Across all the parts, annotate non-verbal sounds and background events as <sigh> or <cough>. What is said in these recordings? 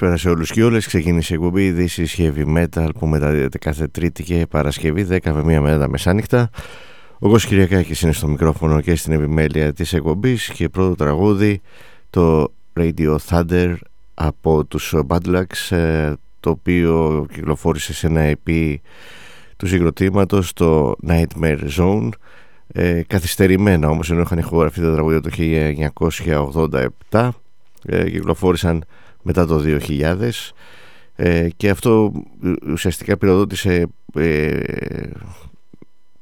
Καλησπέρα σε όλους και όλες. Ξεκίνησε η εκπομπή This is Heavy Metal που μεταδίδεται κάθε Τρίτη και Παρασκευή 10 με 1 με τα μεσάνυχτα. Ο Κώστας Κυριακάκης είναι στο μικρόφωνο και στην επιμέλεια της εκπομπής και πρώτο τραγούδι το Radio Thunder από τους Bad ε, το οποίο κυκλοφόρησε σε ένα EP του συγκροτήματος το Nightmare Zone ε, καθυστερημένα όμως ενώ είχαν ηχογραφεί τα τραγούδια το 1987 ε, κυκλοφόρησαν μετά το 2000 ε, και αυτό ουσιαστικά πυροδότησε ε,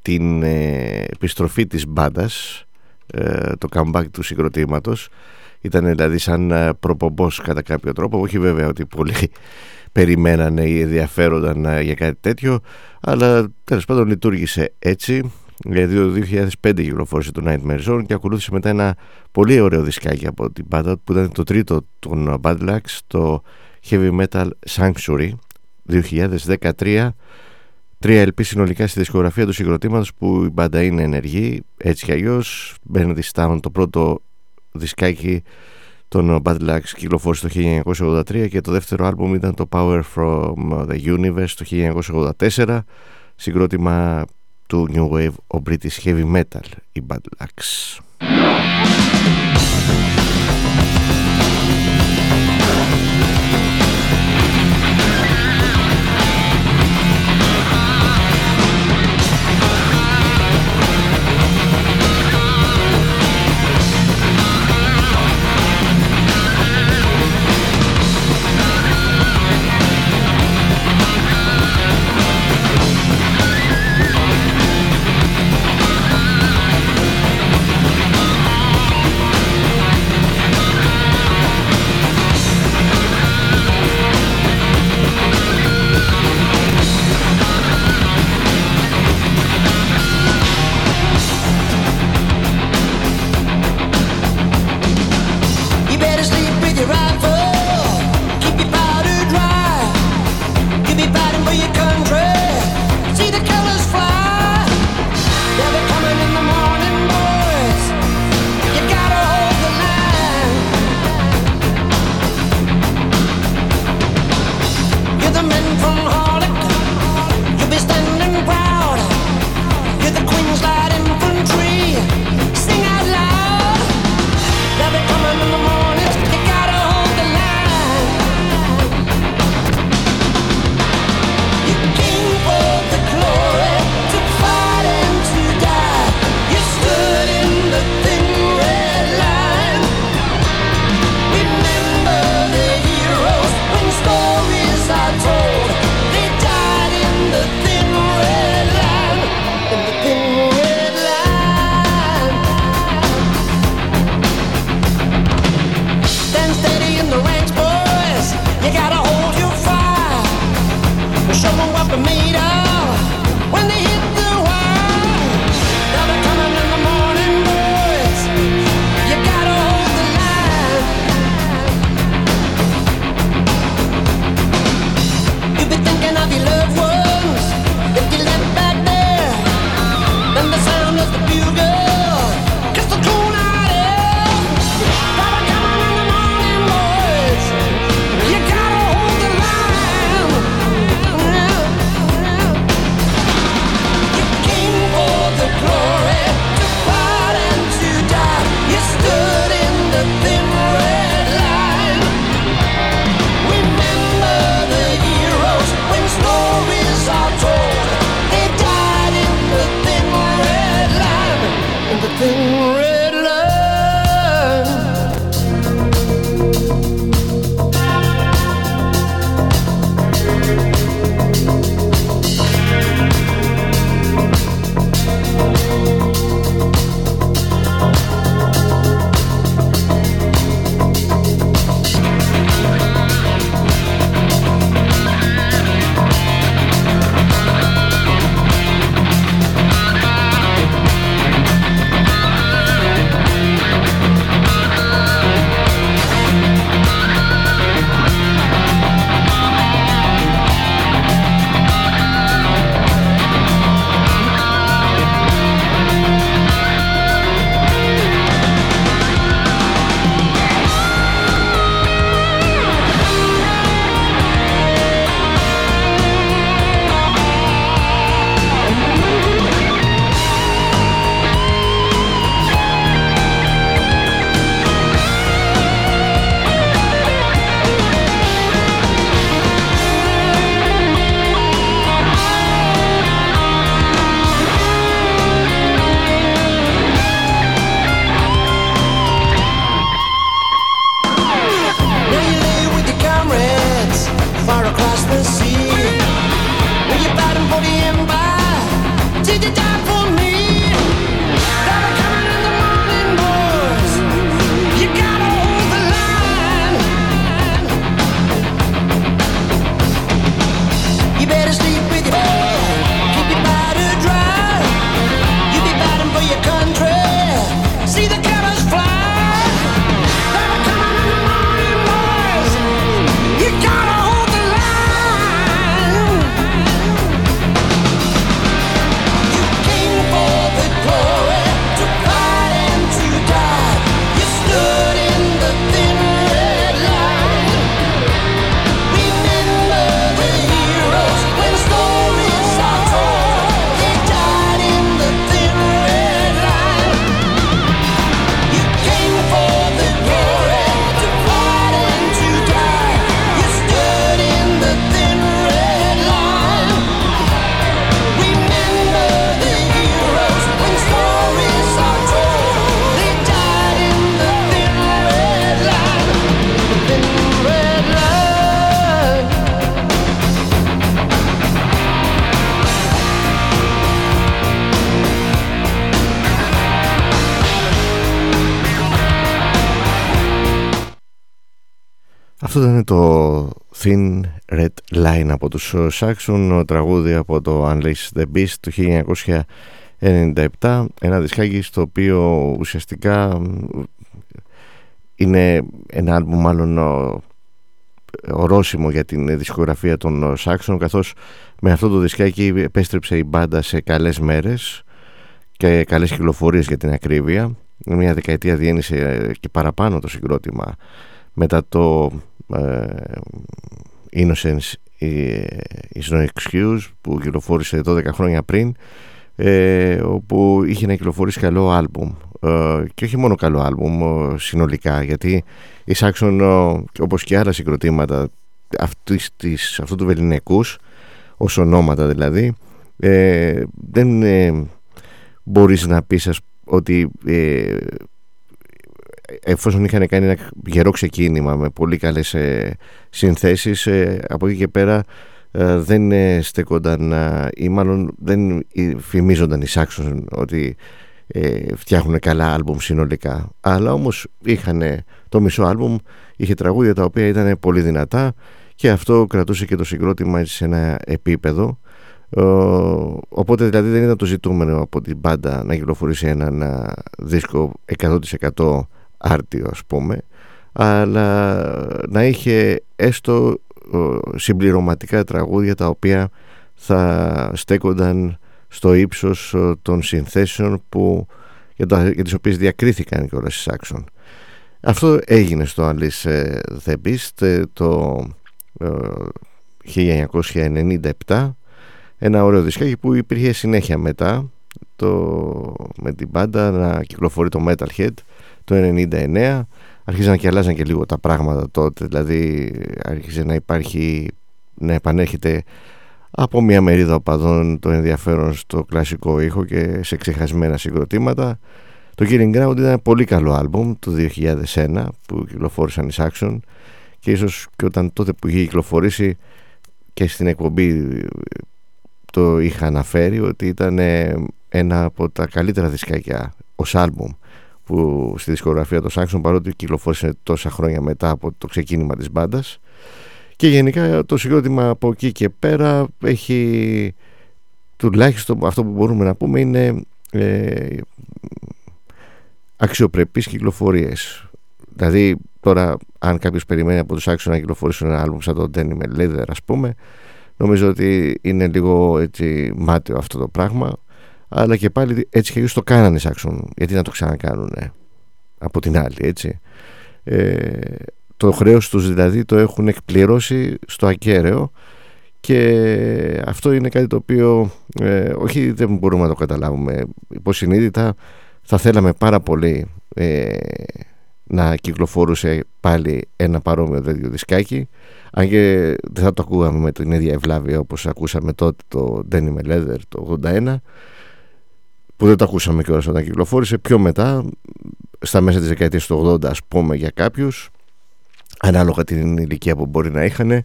την ε, επιστροφή της μπάντας, το comeback του συγκροτήματος. Ήταν δηλαδή σαν προπομπός κατά κάποιο τρόπο. Όχι βέβαια ότι πολλοί <laughs> περιμένανε ή ενδιαφέρονταν για κάτι τέτοιο αλλά τέλος πάντων λειτουργήσε έτσι γιατί το 2005 κυκλοφόρησε το Nightmare Zone και ακολούθησε μετά ένα πολύ ωραίο δισκάκι από την μπάντα που ήταν το τρίτο των Bad Lux, το Heavy Metal Sanctuary 2013 Τρία LP συνολικά στη δισκογραφία του συγκροτήματος που η μπάντα είναι ενεργή έτσι κι αλλιώς. Bernard Town το πρώτο δισκάκι των Bad Lux κυκλοφόρησε το 1983 και το δεύτερο άλμπουμ ήταν το Power from the Universe το 1984 συγκρότημα του New Wave ο British Heavy Metal η Bad Lux. Τους Saxon, τραγούδι από το Unleash the Beast του 1997, ένα δισκάκι στο οποίο ουσιαστικά είναι ένα άλμπουμ μάλλον ορόσημο για την δισκογραφία των Saxon καθώς με αυτό το δισκάκι επέστρεψε η μπάντα σε καλές μέρες και καλές κυκλοφορίες για την ακρίβεια. Μια δεκαετία διένυσε και παραπάνω το συγκρότημα μετά το ε, Innocence is no excuse που κυκλοφόρησε 12 χρόνια πριν ε, όπου είχε να κυκλοφορήσει καλό άλμπουμ. Ε, και όχι μόνο καλό άλμπουμ ε, συνολικά γιατί η Saxon όπως και άλλα συγκροτήματα αυτής, της, αυτού του βεληνικούς ως ονόματα δηλαδή ε, δεν ε, μπορείς να πεις ότι ε, εφόσον είχαν κάνει ένα γερό ξεκίνημα με πολύ καλές ε, συνθέσεις ε, από εκεί και πέρα ε, δεν στέκονταν ή μάλλον δεν φημίζονταν οι Σάξονς ότι φτιάχνουν καλά άλμπουμ συνολικά. Αλλά όμως είχαν το μισό άλμπουμ είχε τραγούδια τα οποία ήταν πολύ δυνατά και αυτό κρατούσε και το συγκρότημα σε ένα επίπεδο. Οπότε δηλαδή δεν ήταν το ζητούμενο από την μπάντα να κυκλοφορήσει ένα δίσκο 100% άρτιο ας πούμε αλλά να είχε έστω συμπληρωματικά τραγούδια τα οποία θα στέκονταν στο ύψος των συνθέσεων που, για, τα, για τις οποίες διακρίθηκαν και όλα στις Άξον. Αυτό έγινε στο Alice The Beast το 1997 ένα ωραίο δισκάκι που υπήρχε συνέχεια μετά το, με την μπάντα να κυκλοφορεί το Metalhead το 99 αρχίζαν και αλλάζαν και λίγο τα πράγματα τότε δηλαδή άρχισε να υπάρχει να επανέρχεται από μια μερίδα οπαδών το ενδιαφέρον στο κλασικό ήχο και σε ξεχασμένα συγκροτήματα. Το Killing Ground ήταν ένα πολύ καλό άλμπουμ του 2001 που κυκλοφόρησαν οι Saxon και ίσως και όταν τότε που είχε κυκλοφορήσει και στην εκπομπή το είχα αναφέρει ότι ήταν ένα από τα καλύτερα δισκάκια ως άλμπουμ που στη δισκογραφία των Saxon παρότι κυκλοφόρησε τόσα χρόνια μετά από το ξεκίνημα της μπάντας. και γενικά το συγκρότημα από εκεί και πέρα έχει τουλάχιστον αυτό που μπορούμε να πούμε είναι ε, αξιοπρεπείς κυκλοφορίες δηλαδή τώρα αν κάποιος περιμένει από τους Saxon να κυκλοφορήσουν ένα άλμπουμ σαν το Denim Leather ας πούμε νομίζω ότι είναι λίγο έτσι μάταιο αυτό το πράγμα αλλά και πάλι έτσι και το κάνανε Σάξον γιατί να το ξανακάνουν από την άλλη έτσι. Ε, το χρέος τους δηλαδή το έχουν εκπληρώσει στο ακέραιο και αυτό είναι κάτι το οποίο ε, όχι δεν μπορούμε να το καταλάβουμε. Υποσυνείδητα θα θέλαμε πάρα πολύ ε, να κυκλοφορούσε πάλι ένα παρόμοιο τέτοιο δισκάκι. Αν και δεν θα το ακούγαμε με την ίδια ευλάβεια όπως ακούσαμε τότε το Danny Leather το 81 που δεν το ακούσαμε και όταν κυκλοφόρησε πιο μετά στα μέσα της δεκαετίας του 80 ας πούμε για κάποιους ανάλογα την ηλικία που μπορεί να είχαν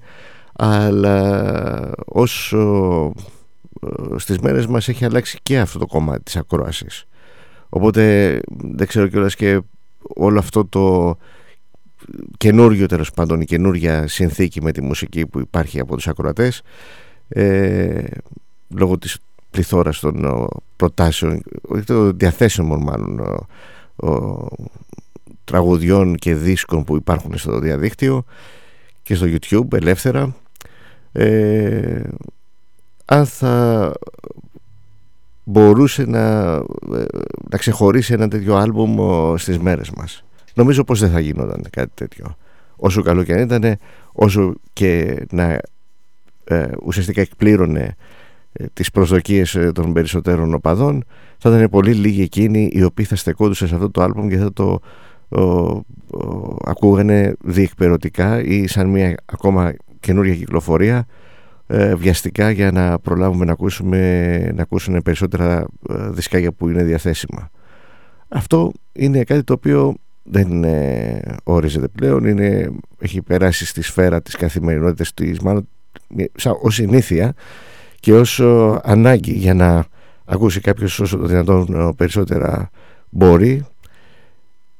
αλλά όσο στις μέρες μας έχει αλλάξει και αυτό το κομμάτι της ακρόασης. Οπότε δεν ξέρω κιόλας και όλο αυτό το καινούριο τέλος πάντων η καινούρια συνθήκη με τη μουσική που υπάρχει από τους ακροατές ε, λόγω της πληθώρας των προτάσεων των διαθέσεων μάλλον τραγουδιών και δίσκων που υπάρχουν στο διαδίκτυο και στο YouTube ελεύθερα. Ε, αν θα μπορούσε να, ε, να ξεχωρίσει ένα τέτοιο άλμπουμ στις μέρες μας. Νομίζω πως δεν θα γινόταν κάτι τέτοιο. Όσο καλό και αν ήταν όσο και να ε, ουσιαστικά εκπλήρωνε ε, τις προσδοκίες ε, των περισσότερων οπαδών θα ήταν πολύ λίγοι εκείνοι οι οποίοι θα στεκόντουσαν σε αυτό το άλμπομ και θα το ο, ο, ακούγανε διεκπαιρωτικά ή σαν μια ακόμα καινούρια κυκλοφορία ε, βιαστικά για να προλάβουμε να, ακούσουμε, να ακούσουν περισσότερα ε, δισκάκια που είναι διαθέσιμα. Αυτό είναι κάτι το οποίο δεν ε, ορίζεται πλέον, είναι, έχει περάσει στη σφαίρα της καθημερινότητας της, μάλλον σαν, ως συνήθεια και ως ανάγκη για να ακούσει κάποιος όσο το δυνατόν περισσότερα μπορεί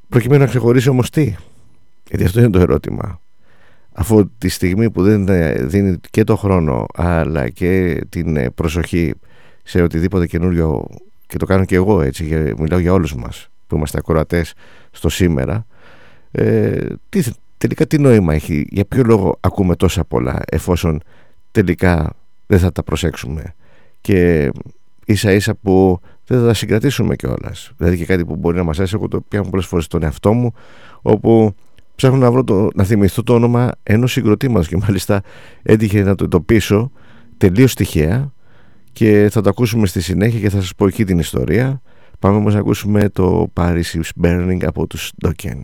προκειμένου να ξεχωρίσει όμως τι. Γιατί αυτό είναι το ερώτημα. Αφού τη στιγμή που δεν δίνει και το χρόνο αλλά και την προσοχή σε οτιδήποτε καινούριο και το κάνω και εγώ έτσι μιλάω για όλους μας που είμαστε ακροατές στο σήμερα ε, τι, τελικά τι νόημα έχει για ποιο λόγο ακούμε τόσα πολλά εφόσον τελικά δεν θα τα προσέξουμε και ίσα ίσα που δεν θα τα συγκρατήσουμε κιόλας. Δηλαδή και κάτι που μπορεί να μας άρεσε, εγώ το πιάνω πολλές φορές στον εαυτό μου, όπου ψάχνω να, βρω το, να θυμηθώ το όνομα ενός συγκροτήματο και μάλιστα έτυχε να το εντοπίσω τελείως τυχαία και θα το ακούσουμε στη συνέχεια και θα σας πω εκεί την ιστορία. Πάμε όμως να ακούσουμε το Paris is Burning από τους Dokken.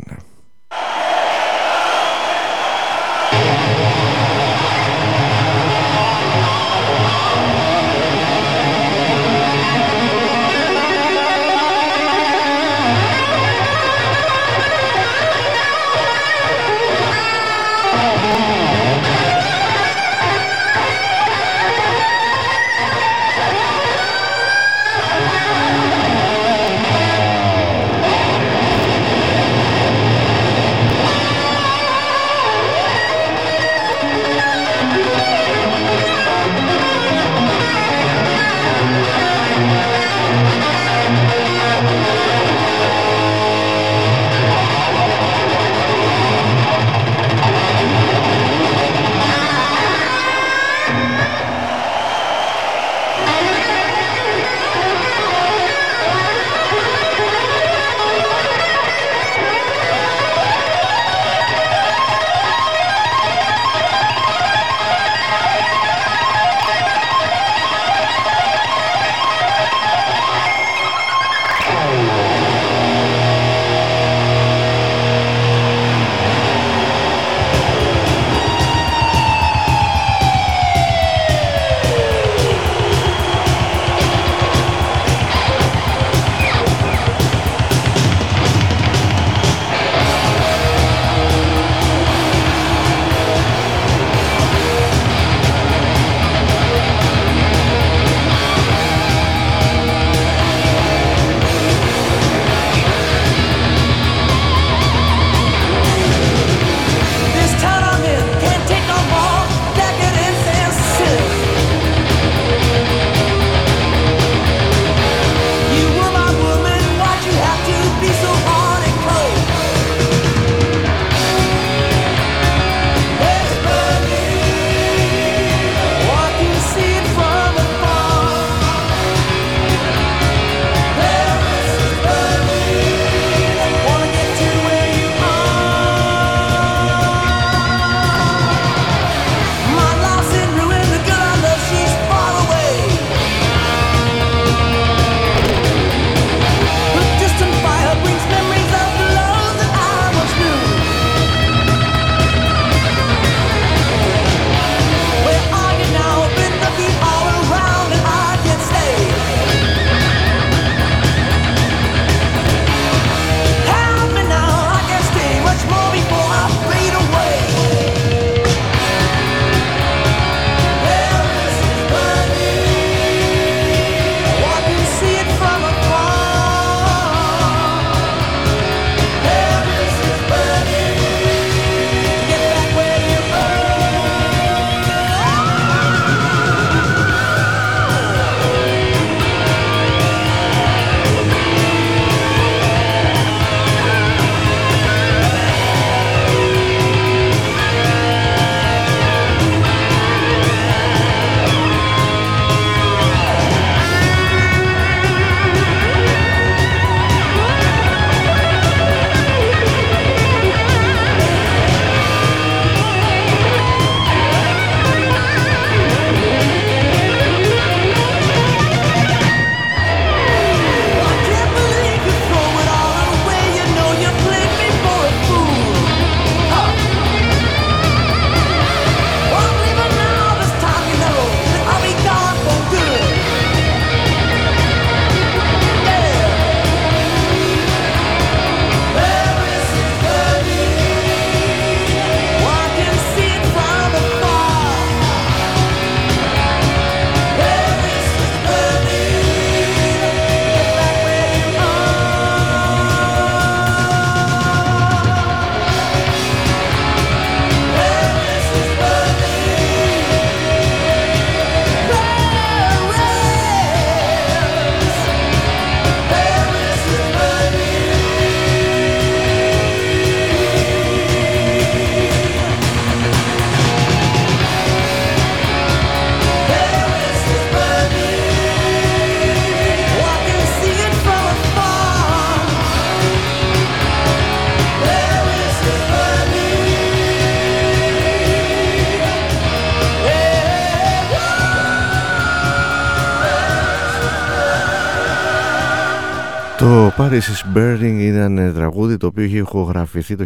Burning ήταν τραγούδι το οποίο είχε ηχογραφηθεί το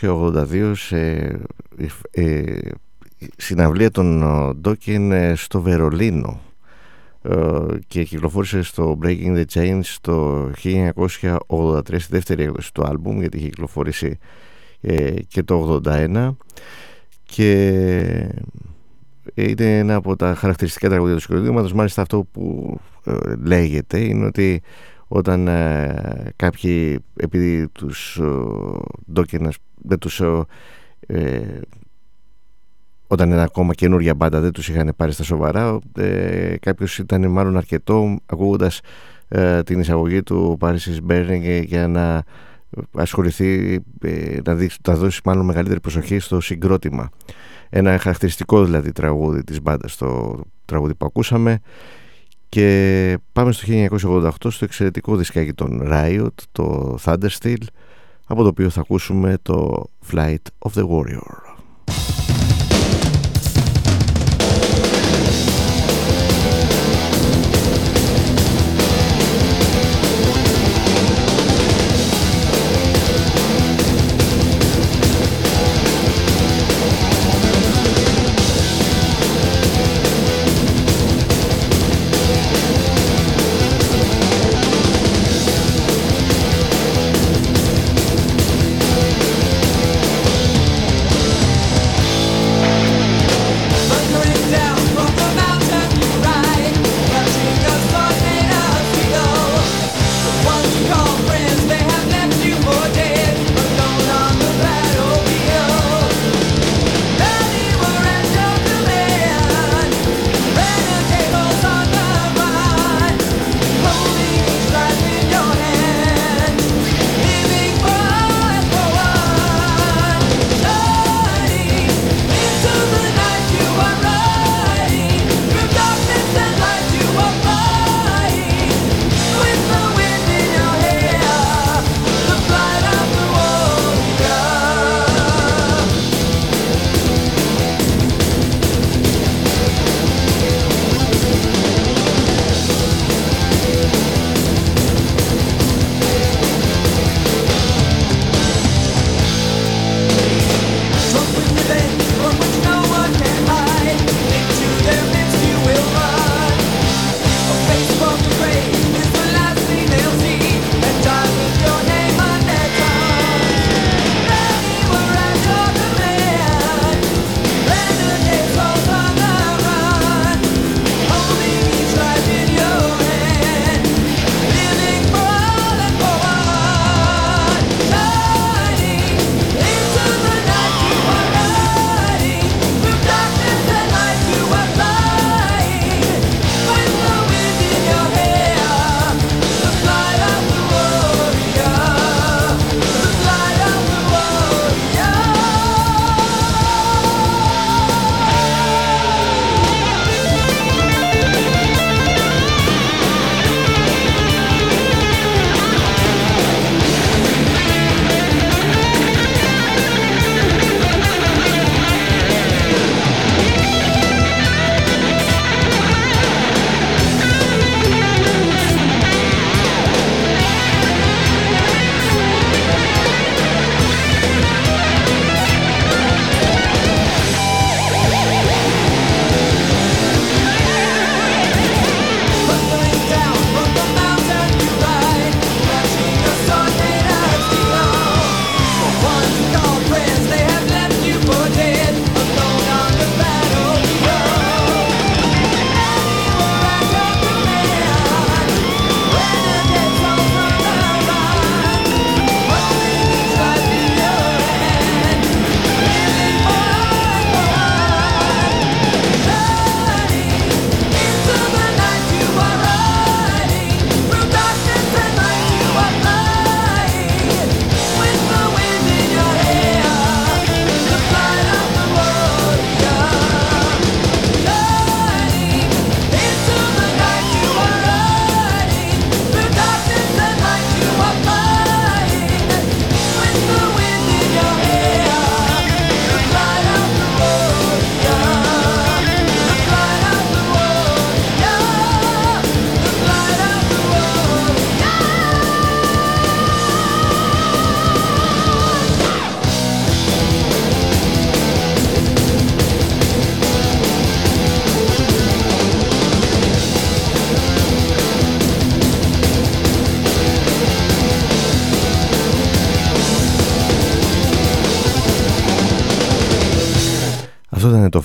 1982 σε ε, συναυλία των Ντόκιν ε, στο Βερολίνο. Ε, και κυκλοφόρησε στο Breaking the Chains το 1983 στη δεύτερη έκδοση του άλμπουμ γιατί είχε κυκλοφορήσει ε, και το 81 και είναι ένα από τα χαρακτηριστικά τραγούδια του συγκροτήματος. Μάλιστα αυτό που λέγεται είναι ότι όταν ε, κάποιοι επειδή τους ε, δεν τους ε, όταν είναι ακόμα καινούργια μπάντα δεν τους είχαν πάρει στα σοβαρά ε, κάποιος ήταν μάλλον αρκετό ακούγοντας ε, την εισαγωγή του Paris is για να ασχοληθεί να, δει, να δώσει μάλλον μεγαλύτερη προσοχή στο συγκρότημα. Ένα χαρακτηριστικό δηλαδή τραγούδι της μπάντας το τραγούδι που ακούσαμε και πάμε στο 1988 στο εξαιρετικό δισκάκι των Riot, το Thundersteel, από το οποίο θα ακούσουμε το Flight of the Warrior.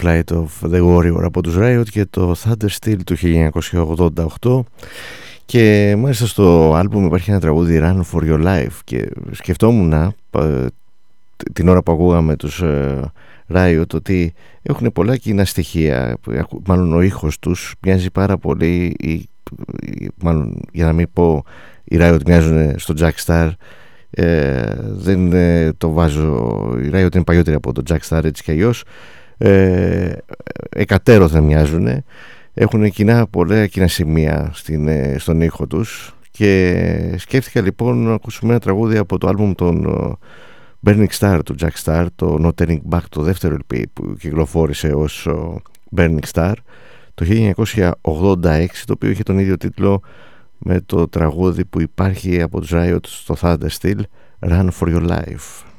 Flight of the Warrior από τους Riot και το Thunder Steel του 1988 και μάλιστα στο άλμπουμ υπάρχει ένα τραγούδι Run for Your Life. Και σκεφτόμουν την ώρα που ακούγαμε τους ε, Riot ότι έχουν πολλά κοινά στοιχεία. Μάλλον ο ήχος τους μοιάζει πάρα πολύ. Μάλλον για να μην πω οι Riot μοιάζουν στο Jack Star ε, δεν ε, το βάζω η Riot είναι παλιότερη από το Jack Star έτσι κι αλλιώς ε, εκατέρωθεν μοιάζουν έχουν κοινά πολλά κοινά σημεία στην, ε, στον ήχο τους. Και σκέφτηκα λοιπόν να ακούσουμε ένα τραγούδι από το άλμπουμ των Burning Star του Jack Star το No Turning Back το δεύτερο LP που κυκλοφόρησε ως Burning Star το 1986 το οποίο είχε τον ίδιο τίτλο με το τραγούδι που υπάρχει από τους Riot στο Thunder Steel Run For Your Life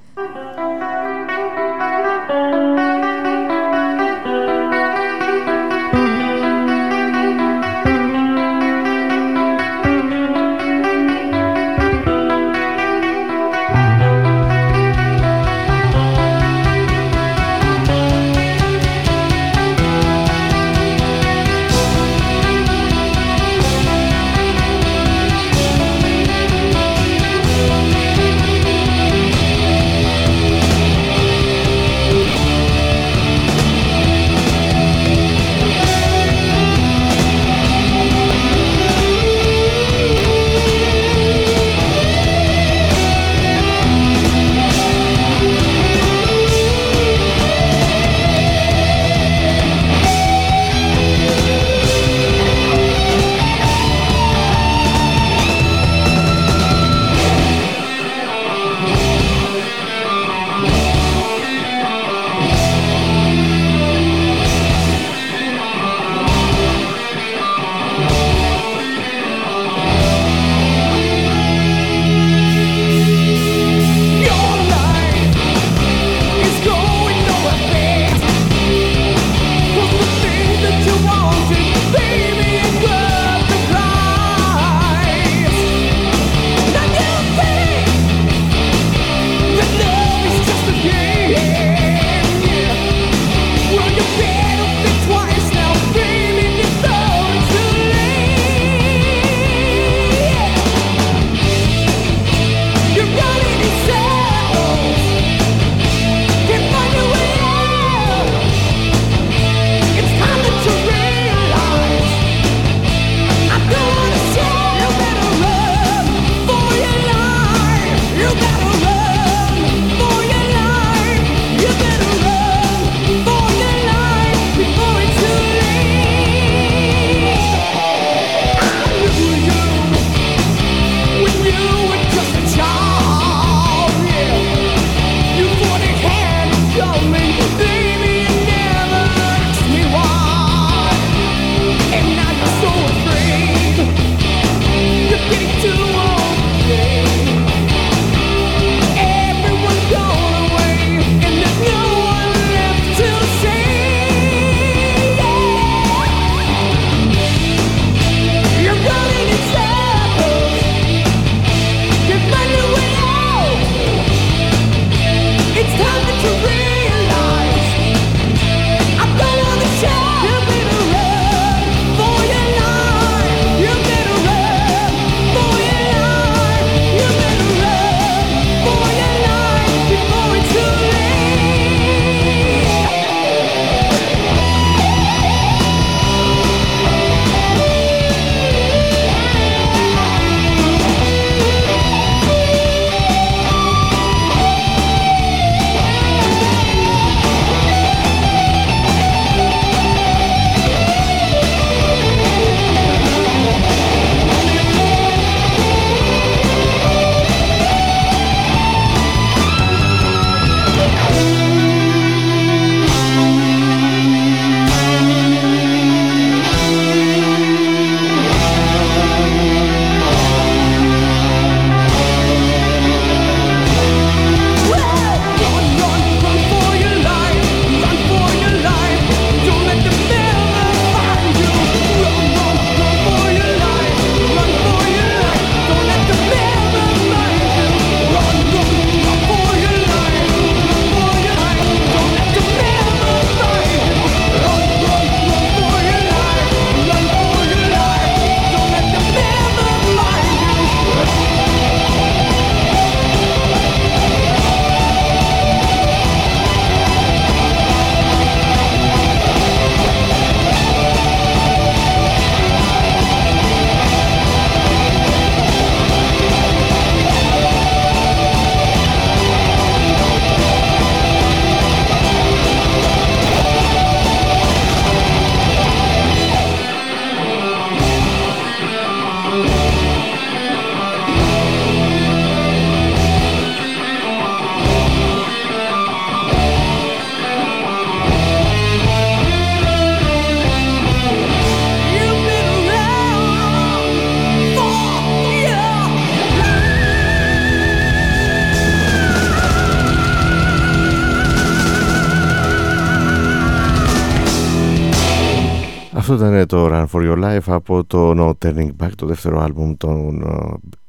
For Your Life από το No Turning Back, το δεύτερο άλμπουμ των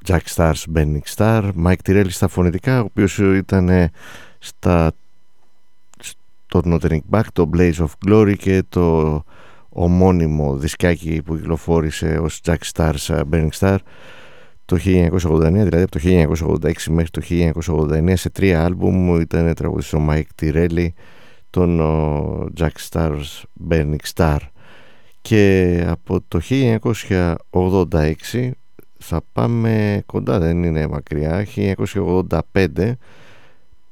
Jack Stars, Benning Star, Mike Tyrell στα φωνητικά, ο οποίος ήταν στα, στο No Turning Back, το Blaze of Glory και το ομώνυμο δισκάκι που κυκλοφόρησε ως Jack Stars, Benning Star το 1989, δηλαδή από το 1986 μέχρι το 1989 σε τρία άλμπουμ ήταν τραγουδιστής ο Mike Tyrell, τον Jack Stars, Benning Star και από το 1986 θα πάμε κοντά δεν είναι μακριά. 1985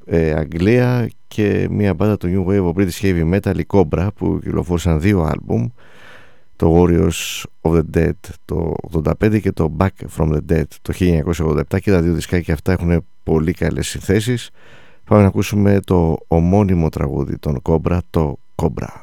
ε, Αγγλία και μια μπάντα του New Wave of British Heavy Metal η Cobra που κυκλοφόρησαν δύο άλμπουμ. Το Warriors of the Dead το 85 και το Back from the Dead το 1987 και τα δύο δισκάκια αυτά έχουν πολύ καλές συνθέσεις. Πάμε να ακούσουμε το ομώνυμο τραγούδι των Cobra το Cobra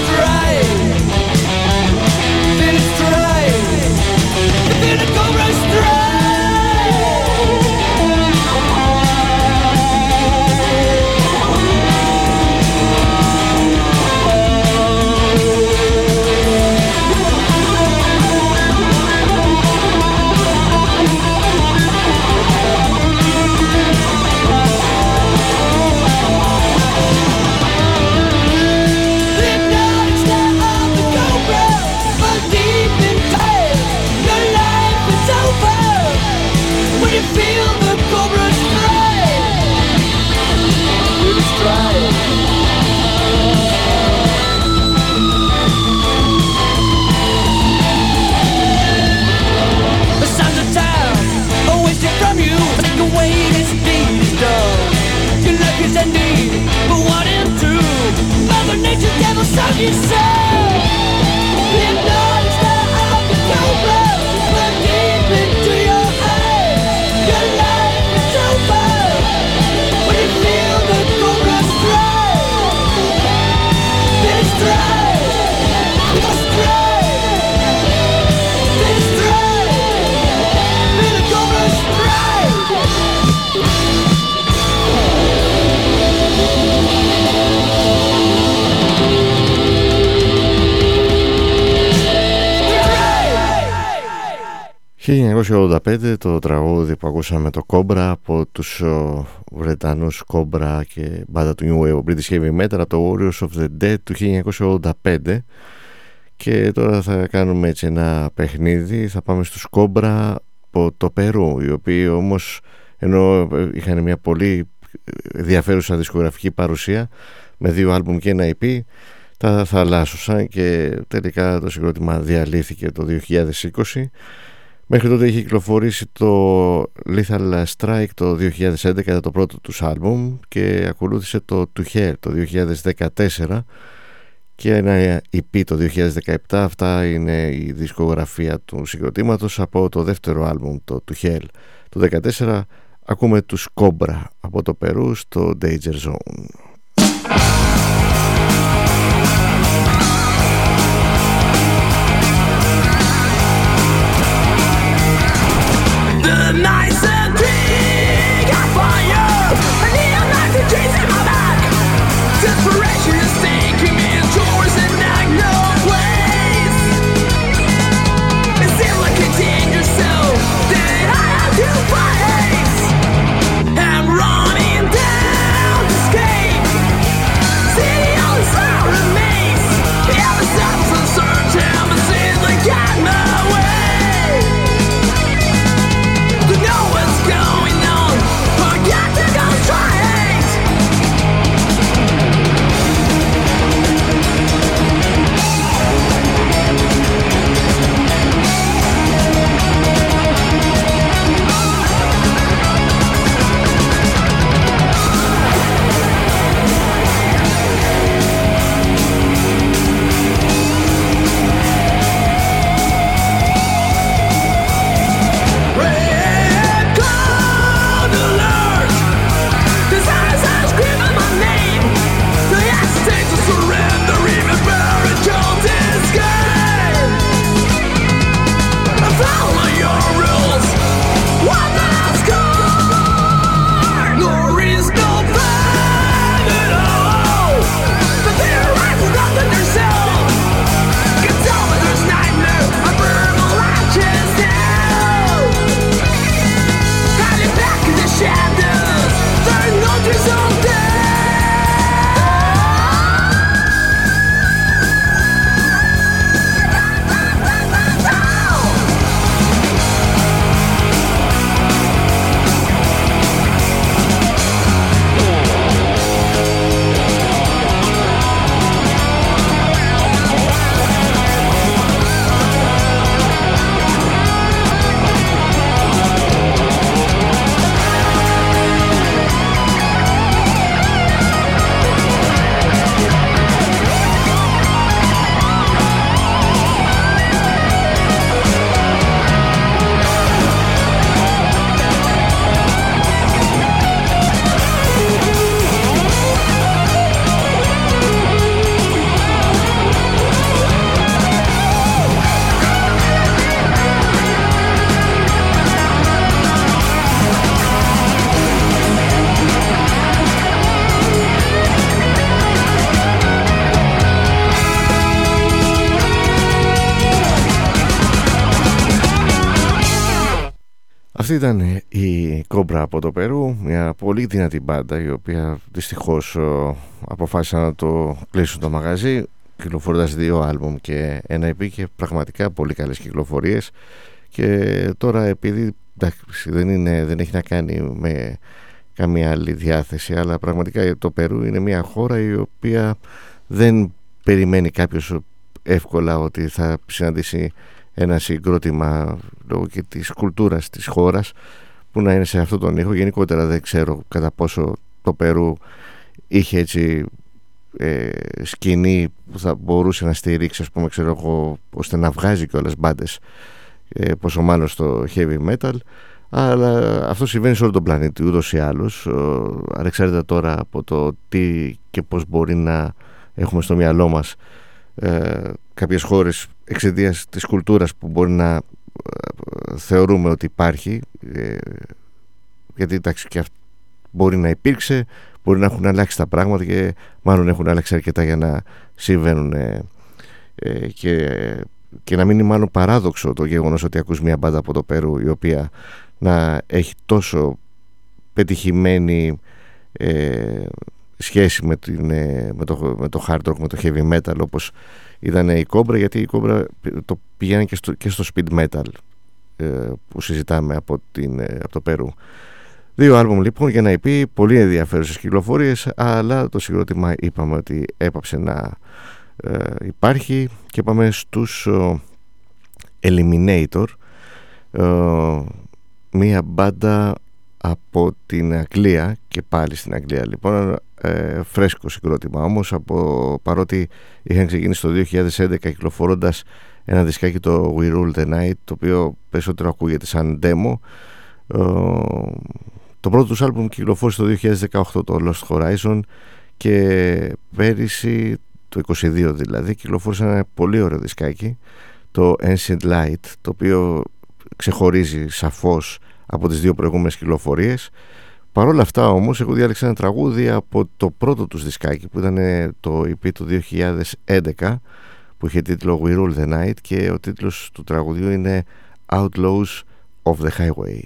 dizer. Το τραγούδι που ακούσαμε το Cobra από τους Βρετανούς Cobra και μπάντα του New Wave British Heavy Metal το Warriors of the Dead του 1985 και τώρα θα κάνουμε έτσι ένα παιχνίδι θα πάμε στους Cobra από το Περού οι οποίοι όμως ενώ είχαν μια πολύ ενδιαφέρουσα δισκογραφική παρουσία με δύο άλμπουμ και ένα EP τα θαλάσσουσαν και τελικά το συγκρότημα διαλύθηκε το 2020 Μέχρι τότε είχε κυκλοφορήσει το Lethal Strike το 2011 το πρώτο τους άλμπουμ και ακολούθησε το To Hell το 2014 και ένα EP το 2017 αυτά είναι η δισκογραφία του συγκροτήματος. Από το δεύτερο άλμπουμ το To Hell το 2014 ακούμε τους Cobra από το Περού στο Danger Zone από το Περού, μια πολύ δυνατή μπάντα η οποία δυστυχώς αποφάσισαν να το κλείσουν το μαγαζί κυκλοφορώντας δύο άλμπουμ και ένα EP και πραγματικά πολύ καλές κυκλοφορίες. Και τώρα επειδή δεν, είναι, δεν έχει να κάνει με καμία άλλη διάθεση αλλά πραγματικά το Περού είναι μια χώρα η οποία δεν περιμένει κάποιος εύκολα ότι θα συναντήσει ένα συγκρότημα λόγω και της κουλτούρας της χώρας που να είναι σε αυτόν τον ήχο. Γενικότερα δεν ξέρω κατά πόσο το Περού είχε έτσι ε, σκηνή που θα μπορούσε να στηρίξει ας πούμε ξέρω εγώ ώστε να βγάζει και όλες μπάντες ε, πόσο μάλλον στο heavy metal. Αλλά αυτό συμβαίνει σε όλο τον πλανήτη ούτως ή άλλως. Ανεξάρτητα τώρα από το τι και πώς μπορεί να έχουμε στο μυαλό μας ε, κάποιες χώρες εξαιτίας της κουλτούρας που μπορεί να ε, θεωρούμε ότι υπάρχει ε, γιατί εντάξει και μπορεί να υπήρξε μπορεί να έχουν αλλάξει τα πράγματα και μάλλον έχουν αλλάξει αρκετά για να συμβαίνουν ε, και, και να μην είναι μάλλον παράδοξο το γεγονός ότι ακούς μια μπάντα από το Περού η οποία να έχει τόσο πετυχημένη ε, σχέση με, την, με, το, με το hard rock, με το heavy metal όπως ήταν η Cobra γιατί η Cobra το πηγαίνει και στο, και στο speed metal ε, που συζητάμε από, την, ε, από το Περού. Δύο άλμπουμ λοιπόν για να πει πολύ ενδιαφέρουσες κυκλοφορίες αλλά το συγκρότημα είπαμε ότι έπαψε να ε, υπάρχει και πάμε στους Eliminator μία μπάντα από την Αγγλία και πάλι στην Αγγλία λοιπόν ε, φρέσκο συγκρότημα όμως από, παρότι είχαν ξεκινήσει το 2011 κυκλοφορώντας ένα δισκάκι το We Rule the Night το οποίο περισσότερο ακούγεται σαν demo. Ε, το πρώτο τους άλμπουμ κυκλοφόρησε το 2018 το Lost Horizon και πέρυσι το 22 δηλαδή κυκλοφόρησε ένα πολύ ωραίο δισκάκι το Ancient Light το οποίο ξεχωρίζει σαφώς από τις δύο προηγούμενες κυκλοφορίες Παρ' όλα αυτά όμως εγώ διάλεξα ένα τραγούδι από το πρώτο τους δισκάκι που ήταν το EP του 2011 που είχε τίτλο We Rule the Night και ο τίτλος του τραγουδιού είναι Outlaws of the Highway.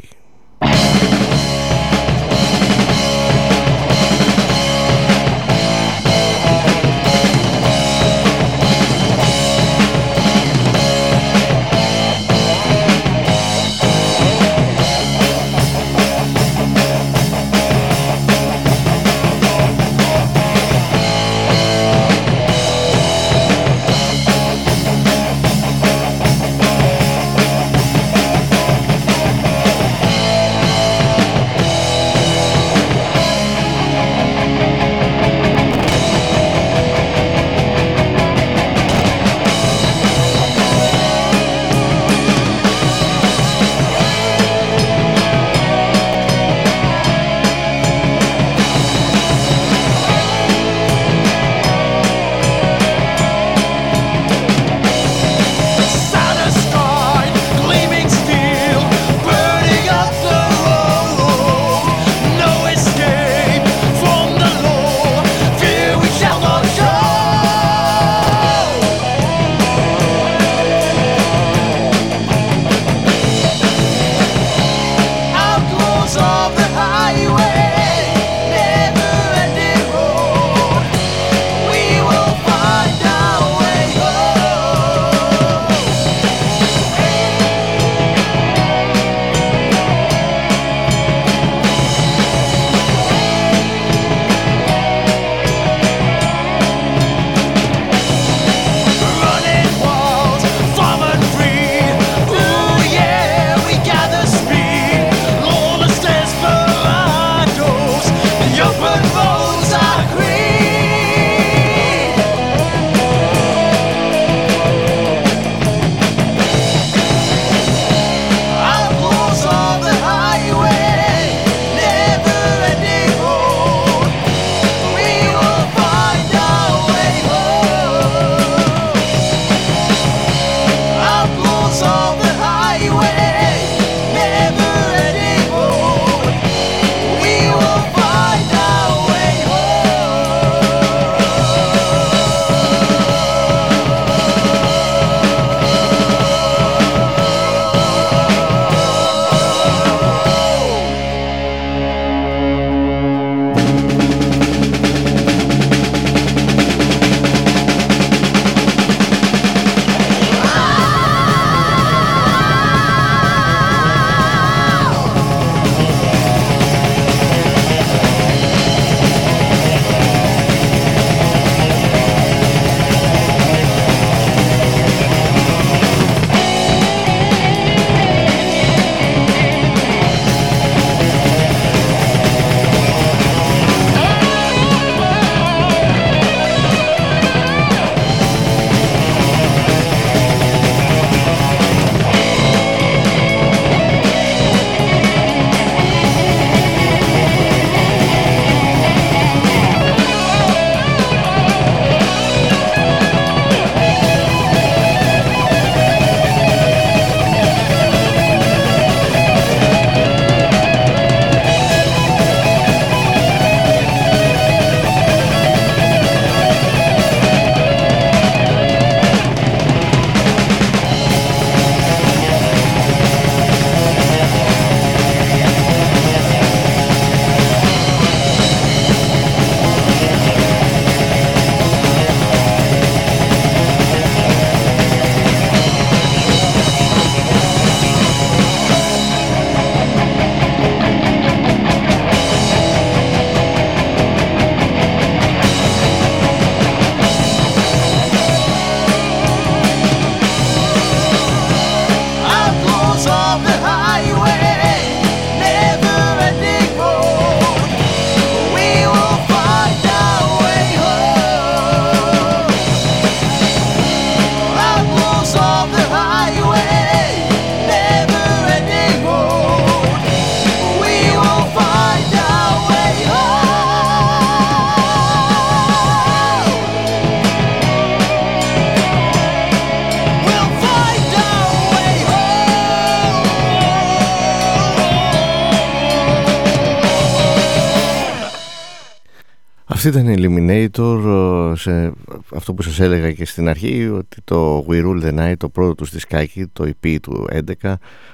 Αυτή ήταν η Eliminator σε αυτό που σας έλεγα και στην αρχή ότι το We Rule the Night το πρώτο του σκάκι, το EP του 11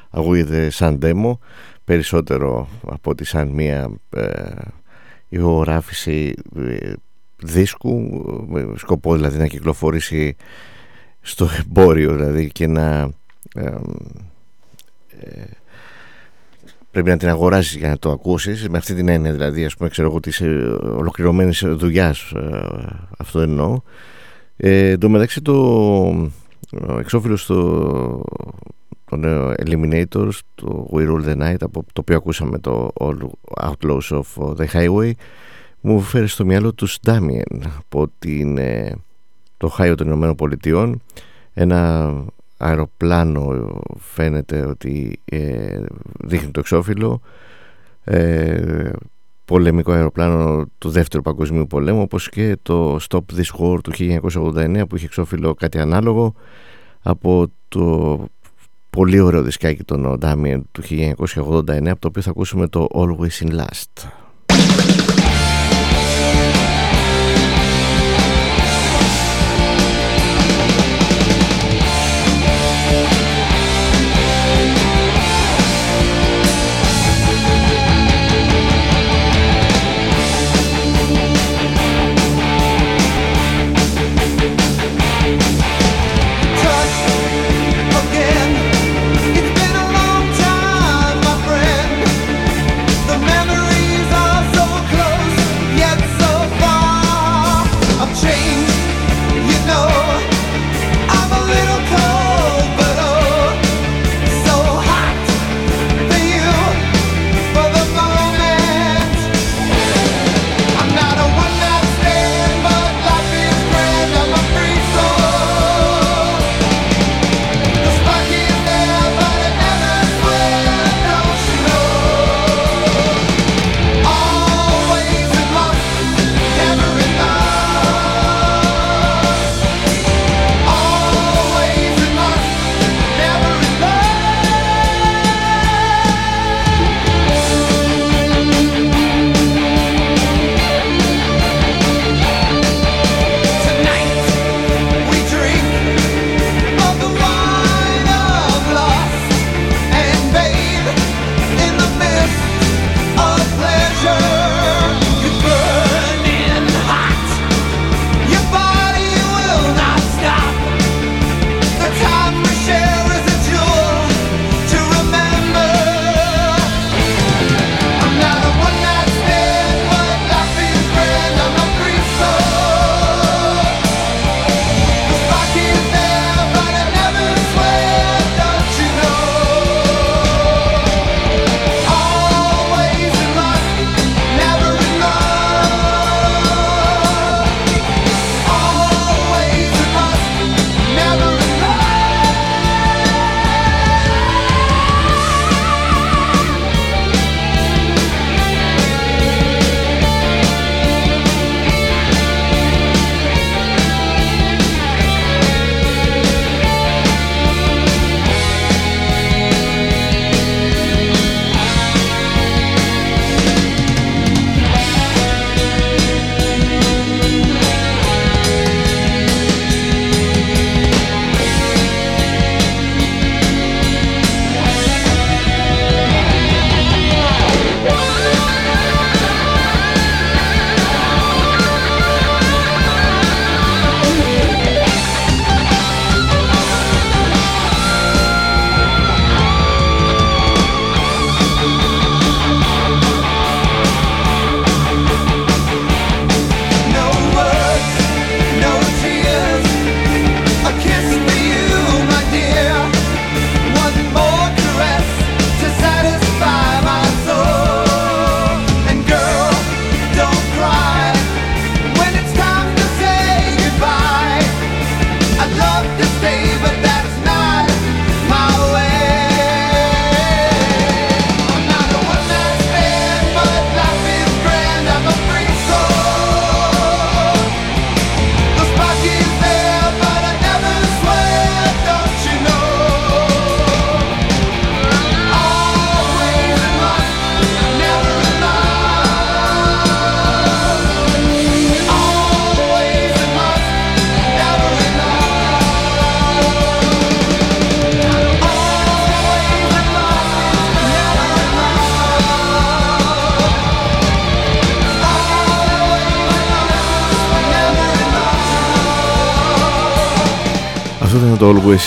ακούγεται σαν demo περισσότερο από ότι σαν μια ε, ηχογράφηση ε, δίσκου με σκοπό δηλαδή να κυκλοφορήσει στο εμπόριο δηλαδή και να ε, πρέπει να την αγοράσεις για να το ακούσεις. Με αυτή την έννοια δηλαδή ας πούμε ξέρω εγώ της ε, ολοκληρωμένης δουλειάς ε, αυτό εννοώ. Ε, το μεταξύ το εξώφυλλος στο το νέο Eliminators το We Rule the Night από το οποίο ακούσαμε το All Outlaws of the Highway μου φέρει στο μυαλό τους Damien από την, το Χάιο των Ηνωμένων Πολιτειών. Ένα αεροπλάνο φαίνεται ότι ε, δείχνει το εξώφυλλο. Ε, πολεμικό αεροπλάνο του δεύτερου παγκοσμίου πολέμου όπως και το Stop This War του 1989 που είχε εξώφυλλο κάτι ανάλογο από το πολύ ωραίο δισκάκι των Damien του 1989 από το οποίο θα ακούσουμε το Always in Last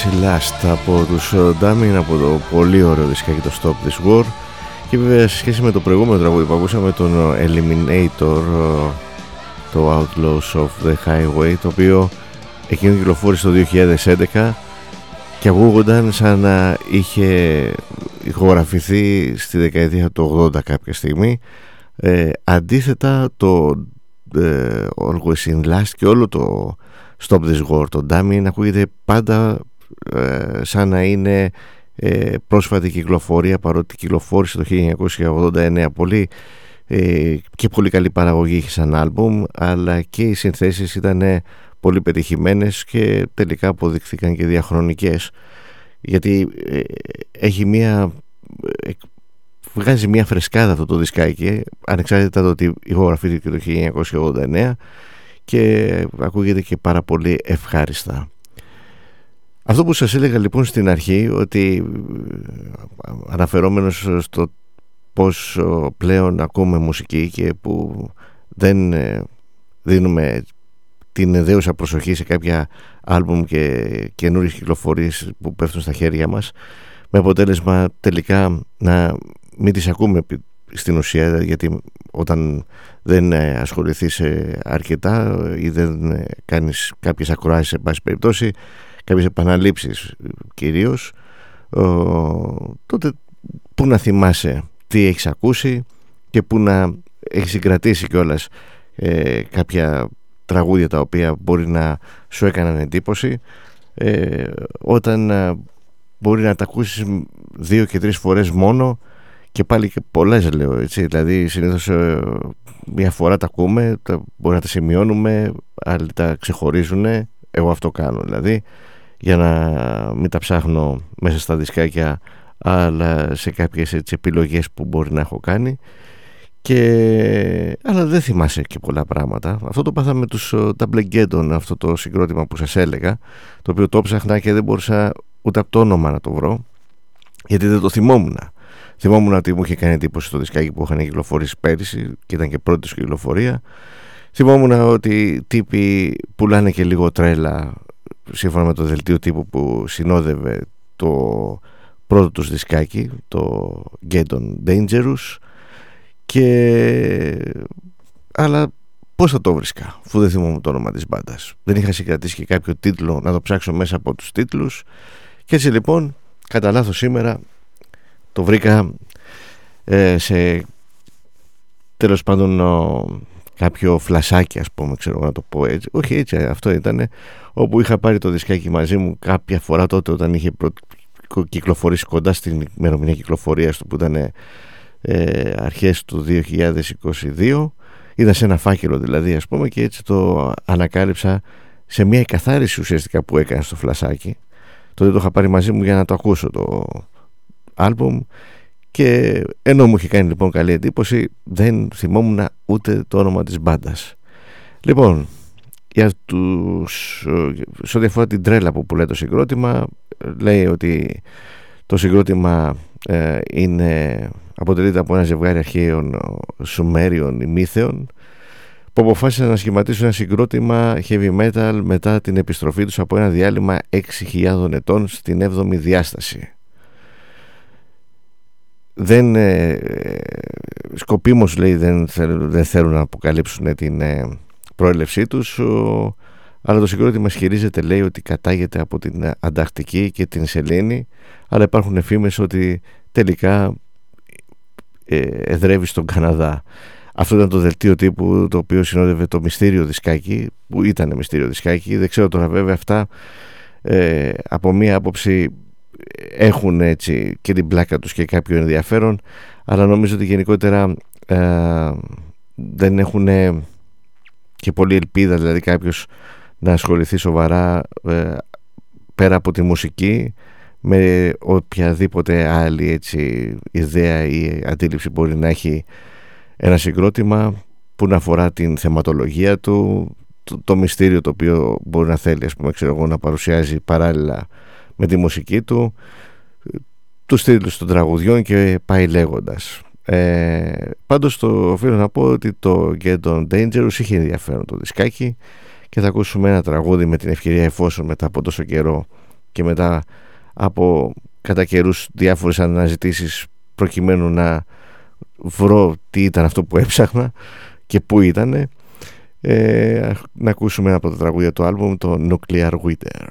το Always Last από τους Damin από το πολύ ωραίο δισκάκι το Stop This War. Και βέβαια σε σχέση με το προηγούμενο τραγούδι που ακούσαμε τον Eliminator το Outlaws of the Highway το οποίο εκείνο κυκλοφόρησε το 2011 και ακούγονταν σαν να είχε ηχογραφηθεί στη δεκαετία του 80 κάποια στιγμή. Ε, αντίθετα το ε, Always in Last και όλο το Stop This War το Damien ακούγεται πάντα ε, σαν να είναι ε, πρόσφατη κυκλοφορία παρότι κυκλοφόρησε το 1989 πολύ ε, και πολύ καλή παραγωγή είχε σαν άλμπουμ αλλά και οι συνθέσεις ήταν πολύ πετυχημένες και τελικά αποδειχθήκαν και διαχρονικές γιατί ε, έχει μία ε, βγάζει μία φρεσκάδα αυτό το δισκάκι ανεξάρτητα το ότι ηχογραφήθηκε το 1989 και ακούγεται και πάρα πολύ ευχάριστα. Αυτό που σας έλεγα λοιπόν στην αρχή ότι αναφερόμενος στο πως πλέον ακούμε μουσική και που δεν ε, δίνουμε την εδέουσα προσοχή σε κάποια άλμπουμ και καινούριες κυκλοφορίες που πέφτουν στα χέρια μας με αποτέλεσμα τελικά να μην τις ακούμε στην ουσία γιατί όταν δεν ε, ασχοληθείς ε, αρκετά ή δεν ε, κάνεις κάποιες ακροάσεις σε πάση περιπτώσει κάποιες επαναλήψεις κυρίως τότε που να θυμάσαι τι έχεις ακούσει και που να έχεις συγκρατήσει κιόλας ε, κάποια τραγούδια τα οποία μπορεί να σου έκαναν εντύπωση ε, όταν μπορεί να τα ακούσεις δύο και τρεις φορές μόνο και πάλι και πολλές λέω έτσι. Δηλαδή συνήθως ε, μια φορά τα ακούμε τα, μπορεί να τα σημειώνουμε άλλοι τα ξεχωρίζουν εγώ αυτό κάνω δηλαδή για να μην τα ψάχνω μέσα στα δισκάκια αλλά σε κάποιες έτσι, επιλογές που μπορεί να έχω κάνει. Και... αλλά δεν θυμάσαι και πολλά πράγματα. Αυτό το πάθαμε με τους Double αυτό το συγκρότημα που σας έλεγα το οποίο το ψάχνα και δεν μπορούσα ούτε από το όνομα να το βρω γιατί δεν το θυμόμουν Θυμόμουν ότι μου είχε κάνει εντύπωση το δισκάκι που είχαν κυκλοφορήσει πέρυσι και ήταν και πρώτη τους κυκλοφορία. Θυμόμουν ότι τύποι πουλάνε και λίγο τρέλα σύμφωνα με το δελτίο τύπου που συνόδευε το πρώτο τους δισκάκι, το Get on Dangerous και... αλλά πώς θα το βρίσκα αφού δεν θυμόμουν το όνομα της μπάντας. δεν είχα συγκρατήσει και κάποιο τίτλο να το ψάξω μέσα από τους τίτλους και έτσι λοιπόν κατά λάθος σήμερα το βρήκα ε, σε τέλος πάντων κάποιο φλασάκι ας πούμε ξέρω να το πω έτσι. Όχι έτσι αυτό ήταν όπου είχα πάρει το δισκάκι μαζί μου κάποια φορά τότε όταν είχε προ... κυκλοφορήσει κοντά στην ημερομηνία κυκλοφορίας του που ήταν ε, αρχές του 2022 είδα σε ένα φάκελο δηλαδή ας πούμε και έτσι το ανακάλυψα σε μια εκαθάριση ουσιαστικά που έκανε στο φλασάκι. Τότε το είχα πάρει μαζί μου για να το ακούσω το, άλμπουμ και ενώ μου είχε κάνει λοιπόν καλή εντύπωση δεν θυμόμουν ούτε το όνομα της μπάντας. Λοιπόν, για τους, σε ό,τι αφορά την τρέλα που πουλάει το συγκρότημα λέει ότι το συγκρότημα ε, είναι, αποτελείται από ένα ζευγάρι αρχαίων Σουμέριων ημίθεων που αποφάσισαν να σχηματίσουν ένα συγκρότημα heavy metal μετά την επιστροφή τους από ένα διάλειμμα 6.000 ετών στην 7η διάσταση δεν ε, σκοπίμως λέει δεν, θέλουν, δεν θέλουν να αποκαλύψουν την ε, προέλευσή τους. Αλλά το συγκρότημα ισχυρίζεται λέει ότι κατάγεται από την Ανταρκτική και την Σελήνη. Αλλά υπάρχουν εφήμες ότι τελικά ε, εδρεύει στον Καναδά. Αυτό ήταν το δελτίο τύπου το οποίο συνόδευε το μυστήριο δισκάκι που ήταν μυστήριο δισκάκι δεν ξέρω τώρα βέβαια αυτά ε, από μία άποψη έχουν έτσι και την πλάκα τους και κάποιο ενδιαφέρον αλλά νομίζω ότι γενικότερα ε, δεν έχουν και πολύ ελπίδα δηλαδή κάποιος να ασχοληθεί σοβαρά ε, πέρα από τη μουσική με οποιαδήποτε άλλη έτσι ιδέα ή αντίληψη μπορεί να έχει ένα συγκρότημα που να αφορά την θεματολογία του το, το μυστήριο το οποίο μπορεί να θέλει ας πούμε, ξέρω να παρουσιάζει παράλληλα με τη μουσική του τους τίτλους των τραγουδιών και πάει λέγοντας. Ε, πάντως το οφείλω να πω ότι το Get On Dangerous είχε ενδιαφέρον το δισκάκι και θα ακούσουμε ένα τραγούδι με την ευκαιρία εφόσον μετά από τόσο καιρό και μετά από κατά καιρούς διάφορες αναζητήσεις προκειμένου να βρω τι ήταν αυτό που έψαχνα και πού ήταν ε, να ακούσουμε ένα από τα τραγούδια του άλμπουμ το Nuclear Winter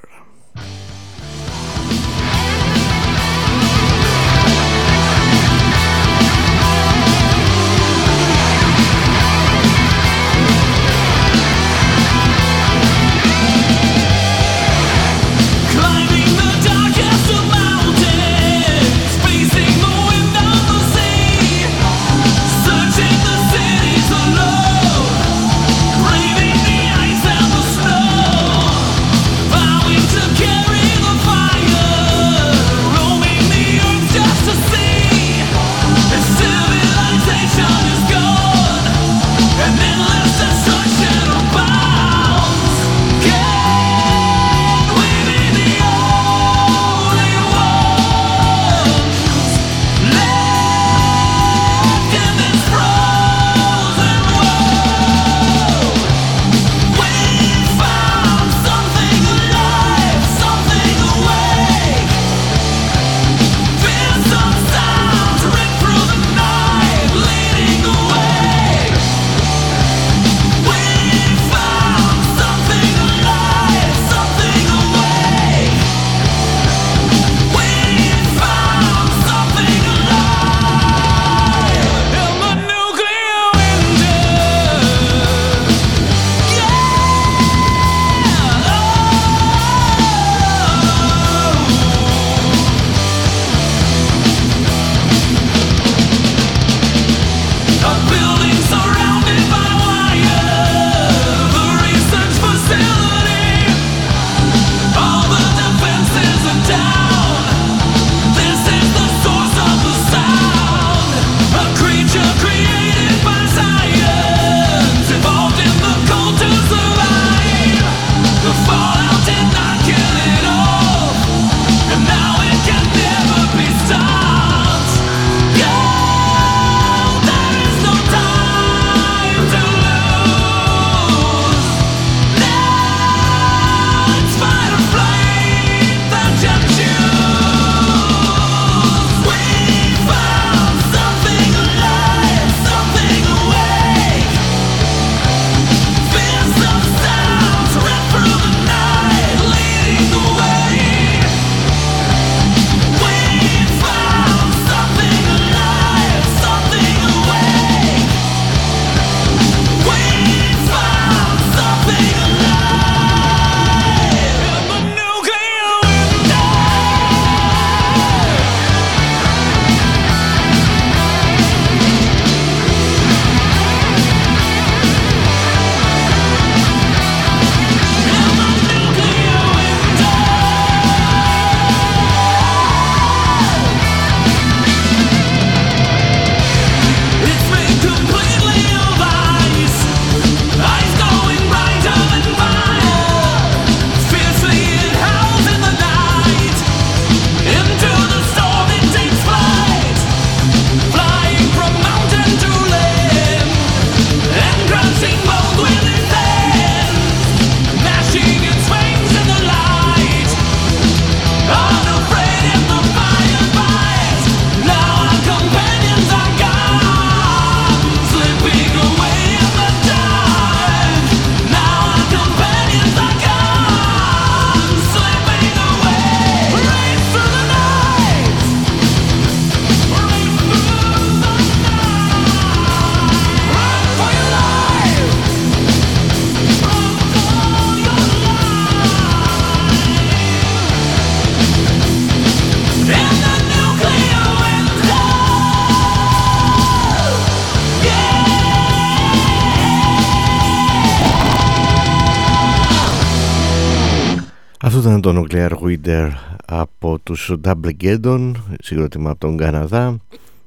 το Nuclear Winter από τους Double Geddon συγκρότημα από τον Καναδά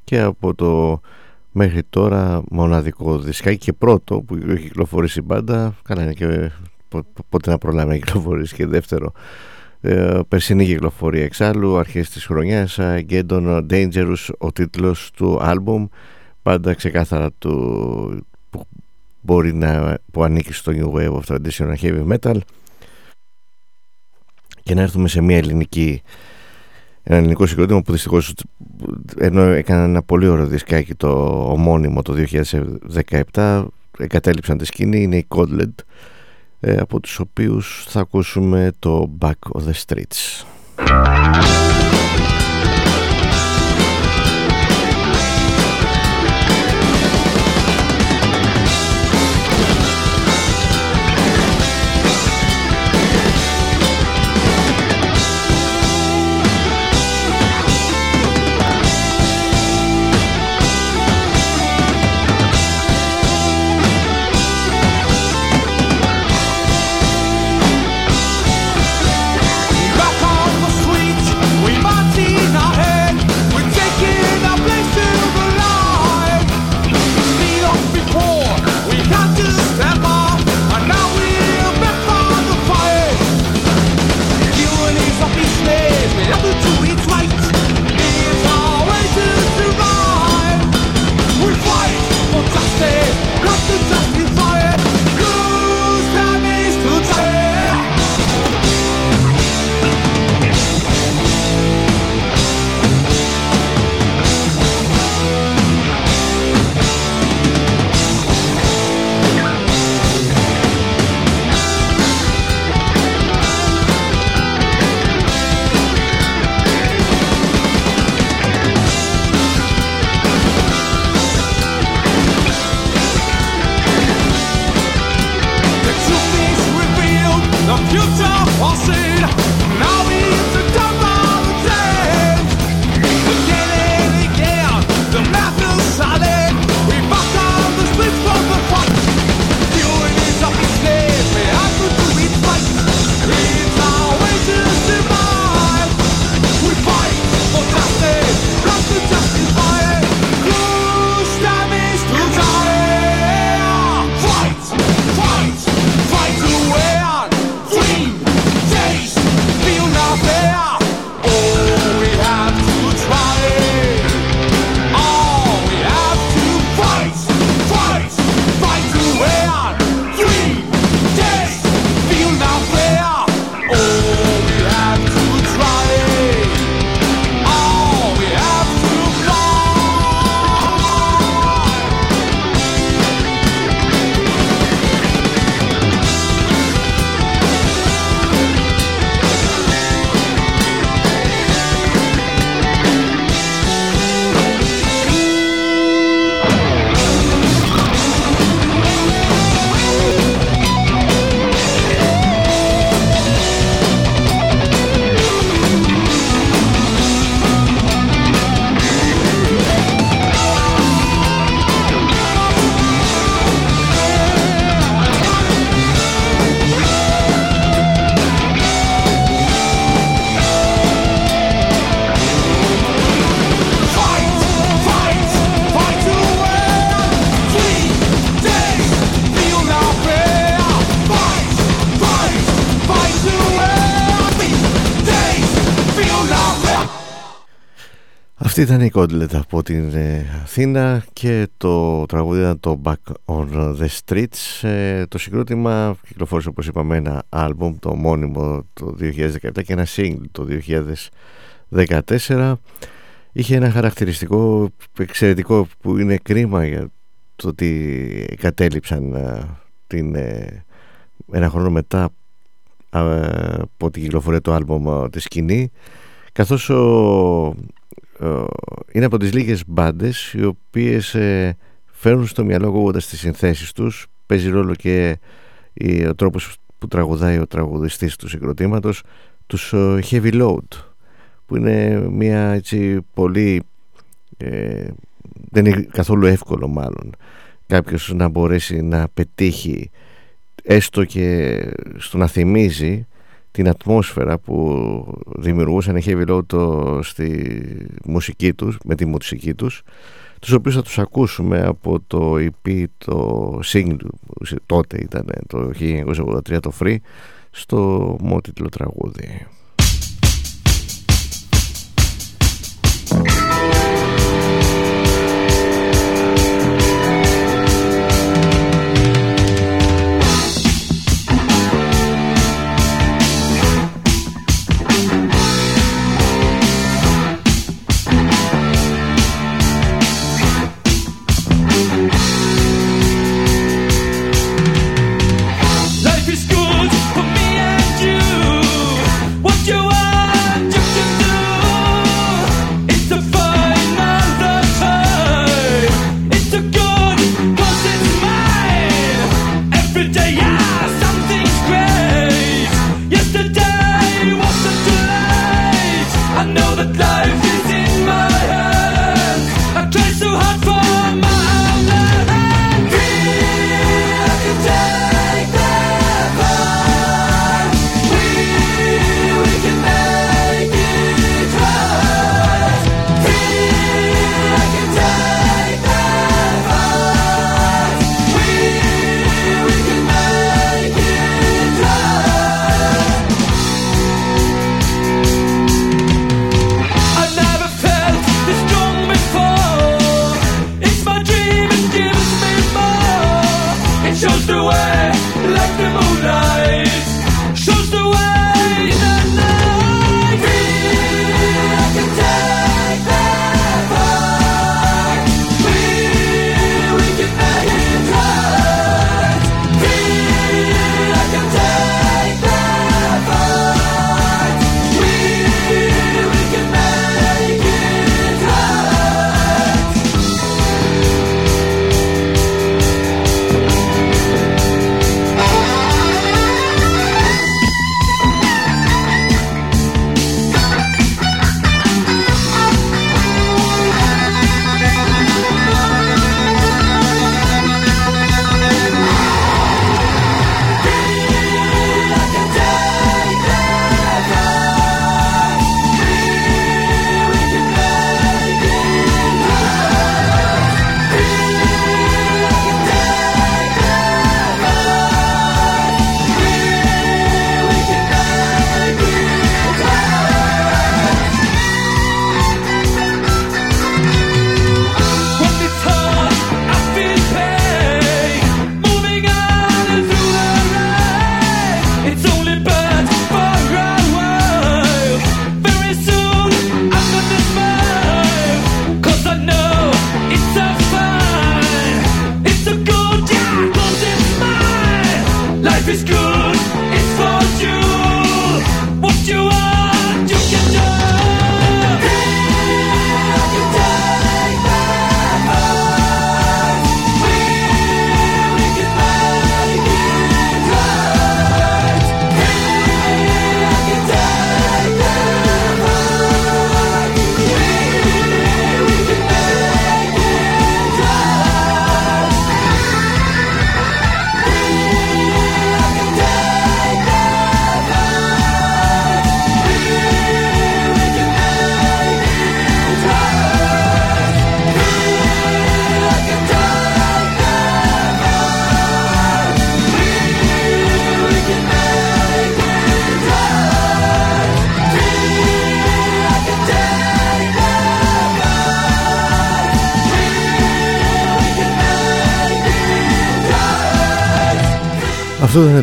και από το μέχρι τώρα μοναδικό δισκάκι και πρώτο που έχει κυκλοφορήσει η μπάντα καλά είναι και πότε να προλάβει να κυκλοφορήσει και δεύτερο. Ε, περσινή κυκλοφορία εξάλλου αρχές της χρονιάς Geddon Dangerous ο τίτλος του άλμπουμ. Πάντα ξεκάθαρα του μπορεί να, που ανήκει στο New Wave of Traditional Heavy Metal και να έρθουμε σε μια ελληνική ένα ελληνικό συγκρότημα που δυστυχώς ενώ έκανε ένα πολύ ωραίο δισκάκι το ομώνυμο το 2017 εγκατέλειψαν τη σκηνή είναι η Codlet ε, από τους οποίους θα ακούσουμε το Back of the Streets ήταν η Κόντλετ από την ε, Αθήνα και το τραγούδι ήταν το Back on the Streets. Ε, το συγκρότημα κυκλοφόρησε όπως είπαμε ένα άλμπουμ το μόνιμο το 2017 και ένα single το 2014. Είχε ένα χαρακτηριστικό εξαιρετικό που είναι κρίμα για το ότι κατέληψαν ε, την, ένα χρόνο μετά από την κυκλοφορία του άλμπουμ τη σκηνή καθώς ο ε, είναι από τις λίγες μπάντες οι οποίες ε, φέρνουν στο μυαλό ακούγοντας τις συνθέσεις τους παίζει ρόλο και ο τρόπος που τραγουδάει ο τραγουδιστής του συγκροτήματος τους ε, Heavy Load που είναι μια έτσι πολύ δεν είναι καθόλου εύκολο μάλλον κάποιος να μπορέσει να πετύχει έστω και στο να θυμίζει την ατμόσφαιρα που δημιουργούσαν οι Heavy Load στη μουσική τους, με τη μουσική τους τους οποίους θα τους ακούσουμε από το EP, το single τότε ήταν το 1983 το Free στο μότιτλο τραγούδι.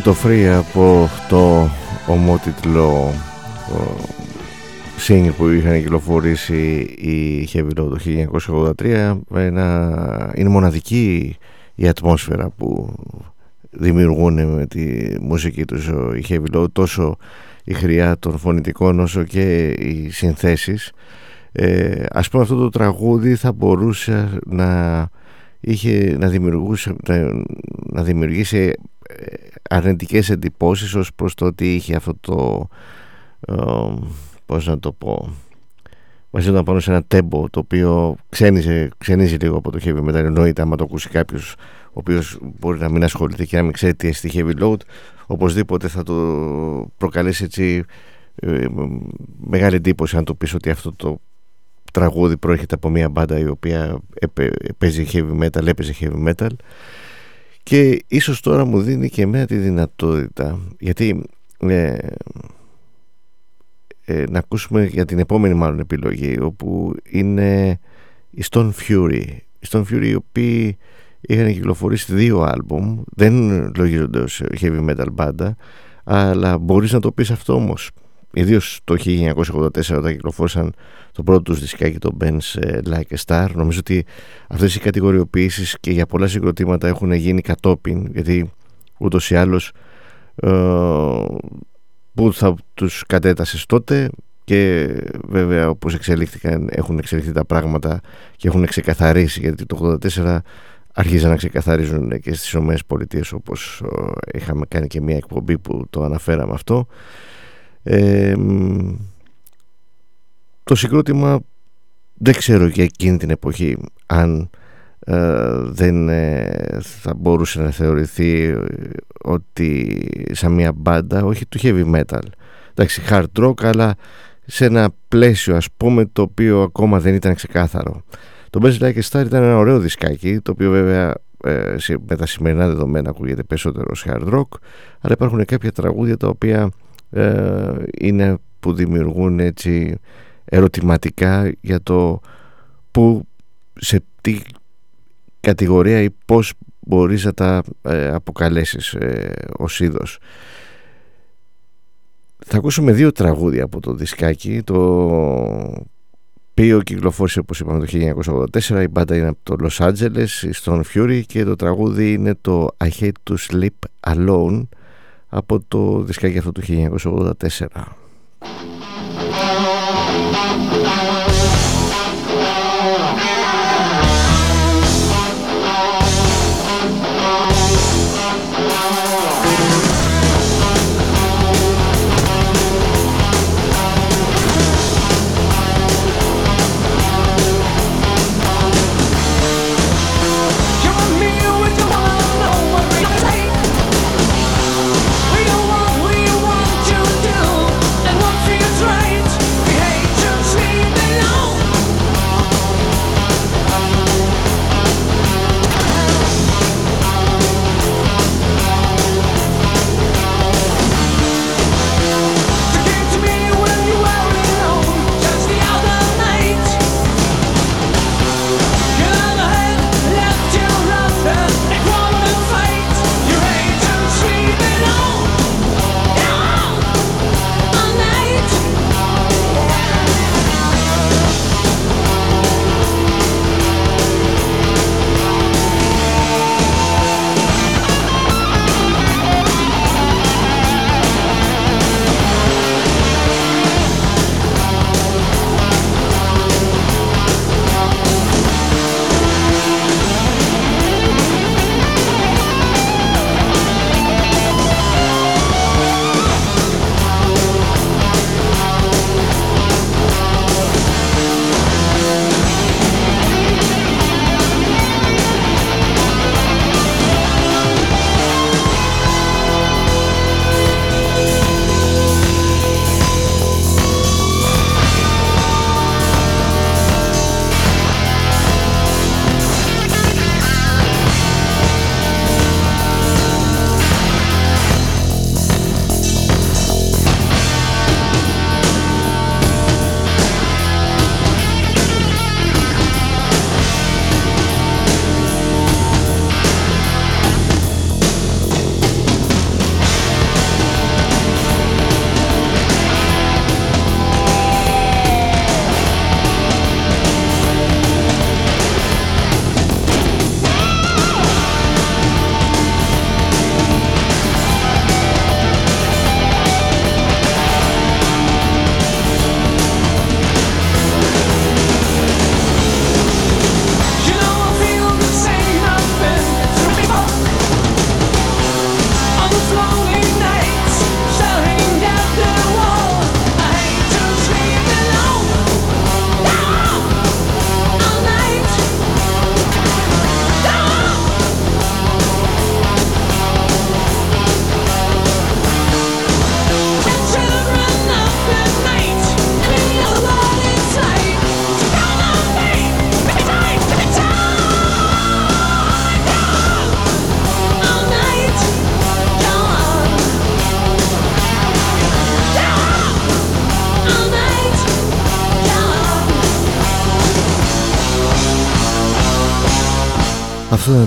Το free από το ομότιτλο single που είχαν κυκλοφορήσει η Heavy Load το 1983 Ένα, είναι μοναδική η ατμόσφαιρα που δημιουργούν με τη μουσική τους η Heavy Load τόσο η χρειά των φωνητικών όσο και οι συνθέσεις. Ε, ας πούμε αυτό το τραγούδι θα μπορούσε να είχε να, δημιουργούσε, να, να δημιουργήσει αρνητικές εντυπώσεις ως προς το ότι είχε αυτό το ε, πώς να το πω βασίζονταν πάνω σε ένα τέμπο το οποίο ξένιζε, ξενίζει λίγο από το heavy metal εννοείται άμα το ακούσει κάποιος ο οποίος μπορεί να μην ασχοληθεί και να μην ξέρει τι εστί heavy load οπωσδήποτε θα το προκαλέσει έτσι ε, μεγάλη εντύπωση αν του πεις ότι αυτό το τραγούδι προέρχεται από μια μπάντα η οποία παίζει heavy metal, έπαιζε heavy metal και ίσως τώρα μου δίνει και εμένα τη δυνατότητα γιατί ε, ε, να ακούσουμε για την επόμενη μάλλον επιλογή όπου είναι η Stone Fury. Η Stone Fury οι οποίοι είχαν κυκλοφορήσει δύο άλμπουμ δεν λογίζονται ως heavy metal μπάντα αλλά μπορείς να το πεις αυτό όμως Ιδίως το 1984 όταν κυκλοφόρησαν το πρώτο τους δισκάκι το Ben's ε, Like a Star νομίζω ότι αυτές οι κατηγοριοποιήσεις και για πολλά συγκροτήματα έχουν γίνει κατόπιν γιατί ούτως ή άλλως ε, που θα τους κατέτασες τότε και βέβαια όπως εξελίχθηκαν έχουν εξελιχθεί τα πράγματα και έχουν ξεκαθαρίσει γιατί το 1984 άρχιζαν να ξεκαθαρίζουν και στις ΟΠΑ όπως ε, είχαμε κάνει και μια εκπομπή που το αναφέραμε αυτό το συγκρότημα δεν ξέρω για εκείνη την εποχή αν ε, δεν ε, θα μπορούσε να θεωρηθεί ότι σαν μια μπάντα όχι του heavy metal. Εντάξει hard rock αλλά σε ένα πλαίσιο ας πούμε το οποίο ακόμα δεν ήταν ξεκάθαρο. Το Best Like a Star ήταν ένα ωραίο δισκάκι το οποίο βέβαια ε, με τα σημερινά δεδομένα ακούγεται περισσότερο hard rock αλλά υπάρχουν κάποια τραγούδια τα οποία ε, είναι που δημιουργούν έτσι ερωτηματικά για το που σε τι κατηγορία ή πώς μπορείς να τα ε, αποκαλέσεις ε, ως είδος. Θα ακούσουμε δύο τραγούδια από το δισκάκι. Το οποίο κυκλοφόρησε όπως είπαμε το 1984 η μπάντα είναι από το Los Angeles η Stone Fury. Και το τραγούδι είναι το I Hate to Sleep Alone από το δισκάκι αυτό του 1984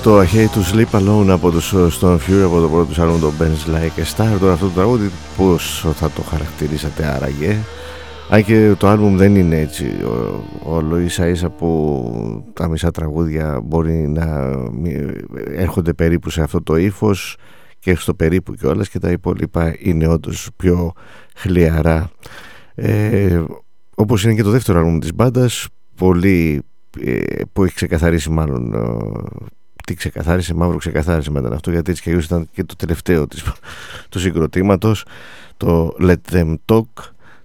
το I Hate to Sleep Alone από τους Stone Fury από το πρώτο τους άλμου το Ben's Like a Star. Τώρα αυτό το τραγούδι πώς θα το χαρακτηρίσατε άραγε; Αν και το άλμπουμ δεν είναι έτσι όλο ίσα ίσα που τα μισά τραγούδια μπορεί να έρχονται περίπου σε αυτό το ύφος και στο περίπου και όλες και τα υπόλοιπα είναι όντως πιο χλιαρά. Ε, όπως είναι και το δεύτερο άλμπουμ της μπάντας πολύ ε, που έχει ξεκαθαρίσει μάλλον τι ξεκαθάρισε, μαύρο ξεκαθάρισε μετά αυτό γιατί έτσι και ήταν και το τελευταίο της, <laughs> του συγκροτήματος το Let Them Talk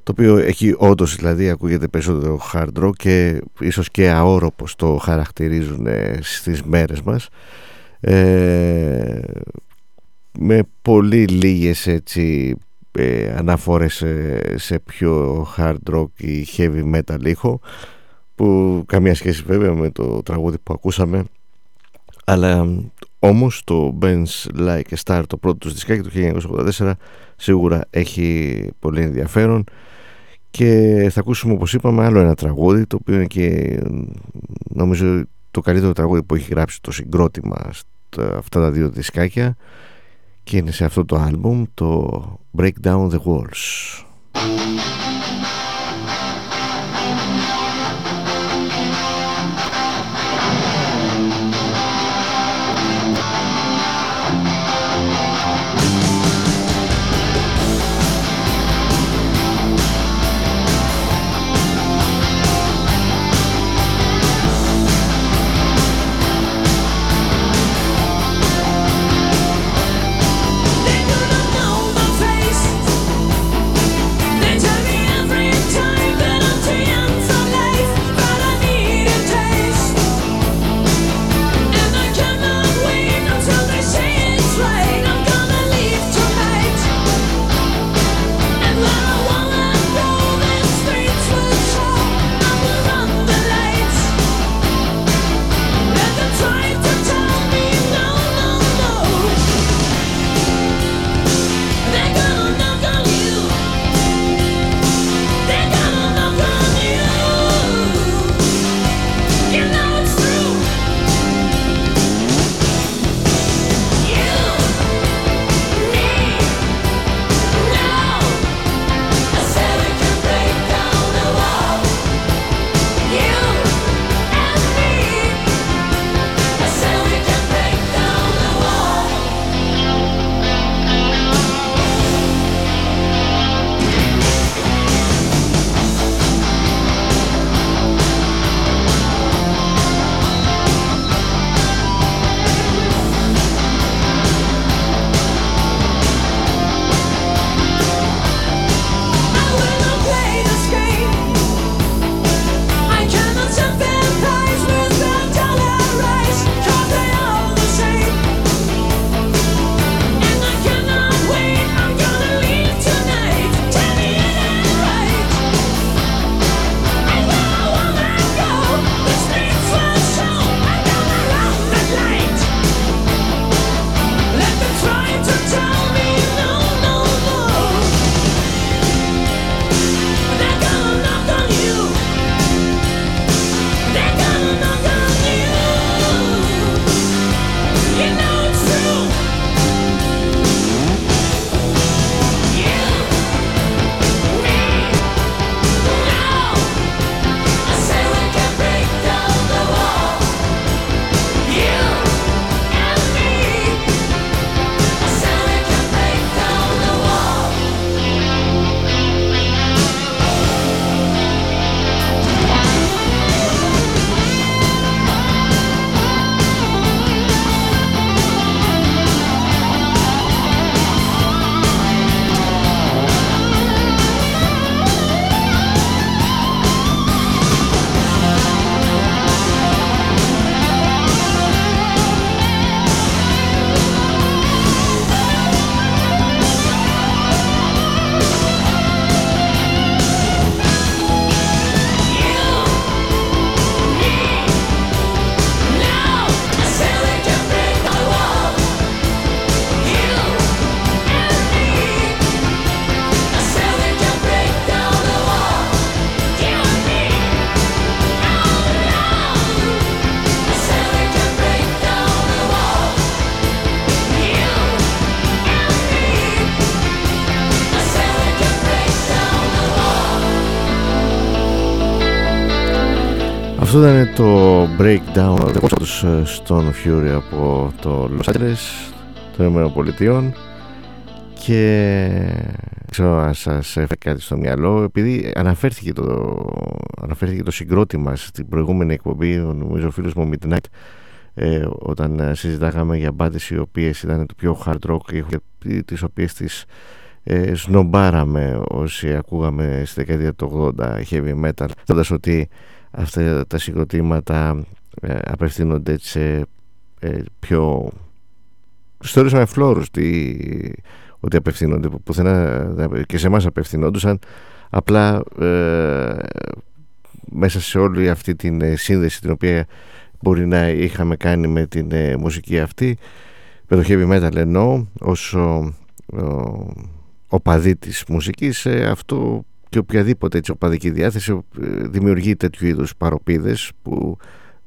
το οποίο έχει όντως δηλαδή ακούγεται περισσότερο hard rock και ίσως και αόροπος το χαρακτηρίζουν ε, στις μέρες μας. Ε, με πολύ λίγες έτσι ε, αναφορές σε, σε πιο hard rock ή heavy metal ήχο που καμία σχέση βέβαια με το τραγούδι που ακούσαμε αλλά όμως το Ben's Like a Star το πρώτο τους δισκάκι του 1984 σίγουρα έχει πολύ ενδιαφέρον. Και θα ακούσουμε όπως είπαμε άλλο ένα τραγούδι το οποίο είναι και νομίζω το καλύτερο τραγούδι που έχει γράψει το συγκρότημα αυτά τα δύο δισκάκια. Και είναι σε αυτό το άλμπουμ το Break Down the Walls Αυτό ήταν το breakdown τους ε, Stone Fury από το Los Angeles των Ηνωμένων Πολιτειών και ξέρω αν σας έφερε κάτι στο μυαλό επειδή αναφέρθηκε το, αναφέρθηκε το συγκρότημα στην προηγούμενη εκπομπή νομίζω ο φίλος μου Midnight ε, όταν ε, συζητάγαμε για μπάντες οι οποίες ήταν το πιο hard rock και τις οποίες τις ε, σνομπάραμε όσοι ακούγαμε στη δεκαετία του 80 heavy metal ότι αυτά τα συγκροτήματα ε, απευθύνονται σε ε, πιο με φλόρους τι, ότι απευθύνονται πουθενά και σε εμάς απευθυνόντουσαν. Απλά ε, μέσα σε όλη αυτή την ε, σύνδεση την οποία μπορεί να είχαμε κάνει με την μουσική αυτή με το heavy metal εννοώ όσο ο παδί της μουσικής αυτό και οποιαδήποτε έτσι οπαδική διάθεση ε, δημιουργεί τέτοιου είδους παροπίδες που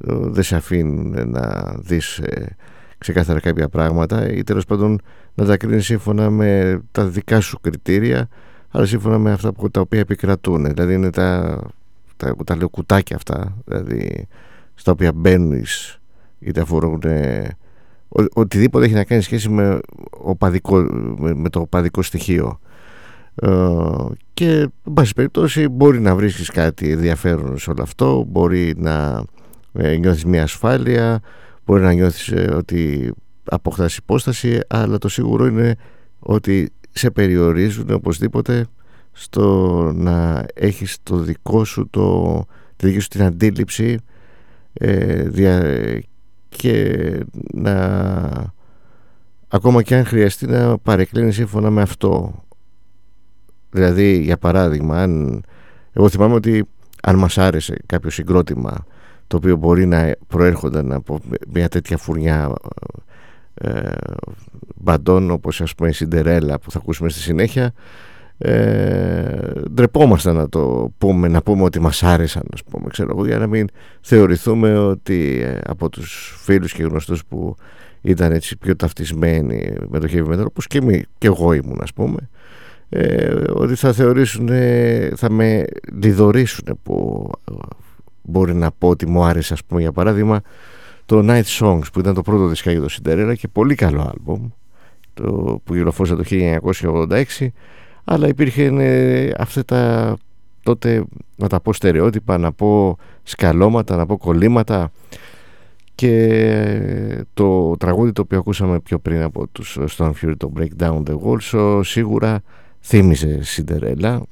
ε, δεν σε αφήνουν να δεις ε, ξεκάθαρα κάποια πράγματα ή τέλος πάντων να τα κρίνεις σύμφωνα με τα δικά σου κριτήρια αλλά σύμφωνα με αυτά που, τα οποία επικρατούν. Δηλαδή είναι τα, τα, τα λέω κουτάκια αυτά δηλαδή στα οποία μπαίνεις είτε αφορούν ο, οτιδήποτε έχει να κάνει σχέση με, οπαδικό, με, με το οπαδικό στοιχείο. ε, και εν πάση περιπτώσει μπορεί να βρίσκεις κάτι ενδιαφέρον σε όλο αυτό. Μπορεί να ε, νιώθεις μια ασφάλεια μπορεί να νιώθεις ε, ότι αποκτάς υπόσταση αλλά το σίγουρο είναι ότι σε περιορίζουν οπωσδήποτε στο να έχεις το δικό σου το, τη δική σου την αντίληψη ε, δια, και να ακόμα και αν χρειαστεί να παρεκκλίνεις σύμφωνα με αυτό δηλαδή για παράδειγμα αν, εγώ θυμάμαι ότι αν μας άρεσε κάποιο συγκρότημα το οποίο μπορεί να προέρχονταν από μια τέτοια φουρνιά ε, μπαντών όπως ας πούμε η Σιντερέλα που θα ακούσουμε στη συνέχεια ε, ντρεπόμασταν να το πούμε να πούμε ότι μας άρεσαν ας πούμε, ξέρω εγώ, για να μην θεωρηθούμε ότι ε, από τους φίλους και γνωστούς που ήταν έτσι πιο ταυτισμένοι με το heavy metal όπως και, και εγώ ήμουν ας πούμε ε, ότι θα θεωρήσουν θα με λιδωρήσουν που μπορεί να πω ότι μου άρεσε ας πούμε για παράδειγμα το Night Songs που ήταν το πρώτο δισκάκι του Cinderella και πολύ καλό άλμπομ το, που κυκλοφόρησε το 1986 αλλά υπήρχε ε, αυτά τα τότε να τα πω στερεότυπα, να πω σκαλώματα, να πω κολλήματα και το τραγούδι το οποίο ακούσαμε πιο πριν από τους Stone Fury το Break Down the Walls σίγουρα Θύμιζε, Σιντερέλα.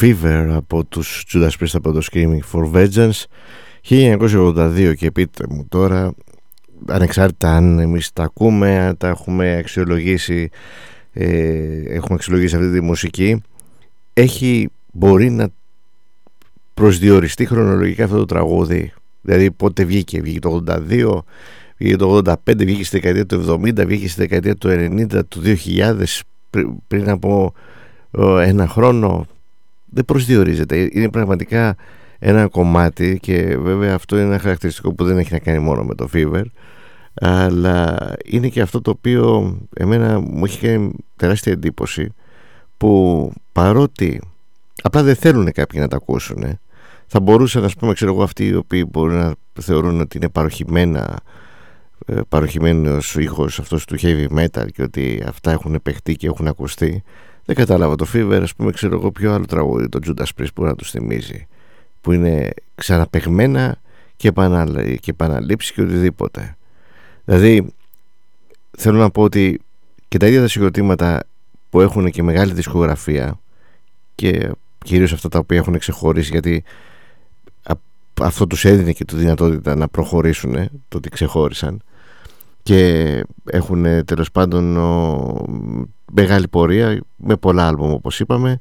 Fever από τους Judas Priest από το Screaming for Vengeance. 1982 και πείτε μου τώρα ανεξάρτητα αν εμείς τα ακούμε, αν τα έχουμε αξιολογήσει ε, έχουμε αξιολογήσει αυτή τη μουσική έχει, μπορεί να προσδιοριστεί χρονολογικά αυτό το τραγούδι. Δηλαδή πότε βγήκε, βγήκε το 82 βγήκε το 85, βγήκε στη δεκαετία του 70 βγήκε στη δεκαετία του 90, του 2000 πριν από ένα χρόνο δεν προσδιορίζεται. Είναι πραγματικά ένα κομμάτι και βέβαια αυτό είναι ένα χαρακτηριστικό που δεν έχει να κάνει μόνο με το Fever αλλά είναι και αυτό το οποίο εμένα μου έχει κάνει τεράστια εντύπωση που παρότι απλά δεν θέλουν κάποιοι να τα ακούσουν θα μπορούσαν να πούμε ξέρω εγώ αυτοί οι οποίοι μπορούν να θεωρούν ότι είναι παροχημένα ε, παροχημένος ήχος αυτός του heavy metal και ότι αυτά έχουν επεχτεί και έχουν ακουστεί δεν κατάλαβα το Fever ας πούμε ξέρω εγώ πιο άλλο τραγούδι το Judas Priest που να τους θυμίζει που είναι ξαναπεγμένα και, επαναλ, και επαναλήψει και οτιδήποτε. Δηλαδή θέλω να πω ότι και τα ίδια τα συγκροτήματα που έχουν και μεγάλη δισκογραφία και κυρίως αυτά τα οποία έχουν ξεχωρίσει γιατί αυτό τους έδινε και τη δυνατότητα να προχωρήσουν το ότι ξεχώρισαν και έχουν τέλος πάντων ο, μεγάλη πορεία με πολλά άλμπομ όπως είπαμε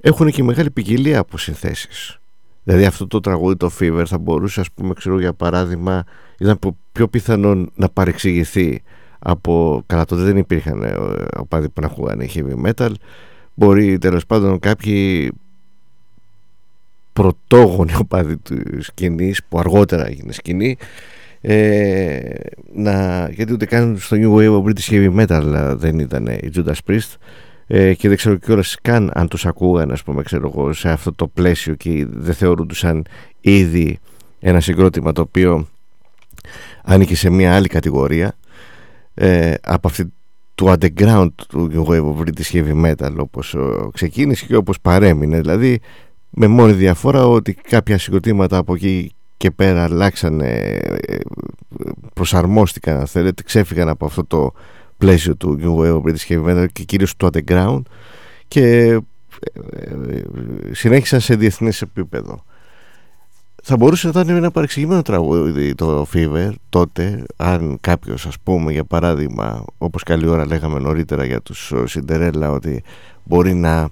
έχουν και μεγάλη ποικιλία από συνθέσεις. Δηλαδή αυτό το τραγούδι το Fever θα μπορούσε ας πούμε ξέρω για παράδειγμα ήταν πιο πιθανό να παρεξηγηθεί από καλά τότε δεν υπήρχαν ε, οπαδοί που να ακούγανε heavy metal. Μπορεί τέλος πάντων κάποιοι πρωτόγονοι οπαδοί του σκηνής που αργότερα έγινε σκηνή ε, να, γιατί ούτε καν στο New Wave of British Heavy Metal ε, δεν ήταν η Judas Priest. Ε, και δεν ξέρω κιόλας καν αν τους ακούγαν ας πούμε ξέρω εγώ σε αυτό το πλαίσιο και δεν θεωρούντουσαν ήδη ένα συγκρότημα το οποίο άνοιγε σε μια άλλη κατηγορία ε, από αυτή του underground του New Wave of British Heavy Metal όπως ξεκίνησε και όπως παρέμεινε. Δηλαδή με μόνη διαφορά ότι κάποια συγκροτήματα από εκεί και πέρα αλλάξανε, ε, προσαρμόστηκαν αν θέλετε, ξέφυγαν από αυτό το πλαίσιο του New Wave British Heavy Metal και κυρίως του underground και ε, ε, συνέχισαν σε διεθνές επίπεδο. Θα μπορούσε να ήταν ένα παρεξηγημένο τραγούδι το Fever τότε αν κάποιος ας πούμε για παράδειγμα όπως καλή ώρα λέγαμε νωρίτερα για τους Cinderella ότι μπορεί να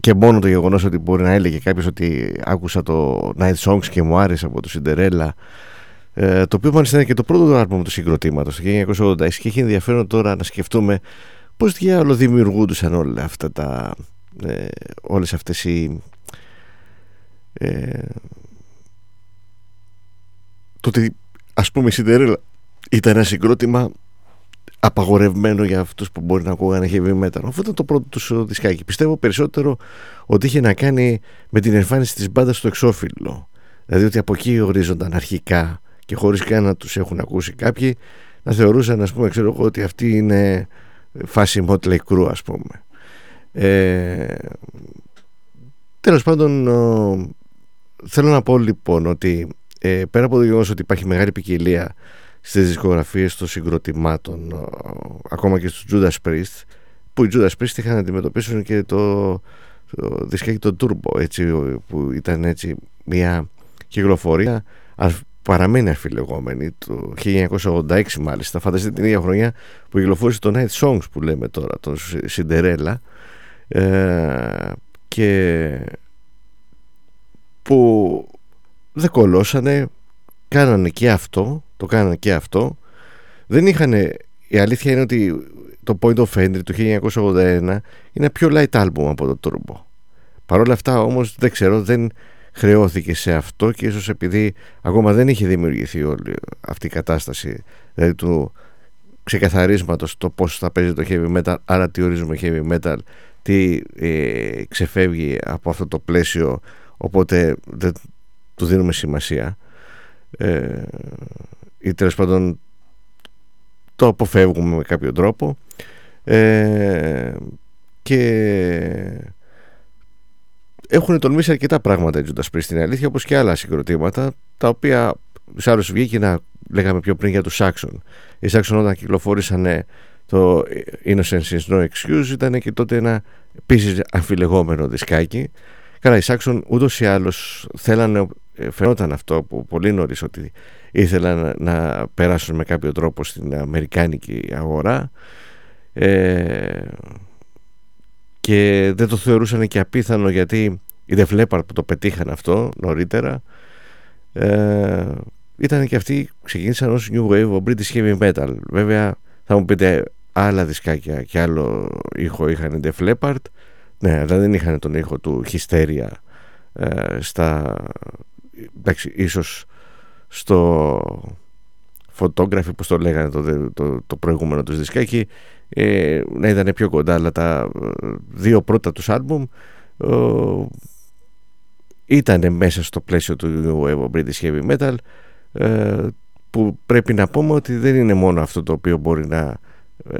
και μόνο το γεγονός ότι μπορεί να έλεγε κάποιος ότι άκουσα το Night Songs και μου άρεσε από το Cinderella ε, το οποίο μάλιστα είναι και το πρώτο άλμπουμ του συγκροτήματος το 1986 και έχει ενδιαφέρον τώρα να σκεφτούμε πώς διάλογο δημιουργούντουσαν όλα αυτά τα ε, όλες αυτές οι ε, το ότι ας πούμε η Cinderella ήταν ένα συγκρότημα απαγορευμένο για αυτούς που μπορεί να ακούγανε heavy metal. Αυτό ήταν το πρώτο τους δισκάκι. Πιστεύω περισσότερο ότι είχε να κάνει με την εμφάνιση της μπάντας στο εξώφυλλο. Δηλαδή ότι από εκεί ορίζονταν αρχικά και χωρίς καν να τους έχουν ακούσει κάποιοι να θεωρούσαν ας πούμε ξέρω εγώ ότι αυτή είναι φάση Motley Crue ας πούμε. Ε, τέλος πάντων θέλω να πω λοιπόν ότι ε, πέρα από το γεγονός ότι υπάρχει μεγάλη ποικιλία στις δισκογραφίες των συγκροτημάτων ακόμα και στους Judas Priest που οι Judas Priest είχαν να αντιμετωπίσουν και το, το δισκάκι το Turbo έτσι, που ήταν έτσι μια κυκλοφορία παραμένει αφιλεγόμενη το 1986 μάλιστα φανταστείτε την ίδια χρονιά που κυκλοφόρησε το Night Songs που λέμε τώρα το Cinderella ε, και που δεν κολώσανε κάνανε και αυτό το κάνανε και αυτό. Δεν είχαν η αλήθεια είναι ότι το Point of Entry του 1981 είναι πιο light album από το Turbo. Παρ' όλα αυτά όμως δεν ξέρω δεν χρεώθηκε σε αυτό και ίσως επειδή ακόμα δεν είχε δημιουργηθεί όλη αυτή η κατάσταση δηλαδή του ξεκαθαρίσματος το πώς θα παίζει το heavy metal άρα τι ορίζουμε heavy metal τι ε, ξεφεύγει από αυτό το πλαίσιο οπότε δεν του δίνουμε σημασία ε, ή τέλος πάντων το αποφεύγουμε με κάποιο τρόπο. Ε, και έχουν τολμήσει αρκετά πράγματα οι Judas Priest. Στην αλήθεια όπως και άλλα συγκροτήματα τα οποία σε άλλους βγήκε να λέγαμε πιο πριν για τους Saxon. Οι Saxon όταν κυκλοφόρησαν το Innocence is no excuse ήταν και τότε ένα επίσης αμφιλεγόμενο δισκάκι Καλά, οι Σάξον ούτως ή άλλως θέλανε, ε, φαινόταν αυτό από πολύ νωρίς ότι ήθελαν να, περάσουν με κάποιο τρόπο στην αμερικάνικη αγορά. Ε, και δεν το θεωρούσαν και απίθανο γιατί οι Def που το πετύχαν αυτό νωρίτερα ε, ήταν και αυτοί ξεκίνησαν ως New Wave of British Heavy Metal. Βέβαια θα μου πείτε άλλα δισκάκια και άλλο ήχο είχαν Def Leppard ναι, αλλά δεν είχαν τον ήχο του Hysteria ε, στα, εντάξει, ίσως στο photography, που το λέγανε το, το, το προηγούμενο τους δισκάκι, ε, να ήταν πιο κοντά, αλλά τα ε, δύο πρώτα τους άλμπουμ ε, ήταν μέσα στο πλαίσιο του New British Heavy Metal ε, που πρέπει να πούμε ότι δεν είναι μόνο αυτό το οποίο μπορεί να ε,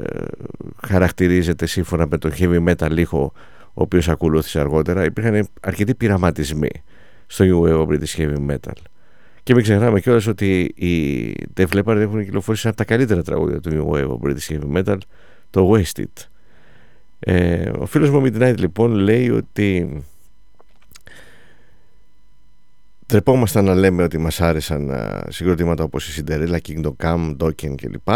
χαρακτηρίζεται σύμφωνα με το heavy metal ήχο ο οποίος ακολούθησε αργότερα υπήρχαν αρκετοί πειραματισμοί στο New Wave British Heavy Metal. Και μην ξεχνάμε κιόλας ότι οι Def Leppard έχουν κυκλοφορήσει ένα από τα καλύτερα τραγούδια του New Wave British Heavy Metal το Wasted. Ε, ο φίλος μου Midnight λοιπόν λέει ότι τρεπόμασταν να λέμε ότι μας άρεσαν συγκροτήματα όπως η Cinderella, Kingdom Come, Dokken κλπ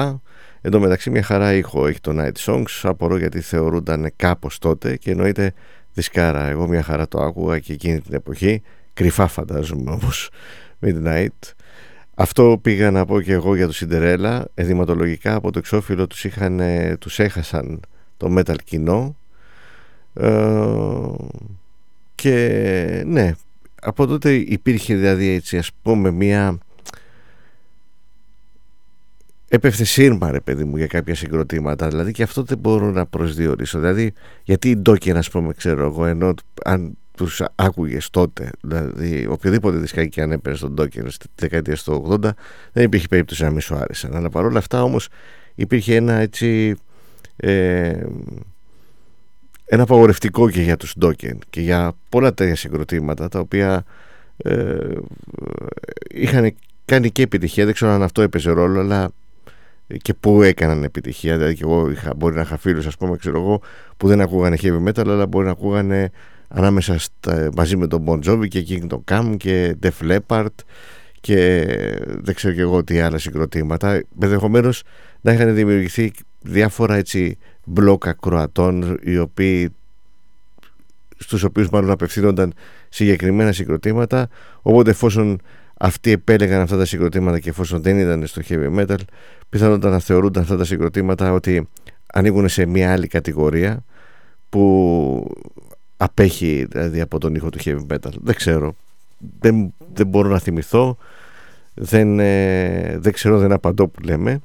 Εν τω μεταξύ μια χαρά ήχο έχει το Night Songs. Απορώ γιατί θεωρούνταν κάπως τότε Και εννοείται δισκάρα. Εγώ μια χαρά το άκουγα και εκείνη την εποχή. Κρυφά φαντάζομαι όμως Midnight. Αυτό πήγα να πω και εγώ για το Σιντερέλα Ενδυματολογικά από το εξώφυλλο τους, είχαν, τους έχασαν το metal κοινό. Ε, Και ναι Από τότε υπήρχε δηλαδή έτσι ας πούμε μια έπεφτε σύρμα ρε παιδί μου για κάποια συγκροτήματα. Δηλαδή και αυτό δεν μπορώ να προσδιορίσω. Δηλαδή γιατί οι Ντόκεν ας πούμε ξέρω εγώ ενώ αν τους άκουγες τότε δηλαδή οποιοδήποτε δισκάκι και αν έπαιρνε στον Ντόκεν στη δεκαετία του 80 δεν υπήρχε περίπτωση να μην σου άρεσαν. Αλλά παρόλα αυτά όμως υπήρχε ένα έτσι ε, ένα απαγορευτικό και για τους Ντόκεν και για πολλά τέτοια συγκροτήματα τα οποία ε, είχαν κάνει και επιτυχία. Δεν ξέρω αν αυτό έπαιζε ρόλο αλλά και που έκαναν επιτυχία. Δηλαδή, και εγώ είχα, μπορεί να είχα φίλους, ας πούμε, ξέρω εγώ, που δεν ακούγανε heavy metal, αλλά μπορεί να ακούγανε ανάμεσα στα, μαζί με τον Bon Jovi και Kingdom Come και Def Leppard και δεν ξέρω και εγώ τι άλλα συγκροτήματα. Ενδεχομένως να είχαν δημιουργηθεί διάφορα έτσι μπλόκα κροατών οι οποίοι στους οποίους μάλλον απευθύνονταν συγκεκριμένα συγκροτήματα οπότε εφόσον αυτοί επέλεγαν αυτά τα συγκροτήματα και εφόσον δεν ήταν στο heavy metal πιθανότατα να θεωρούνταν αυτά τα συγκροτήματα ότι ανοίγουν σε μια άλλη κατηγορία που απέχει δηλαδή από τον ήχο του heavy metal. Δεν ξέρω. Δεν, δεν μπορώ να θυμηθώ. Δεν, ε, δεν ξέρω, δεν απαντώ που λέμε.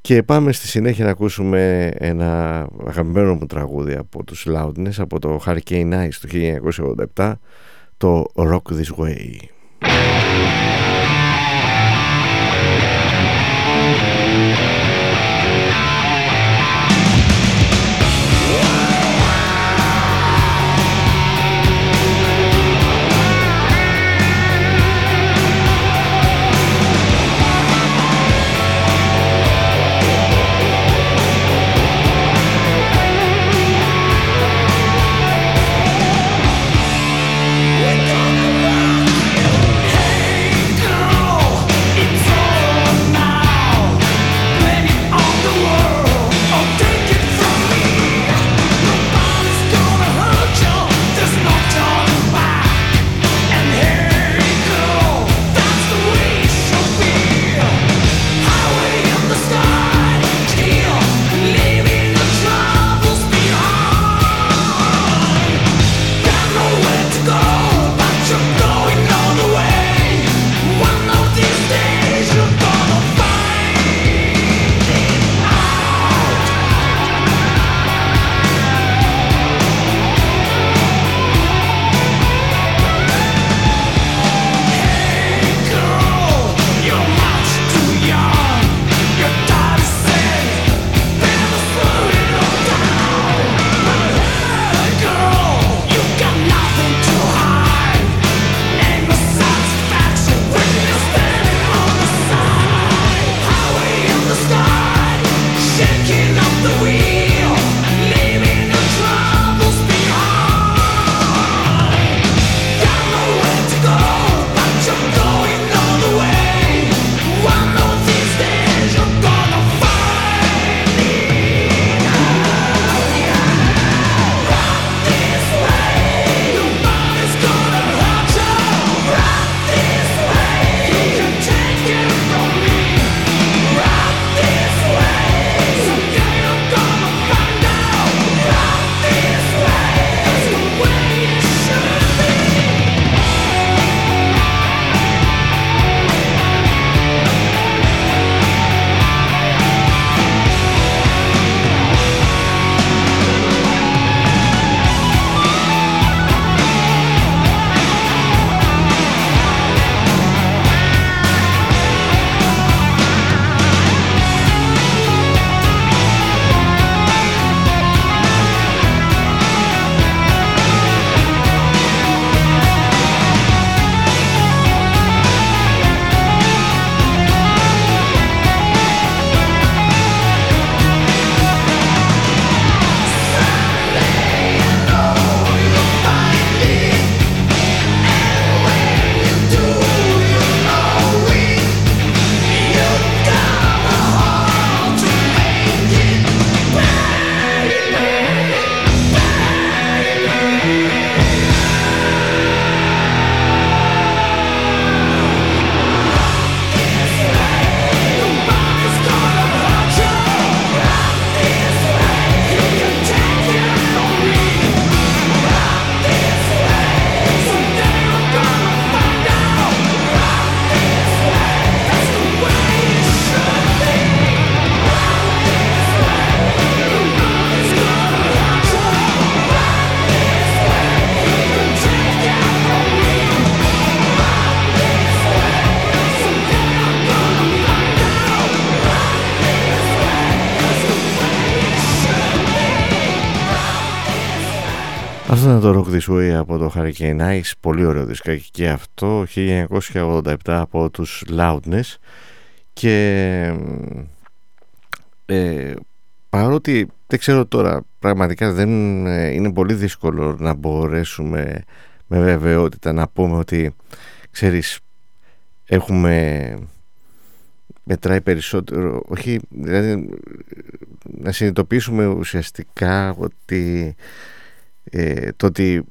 Και πάμε στη συνέχεια να ακούσουμε ένα αγαπημένο μου τραγούδι από τους Loudness από το Hurricane Ice του 1987 το Rock This Way. Από το Hurricane Ice Πολύ ωραίο δισκάκι και αυτό 1987 από τους Loudness. Και ε, παρότι δεν ξέρω τώρα Πραγματικά δεν ε, είναι πολύ δύσκολο να μπορέσουμε με βεβαιότητα να πούμε ότι ξέρεις έχουμε μετράει περισσότερο όχι δηλαδή να συνειδητοποιήσουμε ουσιαστικά ότι ε, το ότι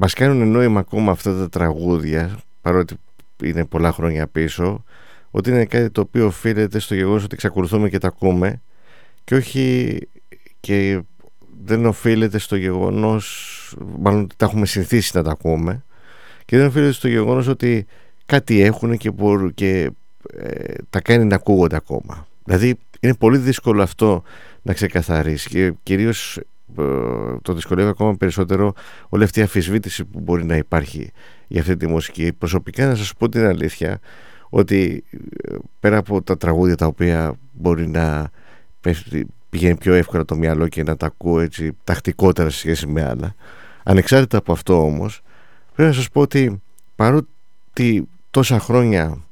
μας κάνουν νόημα ακόμα αυτά τα τραγούδια παρότι είναι πολλά χρόνια πίσω ότι είναι κάτι το οποίο οφείλεται στο γεγονός ότι εξακολουθούμε και τα ακούμε και όχι και δεν οφείλεται στο γεγονός μάλλον τα έχουμε συνηθίσει να τα ακούμε και δεν οφείλεται στο γεγονός ότι κάτι έχουν και, μπορούν, και ε, τα κάνει να ακούγονται ακόμα. Δηλαδή είναι πολύ δύσκολο αυτό να ξεκαθαρίσει και κυρίως ε, το δυσκολεύει ακόμα περισσότερο όλη αυτή η αφισβήτηση που μπορεί να υπάρχει για αυτή τη μουσική. Προσωπικά να σας πω την αλήθεια ότι ε, πέρα από τα τραγούδια τα οποία μπορεί να πηγαίνει πιο εύκολα το μυαλό και να τα ακούω έτσι τακτικότερα σε σχέση με άλλα ανεξάρτητα από αυτό όμως πρέπει να σας πω ότι παρότι τόσα χρόνια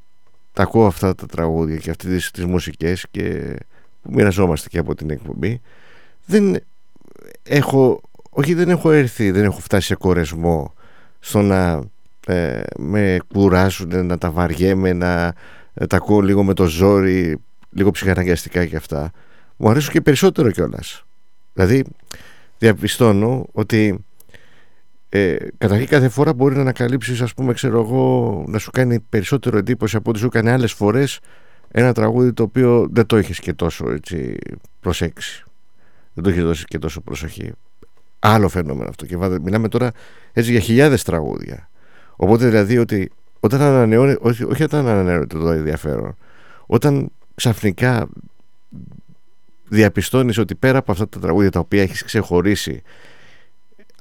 τα ακούω αυτά τα τραγούδια και αυτές τις, τις μουσικές και που μοιραζόμαστε και από την εκπομπή δεν έχω, όχι δεν έχω έρθει, δεν έχω φτάσει σε κορεσμό στο να ε, με κουράσουν, να τα βαριέμαι, να ε, τα ακούω λίγο με το ζόρι, λίγο ψυχαναγκαστικά και αυτά. Μου αρέσουν και περισσότερο κιόλας. Δηλαδή, διαπιστώνω ότι ε, καταρχήν κάθε φορά μπορεί να ανακαλύψεις ας πούμε ξέρω εγώ να σου κάνει περισσότερο εντύπωση από ό,τι σου έκανε άλλες φορές ένα τραγούδι το οποίο δεν το έχεις και τόσο έτσι προσέξει δεν το έχει δώσει και τόσο προσοχή. Άλλο φαινόμενο αυτό. Και μιλάμε τώρα έτσι για χιλιάδες τραγούδια. Οπότε δηλαδή ότι όταν ανανεώνει, όχι, όχι όταν ανανεώνεται το ενδιαφέρον, όταν ξαφνικά διαπιστώνεις ότι πέρα από αυτά τα τραγούδια τα οποία έχεις ξεχωρίσει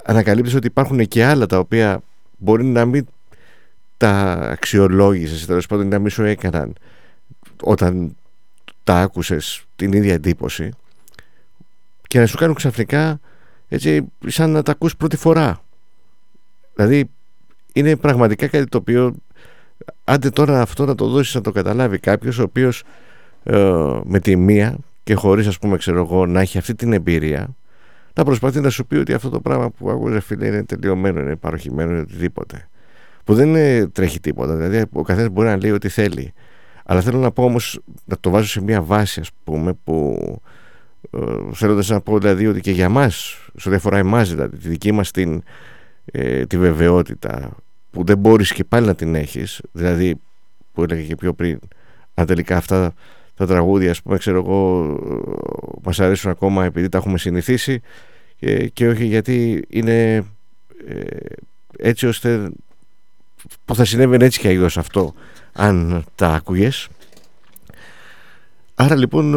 ανακαλύπτεις ότι υπάρχουν και άλλα τα οποία μπορεί να μην τα αξιολόγησες τέλος πάντων να μην σου έκαναν όταν τα άκουσες την ίδια εντύπωση και να σου κάνουν ξαφνικά έτσι σαν να τα ακούς πρώτη φορά. Δηλαδή είναι πραγματικά κάτι το οποίο άντε τώρα αυτό να το δώσεις να το καταλάβει κάποιος ο οποίος ε, με τη μία και χωρίς ας πούμε ξέρω εγώ να έχει αυτή την εμπειρία να προσπαθεί να σου πει ότι αυτό το πράγμα που ακούγεται φίλε είναι τελειωμένο, είναι παροχημένο, είναι οτιδήποτε. Που δεν είναι, τρέχει τίποτα. Δηλαδή ο καθένας μπορεί να λέει ό,τι θέλει. Αλλά θέλω να πω όμως να το βάζω σε μια βάση, ας πούμε, που ε, θέλοντας να πω δηλαδή ότι και για μας σε ό,τι αφορά εμάς δηλαδή τη δική μας την, ε, τη βεβαιότητα που δεν μπορείς και πάλι να την έχεις δηλαδή που έλεγα και πιο πριν αν τελικά αυτά τα τραγούδια ας πούμε ξέρω εγώ μας αρέσουν ακόμα επειδή τα έχουμε συνηθίσει και, και όχι γιατί είναι ε, έτσι ώστε που θα συνέβαινε έτσι και αλλιώς αυτό αν τα άκουγες. Άρα λοιπόν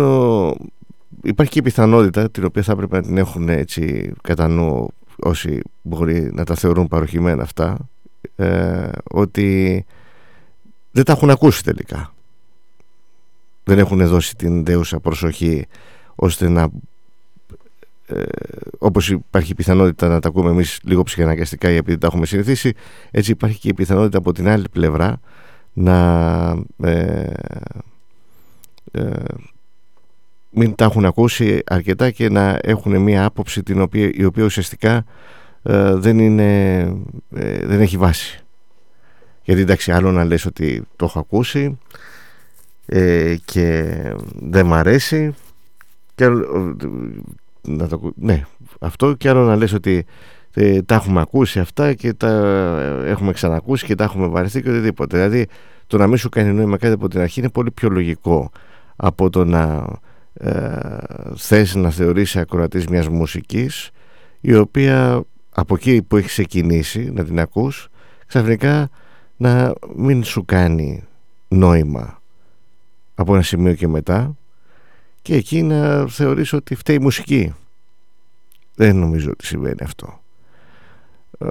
υπάρχει και η πιθανότητα την οποία θα έπρεπε να την έχουν έτσι κατά νου όσοι μπορεί να τα θεωρούν παροχημένα αυτά ε, ότι δεν τα έχουν ακούσει τελικά. Δεν έχουν δώσει την δέουσα προσοχή ώστε να ε, όπως υπάρχει η πιθανότητα να τα ακούμε εμείς λίγο ψυχαναγκαστικά επειδή τα έχουμε συνηθίσει έτσι υπάρχει και η πιθανότητα από την άλλη πλευρά να ε, ε, μην τα έχουν ακούσει αρκετά και να έχουν μια άποψη την οποία, η οποία ουσιαστικά ε, δεν, είναι, ε, δεν έχει βάση. Γιατί εντάξει άλλο να λες ότι το έχω ακούσει ε, και δεν μ' αρέσει και να το, ναι, αυτό και άλλο να λες ότι τα έχουμε ακούσει αυτά και τα έχουμε ξανακούσει και τα έχουμε βαρεθεί και οτιδήποτε. Δηλαδή το να μην σου κάνει νόημα κάτι από την αρχή είναι πολύ πιο λογικό από το να ε, θες να θεωρήσει ακροατής μιας μουσικής η οποία από εκεί που έχεις ξεκινήσει να την ακούς ξαφνικά να μην σου κάνει νόημα από ένα σημείο και μετά και εκεί να θεωρείς ότι φταίει η μουσική. Δεν νομίζω ότι συμβαίνει αυτό. Ε,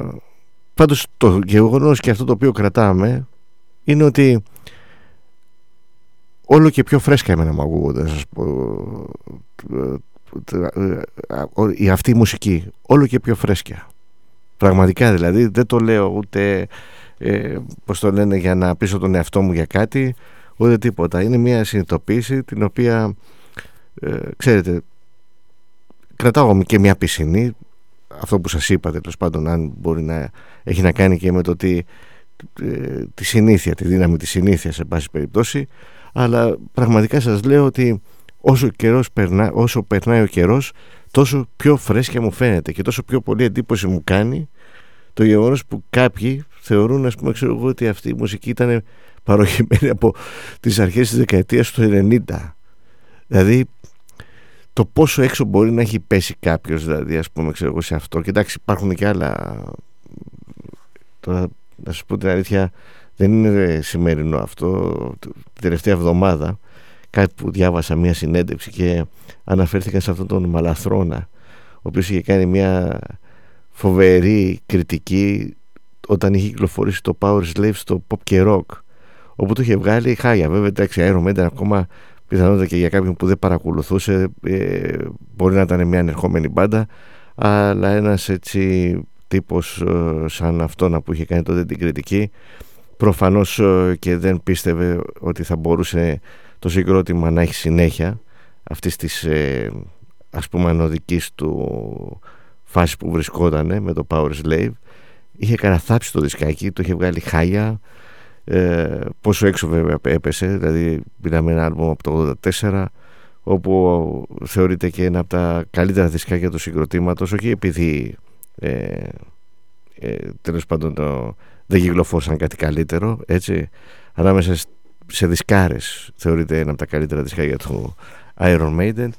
πάντως το γεγονός και αυτό το οποίο κρατάμε είναι ότι όλο και πιο φρέσκα εμένα μου ακούγονται να σας πω η αυτή η μουσική όλο και πιο φρέσκια πραγματικά δηλαδή δεν το λέω ούτε ε, πώς το λένε για να πείσω τον εαυτό μου για κάτι ούτε τίποτα είναι μια συνειδητοποίηση την οποία ε, ξέρετε κρατάω και μια πισινή αυτό που σας είπα τέλο πάντων αν μπορεί να έχει να κάνει και με το ότι ε, τη συνήθεια, τη δύναμη της συνήθειας σε πάση περιπτώσει αλλά πραγματικά σας λέω ότι όσο, καιρός περνά, όσο περνάει ο καιρός τόσο πιο φρέσκια μου φαίνεται και τόσο πιο πολύ εντύπωση μου κάνει το γεγονός που κάποιοι θεωρούν ας πούμε ξέρω εγώ ότι αυτή η μουσική ήταν παροχημένη από τις αρχές της δεκαετίας του 90 δηλαδή το πόσο έξω μπορεί να έχει πέσει κάποιος δηλαδή ας πούμε ξέρω εγώ σε αυτό. Και εντάξει υπάρχουν και άλλα. Τώρα να σου πω την αλήθεια δεν είναι σημερινό αυτό. Την τελευταία εβδομάδα κάτι που διάβασα μια συνέντευξη και αναφέρθηκαν σε αυτόν τον Μαλαθρώνα ο οποίος είχε κάνει μια φοβερή κριτική όταν είχε κυκλοφορήσει το Power Slave στο pop και rock όπου το είχε βγάλει χάγια βέβαια εντάξει Iron Maiden ακόμα πιθανότητα και για κάποιον που δεν παρακολουθούσε ε, μπορεί να ήταν μια ανερχόμενη μπάντα αλλά ένας έτσι τύπος ε, σαν αυτόν που είχε κάνει τότε την κριτική προφανώς ε, και δεν πίστευε ότι θα μπορούσε το συγκρότημα να έχει συνέχεια αυτής της ε, ας πούμε ανωδικής του φάσης που βρισκόταν με το Power Slave. Είχε καραθάψει το δισκάκι, το είχε βγάλει χάλια. Ε, πόσο έξω βέβαια έπεσε δηλαδή πήραμε ένα άλμπομ από το 84 όπου θεωρείται και ένα από τα καλύτερα δισκάκια του συγκροτήματος όχι επειδή ε, ε, τέλος πάντων το, δεν κυκλοφόρησαν κάτι καλύτερο έτσι. Ανάμεσα σε δισκάρες θεωρείται ένα από τα καλύτερα δισκάκια του Iron Maiden.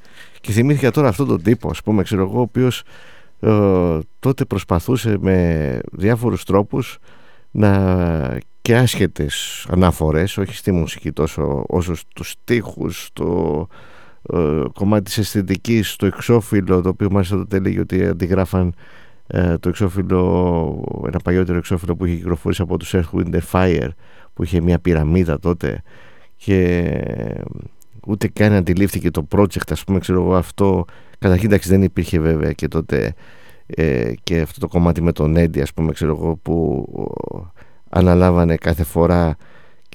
Και θυμήθηκα τώρα αυτόν τον τύπο ας πούμε ξέρω εγώ ο οποίος ε, τότε προσπαθούσε με διάφορους τρόπους να και άσχετες αναφορές όχι στη μουσική τόσο όσο στους στίχους το ε, κομμάτι της αισθητικής το εξώφυλλο το οποίο μάλιστα τότε έλεγε ότι αντιγράφαν ε, το εξώφυλλο ένα παλιότερο εξώφυλλο που είχε κυκλοφορήσει από τους Earth Wind Fire που είχε μια πυραμίδα τότε και ούτε καν αντιλήφθηκε το project ας πούμε ξέρω εγώ αυτό. Καταρχήν εντάξει δεν υπήρχε βέβαια και τότε ε, και αυτό το κομμάτι με τον Έντι ας πούμε ξέρω εγώ που αναλάβανε κάθε φορά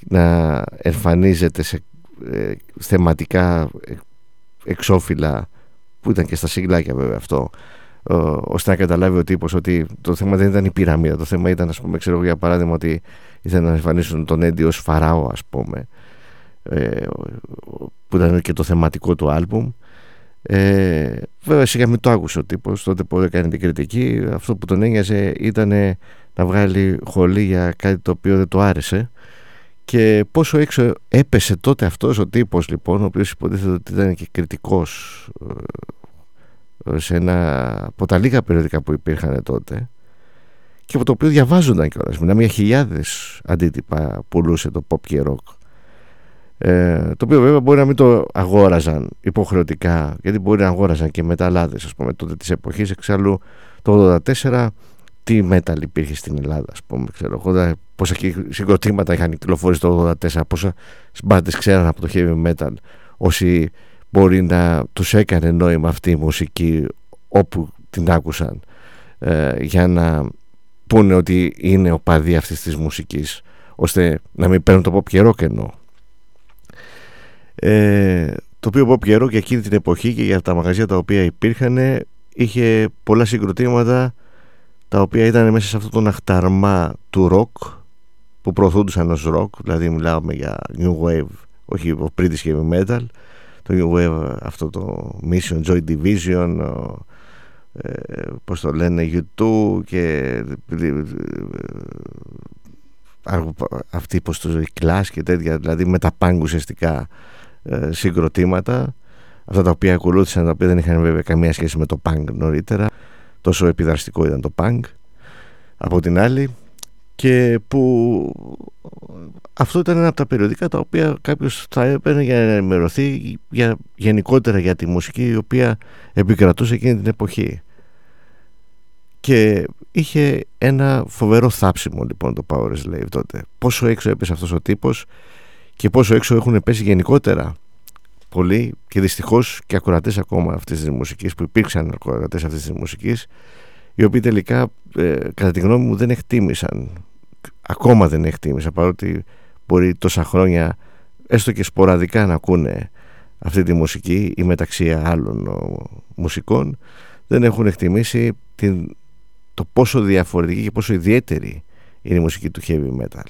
να εμφανίζεται σε ε, θεματικά εξώφυλλα που ήταν και στα σιγλάκια βέβαια αυτό. ε, ώστε να καταλάβει ο τύπος ότι το θέμα δεν ήταν η πυραμίδα. Το θέμα ήταν ας πούμε ξέρω για παράδειγμα ότι ήθελαν να εμφανίσουν τον Έντι ως φαράω ας πούμε ε, που ήταν και το θεματικό του άλμπουμ. Ε, βέβαια σιγά μην το άκουσε ο τύπος. Τότε που έκανε την κριτική αυτό που τον ένοιαζε ήταν να βγάλει χολή για κάτι το οποίο δεν το άρεσε. Και πόσο έξω έπεσε τότε αυτός ο τύπος λοιπόν ο οποίος υποτίθεται ότι ήταν και κριτικός ε, σε ένα από τα λίγα περιοδικά που υπήρχαν τότε και από το οποίο διαβάζονταν κιόλας. Μιλάμε για χιλιάδες αντίτυπα πουλούσε το pop και rock. Ε, το οποίο βέβαια μπορεί να μην το αγόραζαν υποχρεωτικά γιατί μπορεί να αγόραζαν και μεταλλάδες ας πούμε τότε της εποχής. Εξάλλου το 84 τι metal υπήρχε στην Ελλάδα ας πούμε ξέρω εγώ πόσα συγκροτήματα είχαν κυκλοφορήσει το 84 πόσα μπάντες ξέραν από το heavy metal όσοι μπορεί να τους έκανε νόημα αυτή η μουσική όπου την άκουσαν ε, για να πούνε ότι είναι ο παδί αυτής της μουσικής ώστε να μην παίρνουν το pop και rock εννοώ. Ε, το οποίο Bob καιρό και εκείνη την εποχή και για τα μαγαζιά τα οποία υπήρχαν είχε πολλά συγκροτήματα τα οποία ήταν μέσα σε αυτό τον αχταρμά του rock που προωθούντουσαν ως rock δηλαδή μιλάμε για new wave όχι British heavy metal το new wave αυτό το Mission Joy Division ε, πώς το λένε U2 και ε, ε, αυτοί πως το Clash και τέτοια δηλαδή με τα punk ουσιαστικά ε, συγκροτήματα αυτά τα οποία ακολούθησαν τα οποία δεν είχαν βέβαια καμία σχέση με το punk νωρίτερα τόσο επιδραστικό ήταν το punk. Από την άλλη και που αυτό ήταν ένα από τα περιοδικά τα οποία κάποιος θα έπαιρνε για να ενημερωθεί για, γενικότερα για τη μουσική η οποία επικρατούσε εκείνη την εποχή. Και είχε ένα φοβερό θάψιμο λοιπόν το Power Slave τότε. Πόσο έξω έπεσε αυτός ο τύπος και πόσο έξω έχουν πέσει γενικότερα πολλοί και δυστυχώς και ακροατές ακόμα αυτής της μουσικής που υπήρξαν ακροατές αυτής της μουσικής οι οποίοι τελικά ε, κατά τη γνώμη μου δεν εκτίμησαν ακόμα δεν εκτίμησαν παρότι μπορεί τόσα χρόνια έστω και σποραδικά να ακούνε αυτή τη μουσική ή μεταξύ άλλων μουσικών δεν έχουν εκτιμήσει την, το πόσο διαφορετική και πόσο ιδιαίτερη είναι η μουσική του heavy metal.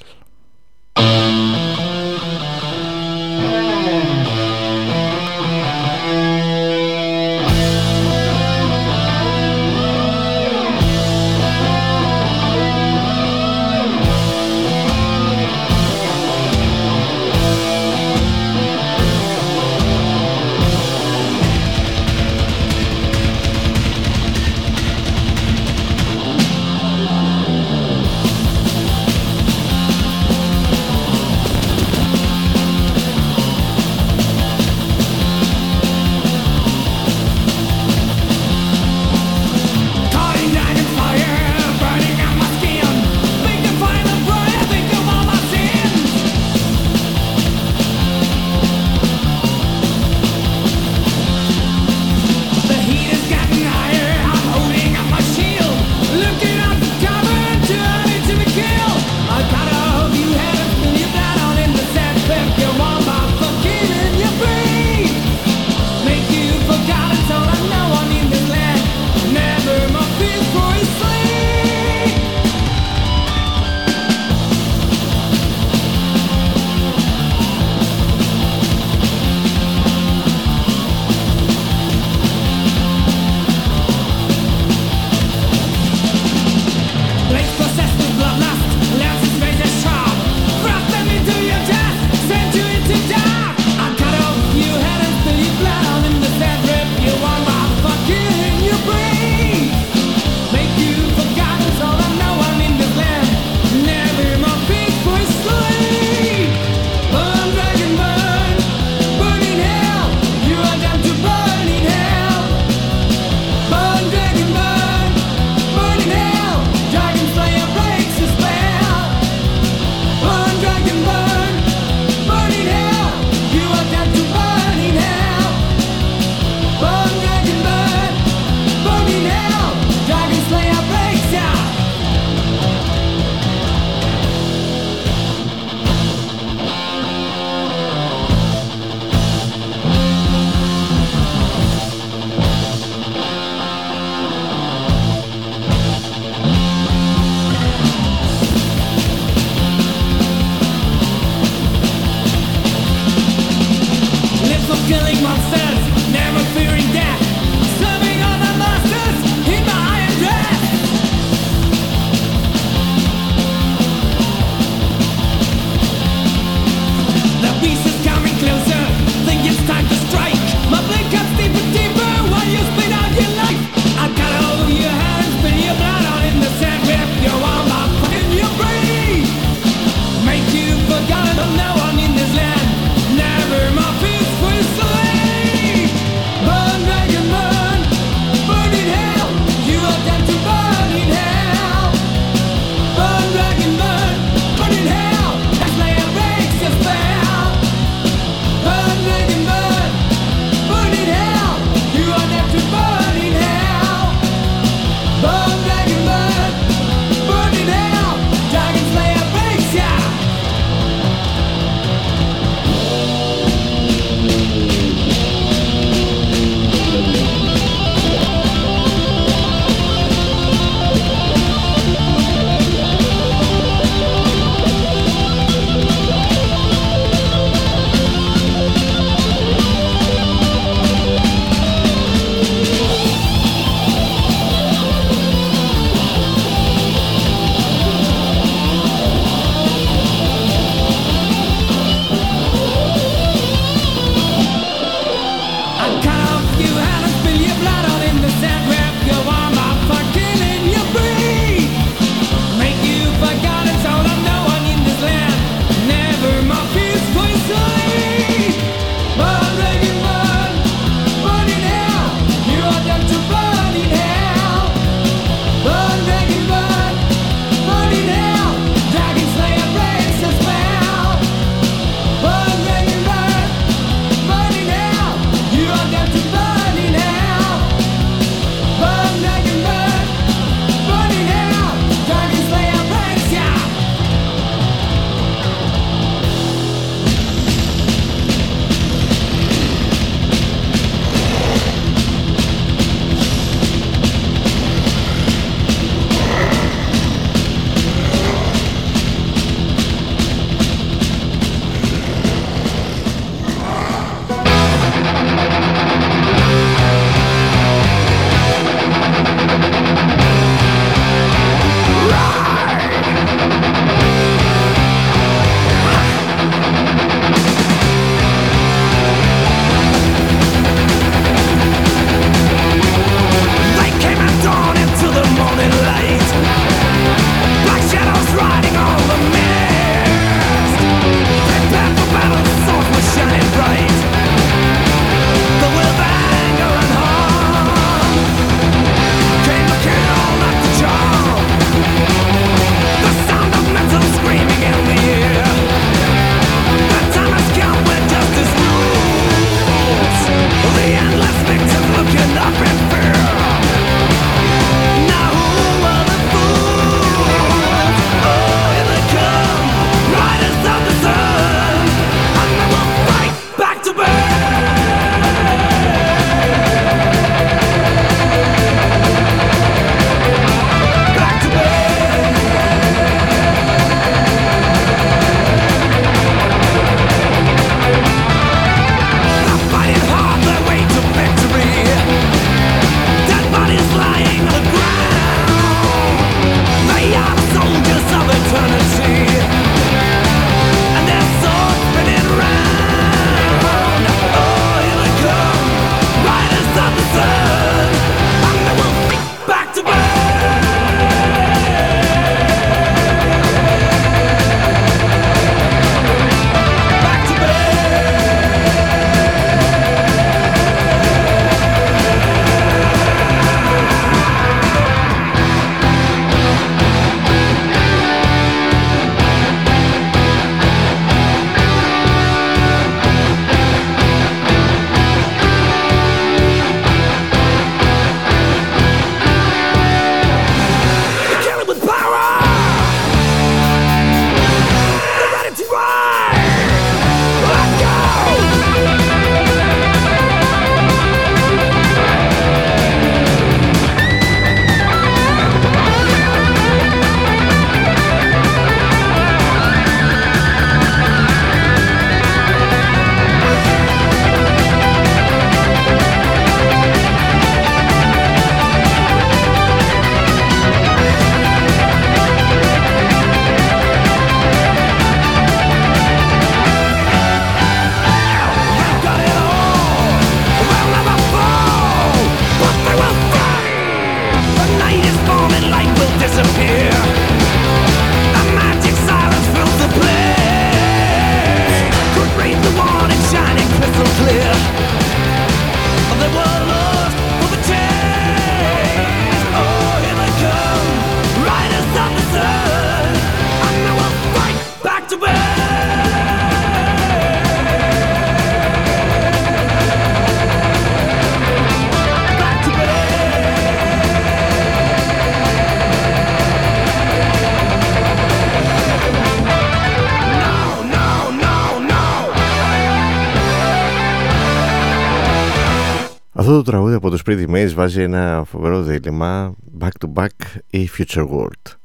Τραγούδι από τους Pretty Maze βάζει ένα φοβερό δίλημα Back to Back ή Future World.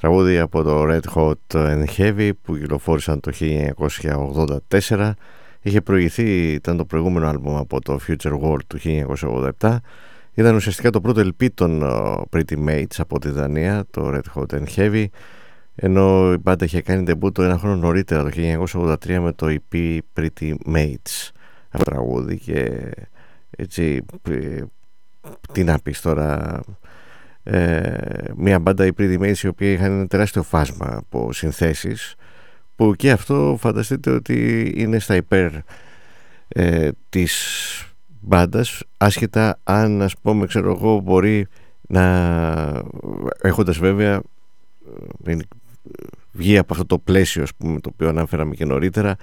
Τραγούδι από το Red Hot and Heavy που κυκλοφόρησαν το 1984 Είχε προηγηθεί, ήταν το προηγούμενο άλμπουμ από το Future World του 1987 Ήταν ουσιαστικά το πρώτο LP των Pretty Mates από τη Δανία, το Red Hot and Heavy ενώ η μπάντα είχε κάνει το ένα χρόνο νωρίτερα το 1983 με το EP Pretty Mates. Αυτό τραγούδι και έτσι τι να πεις τώρα ε, μια μπάντα οι Pretty η οποία είχαν ένα τεράστιο φάσμα από συνθέσεις που και αυτό φανταστείτε ότι είναι στα υπέρ ε, της μπάντας άσχετα αν ας πούμε ξέρω εγώ μπορεί να έχοντας βέβαια ε, βγει από αυτό το πλαίσιο πούμε, το οποίο αναφέραμε και νωρίτερα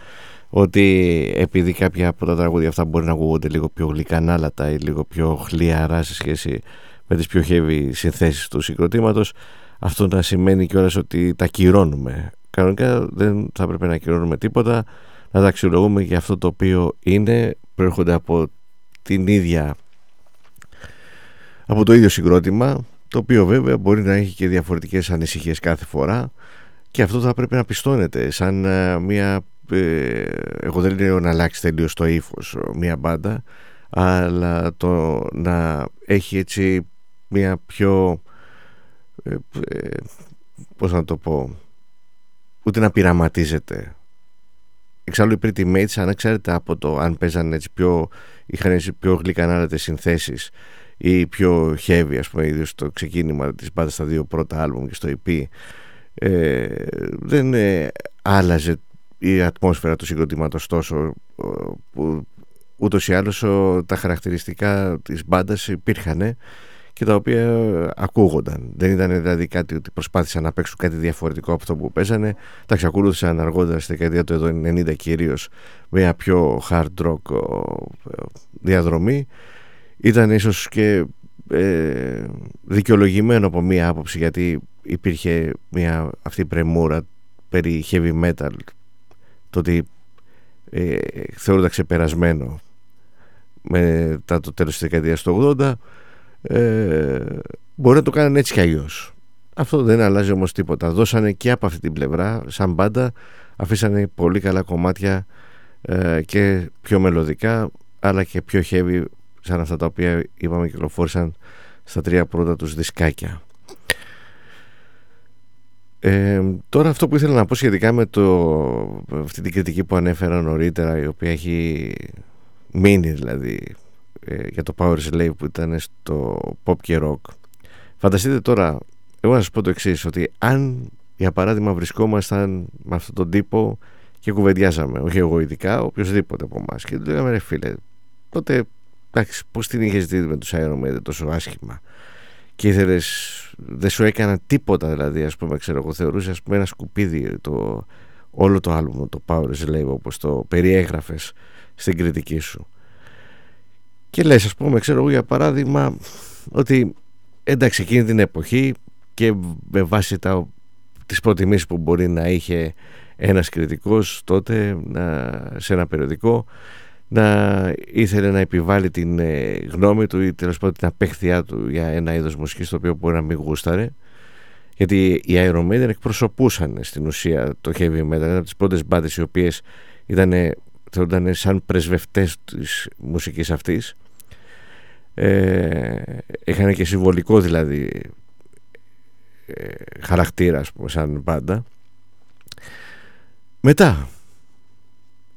ότι επειδή κάποια από τα τραγούδια αυτά μπορεί να ακούγονται λίγο πιο γλυκανάλατα ή λίγο πιο χλιαρά σε σχέση με τις πιο heavy συνθέσεις του συγκροτήματος αυτό να σημαίνει κιόλας ότι τα κυρώνουμε κανονικά δεν θα πρέπει να κυρώνουμε τίποτα να τα αξιολογούμε για αυτό το οποίο είναι προέρχονται από την ίδια από το ίδιο συγκρότημα το οποίο βέβαια μπορεί να έχει και διαφορετικές ανησυχίες κάθε φορά και αυτό θα πρέπει να πιστώνεται σαν ε, μια ε, εγώ δεν λέω να αλλάξει τελείως το ύφος μια μπάντα αλλά το να έχει έτσι μια πιο ε, ε, πώς να το πω ούτε να πειραματίζεται. Εξάλλου οι Pretty Mates ανεξάρτητα από το αν παίζανε έτσι πιο είχαν έτσι πιο γλυκανάλατες συνθέσεις ή πιο heavy ας πούμε ίδιο στο ξεκίνημα της μπάντας στα δύο πρώτα άλμπουμ και στο EP ε, δεν ε, άλλαζε η ατμόσφαιρα του συγκροτήματος τόσο που ούτως ή άλλως τα χαρακτηριστικά της μπάντας υπήρχαν και τα οποία ακούγονταν. Δεν ήταν δηλαδή κάτι ότι προσπάθησαν να παίξουν κάτι διαφορετικό από αυτό που παίζανε. Τα εξακολούθησαν αργότερα στη δεκαετία του 90 κυρίως με μια πιο hard rock διαδρομή. Ήταν ίσως και ε, δικαιολογημένο από μία άποψη γιατί υπήρχε μια αυτή πρεμούρα περί heavy metal το ότι ε, θεωρούντα ξεπερασμένο μετά το τέλος της δεκαετίας του 80 ε, μπορεί να το κάνουν έτσι κι αλλιώς. Αυτό δεν αλλάζει όμως τίποτα. Δώσανε και από αυτή την πλευρά σαν μπάντα αφήσανε πολύ καλά κομμάτια ε, και πιο μελωδικά αλλά και πιο heavy σαν αυτά τα οποία είπαμε κυκλοφόρησαν στα τρία πρώτα τους δισκάκια Ε, τώρα αυτό που ήθελα να πω σχετικά με το, αυτή την κριτική που ανέφερα νωρίτερα η οποία έχει μείνει δηλαδή ε, για το Power Slave που ήταν στο pop και rock φανταστείτε τώρα εγώ να σας πω το εξής ότι αν για παράδειγμα βρισκόμασταν με αυτόν τον τύπο και κουβεντιάζαμε, όχι εγώ ειδικά, οποιοδήποτε από εμάς. Και του λέγαμε, ρε φίλε, τότε εντάξει, πώς την είχες δει με τους Iron τόσο άσχημα; Και ήθελες, δεν σου έκανα τίποτα δηλαδή, ας πούμε, ξέρω εγώ, θεωρούσες ας πούμε ένα σκουπίδι το, όλο το άλμπουμ, το Power Slave, όπως το περιέγραφες στην κριτική σου. Και λες, ας πούμε, ξέρω εγώ για παράδειγμα, ότι εντάξει, εκείνη την εποχή και με βάση τα, τις προτιμήσεις που μπορεί να είχε ένας κριτικός τότε να, σε ένα περιοδικό να ήθελε να επιβάλλει την ε, γνώμη του ή τέλος πάντων την απέχθειά του για ένα είδος μουσικής το οποίο μπορεί να μην γούσταρε. Γιατί οι Iron Maiden εκπροσωπούσαν στην ουσία το heavy metal ένα από τις πρώτες μπάντες οι οποίες ήταν, ήταν σαν πρεσβευτές της μουσικής αυτής. Ε, είχαν και συμβολικό δηλαδή ε, χαρακτήρα ας πούμε σαν μπάντα. Μετά,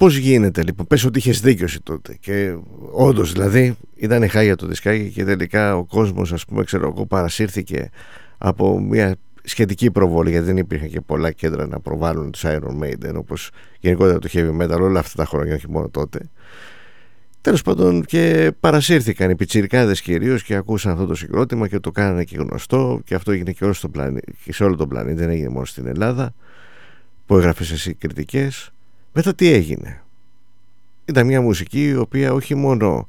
πώς γίνεται λοιπόν, πες ότι είχες δίκιος εσύ τότε. Και όντως δηλαδή ήταν χάγια το δισκάκι και τελικά ο κόσμος, ας πούμε, ξέρω εγώ, παρασύρθηκε από μια σχετική προβολή, γιατί δεν υπήρχαν και πολλά κέντρα να προβάλλουν τους Iron Maiden, όπως γενικότερα το heavy metal όλα αυτά τα χρόνια, όχι μόνο τότε. Τέλος πάντων και παρασύρθηκαν οι πιτσιρικάδες κυρίως και ακούσαν αυτό το συγκρότημα και το κάνανε και γνωστό και αυτό έγινε και, όλο στο και σε όλο τον πλανήτη, δεν έγινε μόνο στην Ελλάδα που έγραφες εσύ κριτικές μετά τι έγινε; Ήταν μια μουσική η οποία όχι μόνο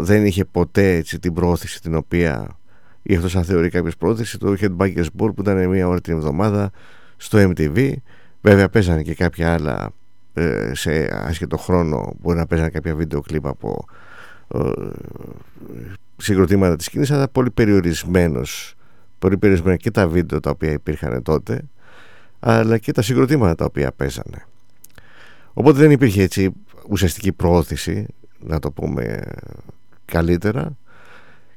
δεν είχε ποτέ έτσι, την πρόθεση την οποία ή εκτός αν θεωρεί κάποιος πρόθεση το Headbangers Ball που ήταν μια ώρα την εβδομάδα στο MTV βέβαια παίζανε και κάποια άλλα ε, σε άσχετο χρόνο μπορεί να παίζανε κάποια βίντεο κλιπ από ε, συγκροτήματα της σκηνής αλλά πολύ περιορισμένος πολύ περιορισμένα και τα βίντεο τα οποία υπήρχαν τότε αλλά και τα συγκροτήματα τα οποία παίζανε. Οπότε δεν υπήρχε έτσι ουσιαστική προώθηση, να το πούμε καλύτερα.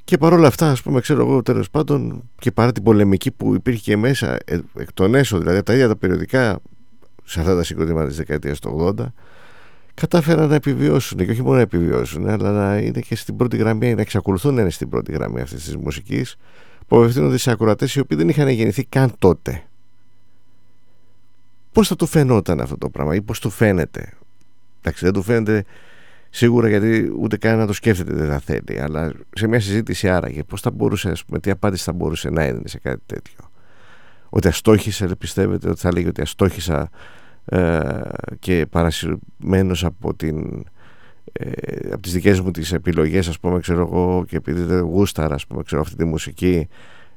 Και παρόλα αυτά, ας πούμε, ξέρω εγώ τέλος πάντων και παρά την πολεμική που υπήρχε και μέσα, ε, εκ των έσω, δηλαδή τα ίδια τα περιοδικά σε αυτά τα συγκροτήματα της δεκαετίας του 80, κατάφεραν να επιβιώσουν και όχι μόνο να επιβιώσουν, αλλά να είναι και στην πρώτη γραμμή, να εξακολουθούν να είναι στην πρώτη γραμμή αυτής της μουσικής, που απευθύνονται σε ακροατές οι οποίοι δεν είχαν γεννηθεί καν τότε πώς θα του φαινόταν αυτό το πράγμα ή πώς του φαίνεται; Εντάξει, δεν του φαίνεται σίγουρα γιατί ούτε καν να το σκέφτεται δεν θα θέλει. Αλλά σε μια συζήτηση άραγε πώς θα μπορούσε, ας πούμε, τι απάντηση θα μπορούσε να έδινε σε κάτι τέτοιο. Ότι αστόχησε, πιστεύετε ότι θα λέγει ότι αστόχησα ε, και παρασυρμένος από την ε, από τις δικές μου τις επιλογές ας πούμε ξέρω εγώ και επειδή δεν γούσταρα ας πούμε ξέρω αυτή τη μουσική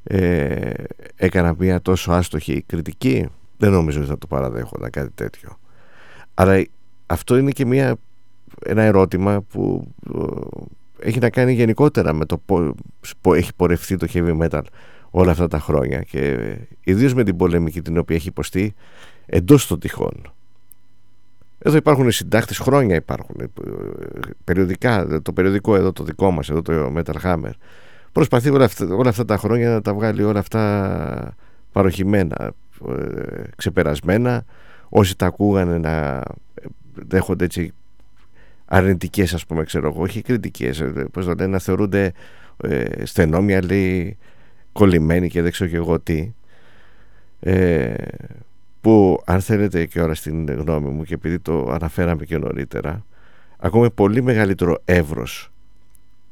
ε, έκανα μια τόσο άστοχη κριτική; Δεν νομίζω ότι θα το παραδέχονταν κάτι τέτοιο. Αλλά αυτό είναι και μια, ένα ερώτημα που ε, έχει να κάνει γενικότερα με το πώς έχει πορευτεί το heavy metal όλα αυτά τα χρόνια και ε, ιδίως με την πολεμική την οποία έχει υποστεί εντός των τυχών. Εδώ υπάρχουν συντάκτες, χρόνια υπάρχουν, ε, περιοδικά, το περιοδικό εδώ το δικό μας, εδώ το Metal Hammer. Προσπαθεί όλα αυτά, όλα αυτά τα χρόνια να τα βγάλει όλα αυτά παροχημένα ε, ξεπερασμένα. Όσοι τα ακούγανε να δέχονται έτσι αρνητικές ας πούμε ξέρω εγώ όχι κριτικές ε, πώς το λένε να θεωρούνται ε, στενόμια λέει κολλημένοι και δεν ξέρω και εγώ τι. Ε, που αν θέλετε και ώρα στην γνώμη μου και επειδή το αναφέραμε και νωρίτερα ακόμα πολύ μεγαλύτερο εύρος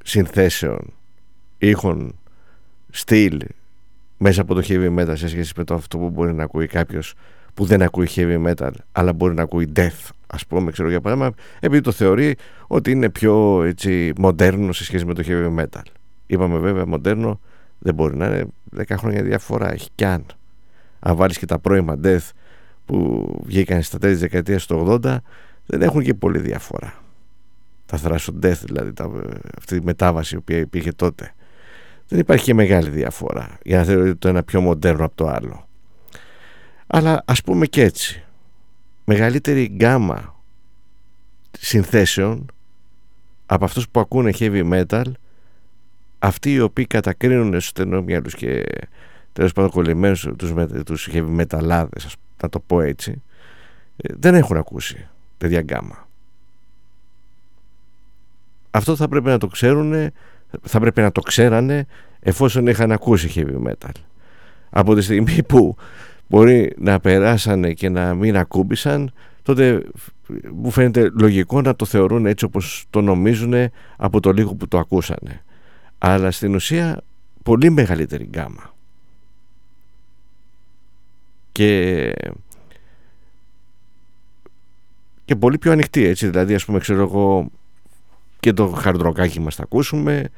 συνθέσεων ήχων στυλ μέσα από το heavy metal σε σχέση με το αυτό που μπορεί να ακούει κάποιος που δεν ακούει heavy metal αλλά μπορεί να ακούει death ας πούμε ξέρω για παράδειγμα επειδή το θεωρεί ότι είναι πιο έτσι μοντέρνο σε σχέση με το heavy metal. Είπαμε βέβαια μοντέρνο δεν μπορεί να είναι. 10 χρόνια διαφορά έχει κι αν. Αν βάλεις και τα πρώιμα death που βγήκαν στα τέλη της δεκαετίας του 80 δεν έχουν και πολύ διαφορά. Τα θράσο death δηλαδή τα, αυτή η μετάβαση η οποία υπήρχε τότε δεν υπάρχει και μεγάλη διαφορά για να θεωρείτε το ένα πιο μοντέρνο από το άλλο. Αλλά ας πούμε και έτσι, μεγαλύτερη γκάμα συνθέσεων από αυτούς που ακούνε heavy metal αυτοί οι οποίοι κατακρίνουν στους στενομυαλούς και τέλος πάντων κολλημένους τους, τους μεταλλάδες να το πω έτσι ε, δεν έχουν ακούσει τέτοια γκάμα αυτό θα πρέπει να το ξέρουν θα πρέπει να το ξέρανε εφόσον είχαν ακούσει heavy metal. Από τη στιγμή που μπορεί να περάσανε και να μην ακούμπησαν τότε μου φαίνεται λογικό να το θεωρούν έτσι όπως το νομίζουν από το λίγο που το ακούσανε. Αλλά στην ουσία πολύ μεγαλύτερη γκάμα. Και και πολύ πιο ανοιχτή έτσι. Δηλαδή ας πούμε ξέρω εγώ και το χαρντροκάκι μας θα ακούσουμε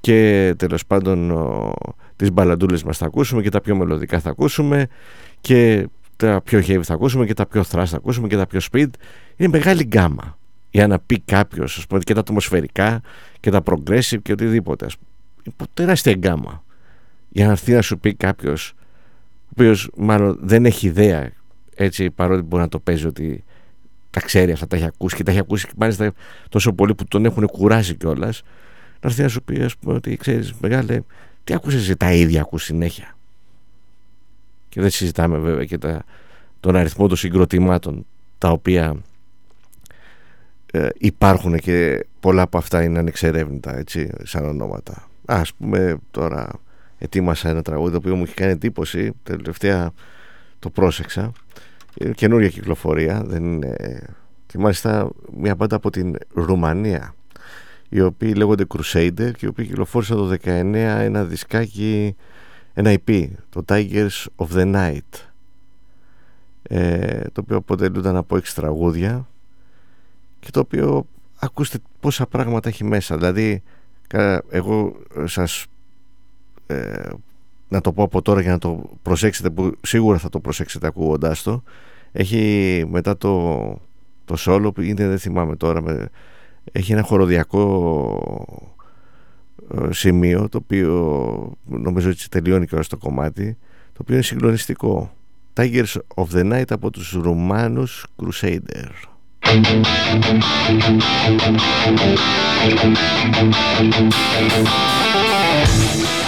και τέλος πάντων ο, τις μπαλαντούλες μας θα ακούσουμε και τα πιο μελωδικά θα ακούσουμε και τα πιο heavy θα ακούσουμε και τα πιο thrash θα ακούσουμε και τα πιο speed είναι μεγάλη γκάμα για να πει κάποιος, ας πούμε, και τα ατμοσφαιρικά και τα progressive και οτιδήποτε. Είναι τεράστια γκάμα. Για να έρθει να σου πει κάποιος, ο οποίος μάλλον δεν έχει ιδέα, έτσι, παρότι μπορεί να το παίζει ότι τα ξέρει αυτά, τα έχει ακούσει και τα έχει ακούσει μάλιστα τόσο πολύ που τον έχουν κουράσει κιόλας. Να έρθει να σου πει, ας πούμε, ότι ξέρεις, μεγάλε, τι άκουσε τα ίδια ακούς συνέχεια. Και δεν συζητάμε βέβαια και τα, τον αριθμό των συγκροτημάτων τα οποία ε, υπάρχουν και πολλά από αυτά είναι ανεξερεύνητα έτσι, σαν ονόματα. Ας πούμε τώρα ετοίμασα ένα τραγούδι το οποίο μου έχει κάνει εντύπωση τελευταία το πρόσεξα είναι καινούργια κυκλοφορία δεν είναι... και μάλιστα μια πάντα από την Ρουμανία οι οποίοι λέγονται Crusader και οι οποίοι κυκλοφόρησαν το 19 ένα δισκάκι ένα EP το Tigers of the Night. Ε, το οποίο αποτελούνταν από έξι τραγούδια και το οποίο ακούστε πόσα πράγματα έχει μέσα. Δηλαδή εγώ σας ε, να το πω από τώρα για να το προσέξετε που σίγουρα θα το προσέξετε ακούγοντάς το. Έχει μετά το, το που είναι δεν θυμάμαι τώρα έχει ένα χοροδιακό ε, σημείο το οποίο νομίζω ότι τελειώνει και στο κομμάτι το οποίο είναι συγκλονιστικό. Tigers of the Night από τους Ρουμάνους Crusader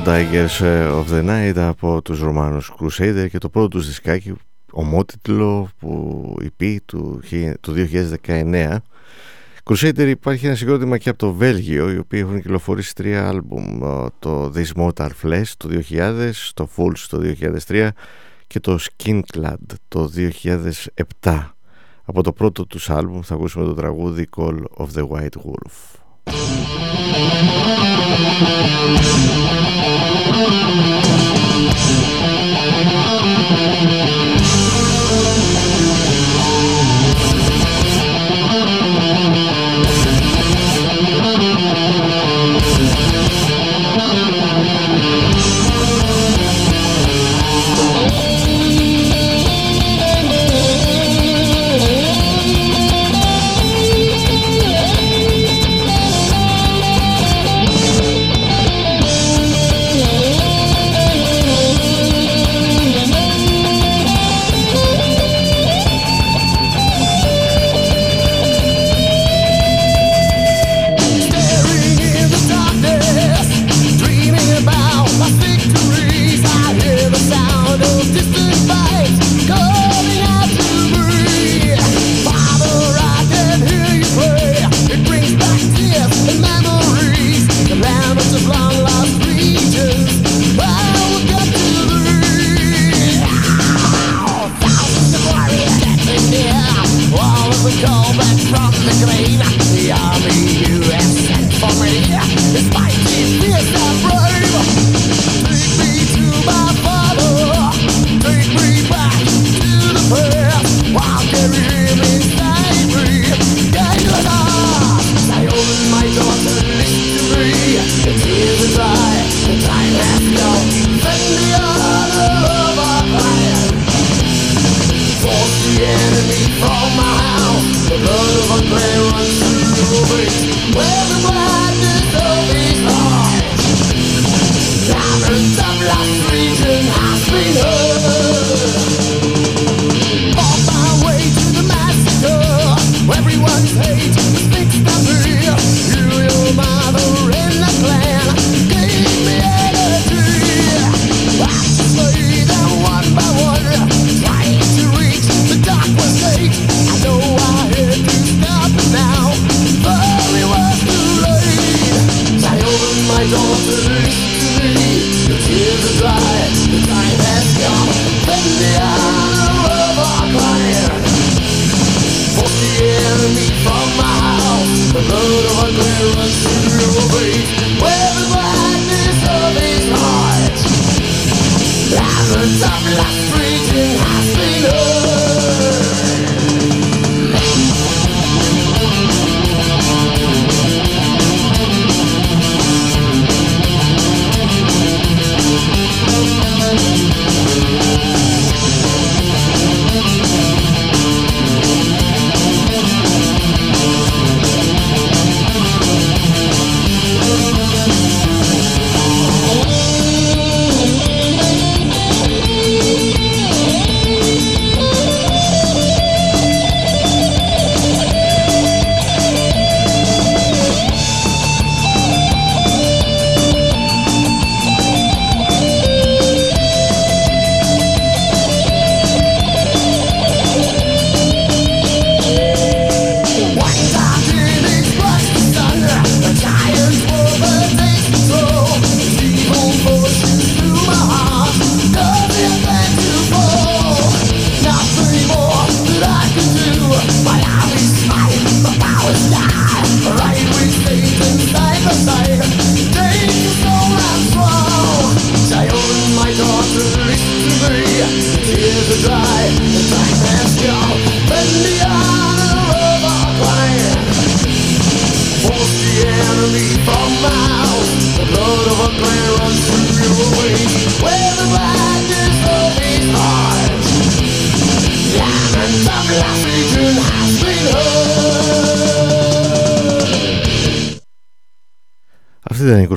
εδώ Tigers of the Night από τους Ρωμάνους Crusader και το πρώτο τους δισκάκι ομότιτλο που υπή του, του 2019 Crusader υπάρχει ένα συγκρότημα και από το Βέλγιο οι οποίοι έχουν κυκλοφορήσει τρία άλμπουμ το This Motor Flesh το 2000 το Fools το 2003 και το Skin Clad το 2007 από το πρώτο τους άλμπουμ θα ακούσουμε το τραγούδι Call of the White Wolf Thank you.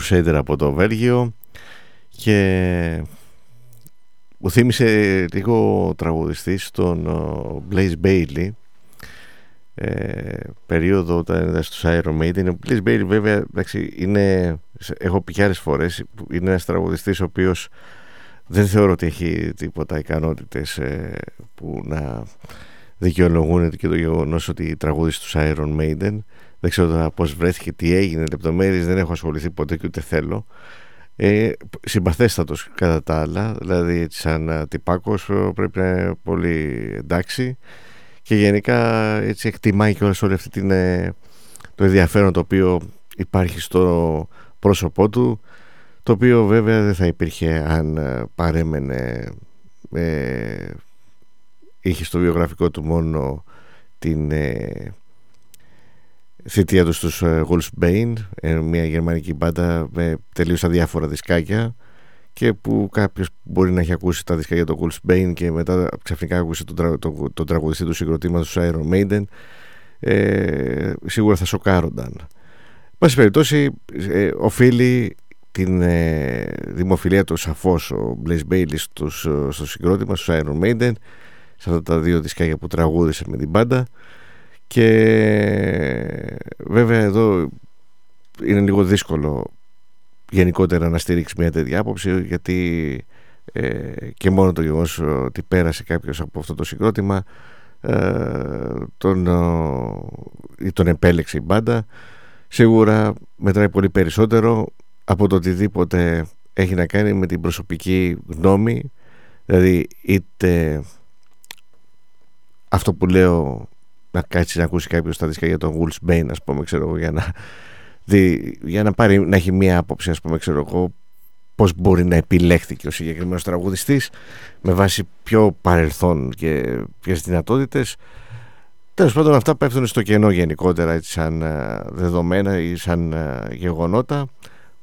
Crusader από το Βέλγιο και μου θύμισε λίγο ο τραγουδιστής τον Blaze Bailey ε, περίοδο όταν ήταν στους Iron Maiden. Ο Blaze Bailey βέβαια εντάξει, είναι έχω πει και άλλες φορές είναι ένας τραγουδιστής ο οποίος δεν θεωρώ ότι έχει τίποτα ικανότητες ε, που να δικαιολογούν και το γεγονός ότι τραγούδισε τους Iron Maiden δεν ξέρω τώρα πώς βρέθηκε, τι έγινε, λεπτομέρειες δεν έχω ασχοληθεί ποτέ και ούτε θέλω. Ε, συμπαθέστατος κατά τα άλλα δηλαδή έτσι σαν τυπάκος πρέπει να είναι πολύ εντάξει και γενικά έτσι εκτιμάει και όλη αυτή την, ε, το ενδιαφέρον το οποίο υπάρχει στο πρόσωπό του το οποίο βέβαια δεν θα υπήρχε αν ε, παρέμενε ε, είχε στο βιογραφικό του μόνο την ε, θητεία του στους ε, Bane ε, μια γερμανική μπάντα με τελείως αδιάφορα δισκάκια και που κάποιος μπορεί να έχει ακούσει τα δισκάκια του Bane και μετά ξαφνικά άκουσε τον, το, το, τραγουδιστή του συγκροτήματος του Iron Maiden ε, σίγουρα θα σοκάρονταν. Πάση περιπτώσει ε, οφείλει την ε, δημοφιλία του σαφώς ο Blaze Bailey στους, στο συγκρότημα στους Iron Maiden σε αυτά τα δύο δισκάκια που τραγούδισε με την μπάντα και βέβαια εδώ είναι λίγο δύσκολο γενικότερα να στηρίξεις μια τέτοια άποψη γιατί ε, και μόνο το γεγονός ότι πέρασε κάποιος από αυτό το συγκρότημα ε, τον, ή τον επέλεξε η μπάντα σίγουρα μετράει πολύ περισσότερο από το οτιδήποτε έχει να κάνει με την προσωπική γνώμη δηλαδή είτε αυτό που λέω να κάτσεις να ακούσεις κάποιος τα δίσκα για τον Wolf's Bane ας πούμε ξέρω για να, δει, για να, πάρει, να έχει μία άποψη ας πούμε ξέρω εγώ πώς μπορεί να επιλέχθηκε ο συγκεκριμένος τραγουδιστής με βάση πιο παρελθόν και ποιες δυνατότητες. Τέλος πάντων αυτά πέφτουν στο κενό γενικότερα έτσι, σαν ε, δεδομένα ή σαν ε, γεγονότα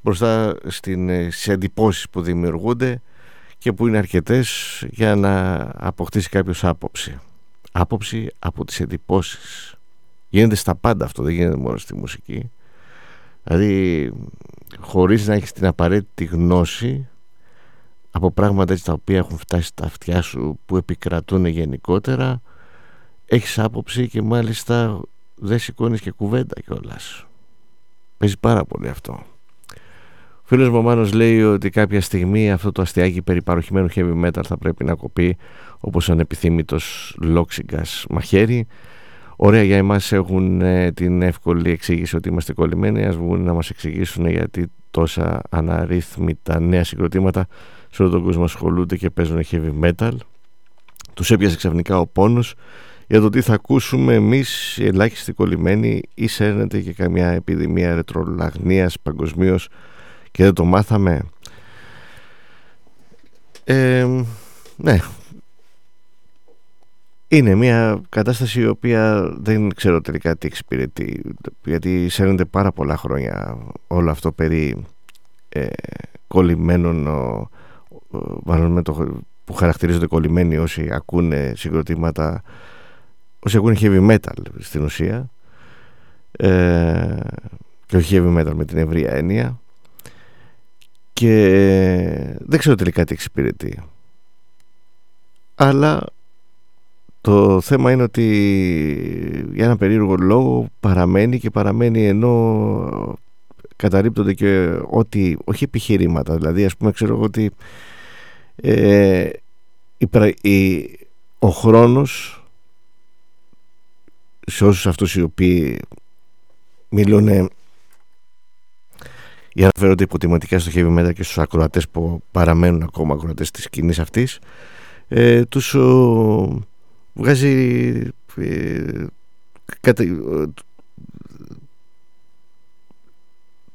μπροστά στην, ε, στις εντυπώσεις που δημιουργούνται και που είναι αρκετές για να αποκτήσει κάποιος άποψη άποψη από τις εντυπώσεις. Γίνεται στα πάντα αυτό δεν γίνεται μόνο στη μουσική. Δηλαδή χωρίς να έχεις την απαραίτητη γνώση από πράγματα έτσι τα οποία έχουν φτάσει στα αυτιά σου που επικρατούν γενικότερα έχεις άποψη και μάλιστα δεν σηκώνεις και κουβέντα κιόλας. παίζει πάρα πολύ αυτό ο φίλος μου λέει ότι κάποια στιγμή αυτό το αστιάκι περί παροχημένου heavy metal θα πρέπει να κοπεί όπως ο ανεπιθύμητος Λόξιγκας μαχαίρι. Ωραία για εμάς έχουν ε, την εύκολη εξήγηση ότι είμαστε κολλημένοι. Ας βγουν να μας εξηγήσουν γιατί τόσα αναρρύθμιτα νέα συγκροτήματα σε όλο τον κόσμο ασχολούνται και παίζουν heavy metal. Τους έπιασε ξαφνικά ο πόνος για το τι θα ακούσουμε εμείς οι ελάχιστοι κολλημένοι ή σέρνεται και καμιά επιδημία ρετρολαγνίας παγκοσμίως και δεν το μάθαμε. Ε, ναι. Είναι μια κατάσταση η οποία δεν ξέρω τελικά τι εξυπηρετεί γιατί σέρνεται πάρα πολλά χρόνια όλο αυτό περί ε, κολλημένων μάλλον με το, που χαρακτηρίζονται κολλημένοι όσοι ακούνε συγκροτήματα όσοι ακούνε heavy metal στην ουσία ε, και όχι heavy metal με την ευρία έννοια και δεν ξέρω τελικά τι εξυπηρετεί. Αλλά το θέμα είναι ότι για ένα περίεργο λόγο παραμένει και παραμένει ενώ καταρρύπτονται και ό,τι, όχι επιχειρήματα, δηλαδή ας πούμε ξέρω ότι ε, η, ο χρόνος σε όσους αυτούς οι οποίοι μιλούν για να φέρονται υποτιματικά στο heavy metal και στους ακροατές που παραμένουν ακόμα ακροατές της σκηνής αυτής ε, τους βγάζει ε, κατα,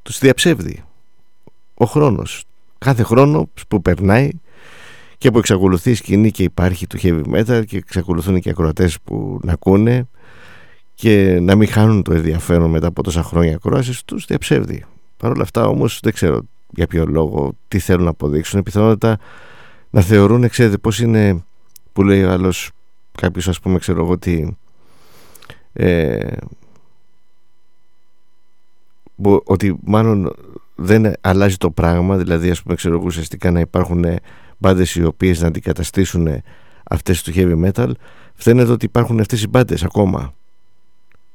τους διαψεύδει ο χρόνος. Κάθε χρόνο που περνάει και που εξακολουθεί η σκηνή και υπάρχει το heavy metal και εξακολουθούν και οι ακροατές που να ακούνε και να μην χάνουν το ενδιαφέρον μετά από τόσα χρόνια ακρόασης τους διαψεύδει Παρ' όλα αυτά όμως δεν ξέρω για ποιο λόγο τι θέλουν να αποδείξουν. Πιθανότητα να θεωρούν ξέρετε πως είναι που λέει ο άλλος κάποιος ας πούμε ξέρω εγώ ότι ε, ότι μάλλον δεν αλλάζει το πράγμα. Δηλαδή ας πούμε ξέρω εγώ ουσιαστικά να υπάρχουν μπάντες οι οποίες να αντικαταστήσουν αυτές του heavy metal. Φαίνεται ότι υπάρχουν αυτές οι μπάντες ακόμα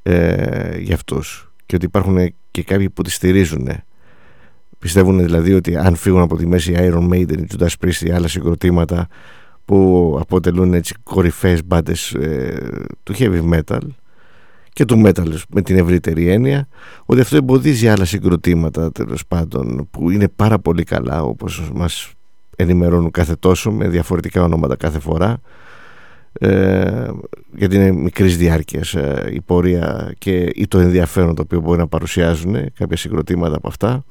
ε, για αυτούς και ότι υπάρχουν και κάποιοι που τις στηρίζουν. Πιστεύουν δηλαδή ότι αν φύγουν από τη μέση Iron Maiden, η Judas Priest ή άλλα συγκροτήματα που αποτελούν έτσι κορυφαίες μπάντες ε, του heavy metal και του metal με την ευρύτερη έννοια ότι αυτό εμποδίζει άλλα συγκροτήματα τέλος πάντων που είναι πάρα πολύ καλά όπως μας ενημερώνουν κάθε τόσο με διαφορετικά ονόματα κάθε φορά ε, γιατί είναι μικρής διάρκειας ε, η πορεία και ή το ενδιαφέρον το οποίο μπορεί να παρουσιάζουν κάποια συγκροτήματα από αυτά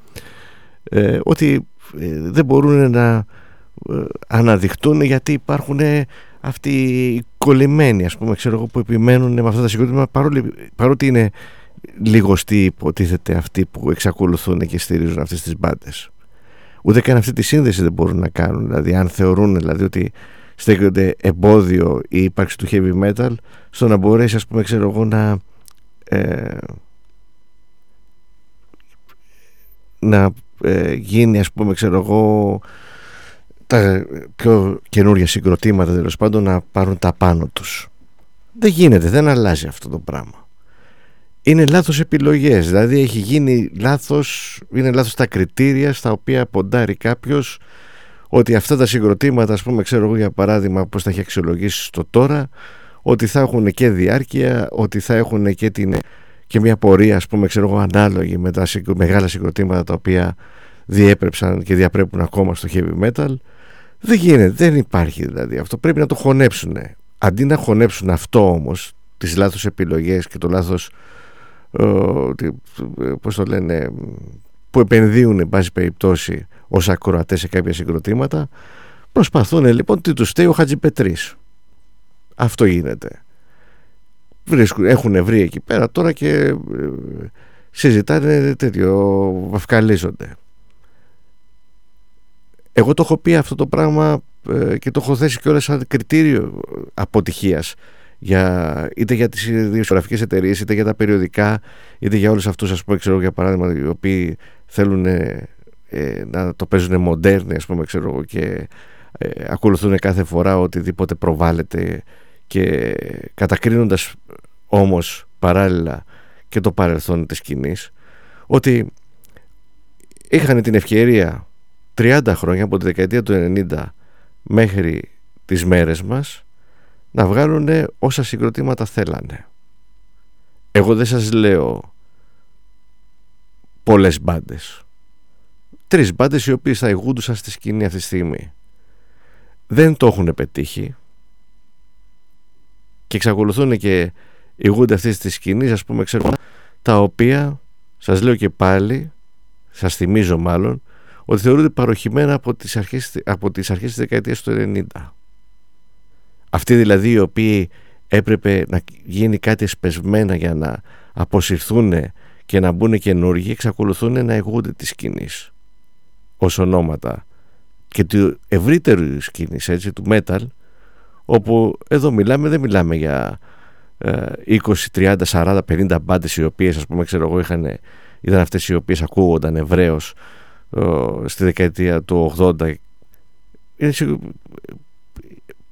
ε, ότι ε, δεν μπορούν να ε, αναδειχτούν γιατί υπάρχουν αυτοί οι κολλημένοι ας πούμε ξέρω εγώ που επιμένουν με αυτά τα συγκρότημα παρότι είναι λιγοστοί υποτίθεται αυτοί που εξακολουθούν και στηρίζουν αυτές τις μπάντες. ούτε καν αυτή τη σύνδεση δεν μπορούν να κάνουν δηλαδή αν θεωρούν δηλαδή ότι στέκονται εμπόδιο η ύπαρξη του heavy metal στο να μπορέσει ας πούμε ξέρω εγώ να ε, να ε, γίνει ας πούμε ξέρω εγώ τα πιο καινούργια συγκροτήματα τέλος πάντων να πάρουν τα πάνω τους. Δεν γίνεται, δεν αλλάζει αυτό το πράγμα. Είναι λάθος επιλογές δηλαδή έχει γίνει λάθος είναι λάθος τα κριτήρια στα οποία ποντάρει κάποιος ότι αυτά τα συγκροτήματα ας πούμε ξέρω εγώ για παράδειγμα πως τα έχει αξιολογήσει στο τώρα ότι θα έχουν και διάρκεια ότι θα έχουν και, την, και μια πορεία ας πούμε ξέρω εγώ ανάλογη με τα μεγάλα συγκροτήματα τα οποία διέπρεψαν και διαπρέπουν ακόμα στο heavy metal. Δεν γίνεται, δεν υπάρχει δηλαδή. Αυτό πρέπει να το χωνέψουν αντί να χωνέψουν αυτό όμως τις λάθος επιλογές και το λάθος ε, πώς το λένε που επενδύουν εν πάση περιπτώσει ως ακροατές σε κάποια συγκροτήματα. Προσπαθούν λοιπόν τι τους στέει ο Χατζιπετρής αυτό γίνεται. Βρίσκουν, έχουν βρει εκεί πέρα τώρα και ε, συζητάνε τέτοιο βαφκαλίζονται. Εγώ το έχω πει αυτό το πράγμα ε, και το έχω θέσει και όλα σαν κριτήριο αποτυχίας για, είτε για τις δισκογραφικές εταιρείες, είτε για τα περιοδικά είτε για όλους αυτούς ας πούμε ξέρω για παράδειγμα οι οποίοι θέλουν ε, να το παίζουν μοντέρνοι ας πούμε ξέρω και ε, ακολουθούν κάθε φορά οτιδήποτε προβάλλεται και κατακρίνοντας όμως παράλληλα και το παρελθόν της σκηνής ότι είχαν την ευκαιρία 30 χρόνια από τη δεκαετία του 90 μέχρι τις μέρες μας να βγάλουν όσα συγκροτήματα θέλανε. Εγώ δεν σας λέω πολλές μπάντες. Τρεις μπάντες οι οποίες θα ηγούντουσαν στη σκηνή αυτή τη στιγμή. Δεν το έχουν πετύχει και εξακολουθούν και ηγούνται αυτής της σκηνής, ας πούμε, ξέρω, τα οποία σας λέω και πάλι, σας θυμίζω μάλλον, ότι θεωρούνται παροχημένα από τις αρχές, από τις αρχές της δεκαετίας του 90. Αυτοί δηλαδή οι οποίοι έπρεπε να γίνει κάτι εσπεσμένα για να αποσυρθούν και να μπουν καινούργοι εξακολουθούν να εγούνται της σκηνής ως ονόματα και του ευρύτερου σκηνής έτσι του metal όπου εδώ μιλάμε δεν μιλάμε για 20, 30, 40, 50 μπάντες οι οποίες ας πούμε ξέρω εγώ είχαν, ήταν αυτές οι οποίες ακούγονταν ευρέως στη δεκαετία του 80 είναι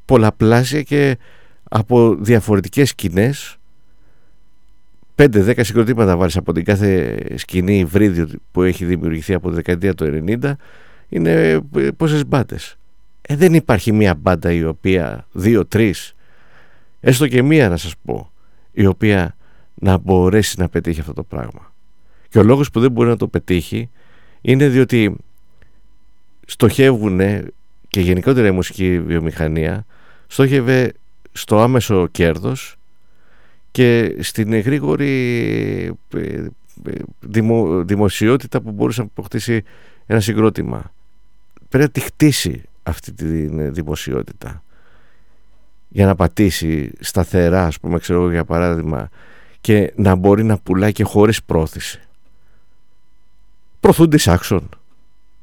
πολλαπλάσια και από διαφορετικές σκηνές 5-10 συγκροτήματα βάλεις από την κάθε σκηνή υβρίδιο που έχει δημιουργηθεί από τη δεκαετία του 90 είναι πόσες μπάντες ε, δεν υπάρχει μία μπάντα η οποία δύο-τρεις έστω και μία να σας πω η οποία να μπορέσει να πετύχει αυτό το πράγμα. Και ο λόγος που δεν μπορεί να το πετύχει είναι διότι στοχεύουν και γενικότερα η μουσική βιομηχανία στόχευε στο άμεσο κέρδος και στην γρήγορη ε, ε, δημο, δημοσιότητα που μπορούσε να αποκτήσει ένα συγκρότημα. Πρέπει να τη χτίσει αυτή τη δημοσιότητα για να πατήσει σταθερά, ας πούμε, ξέρω για παράδειγμα, και να μπορεί να πουλάει και χωρίς πρόθεση προωθούνται άξον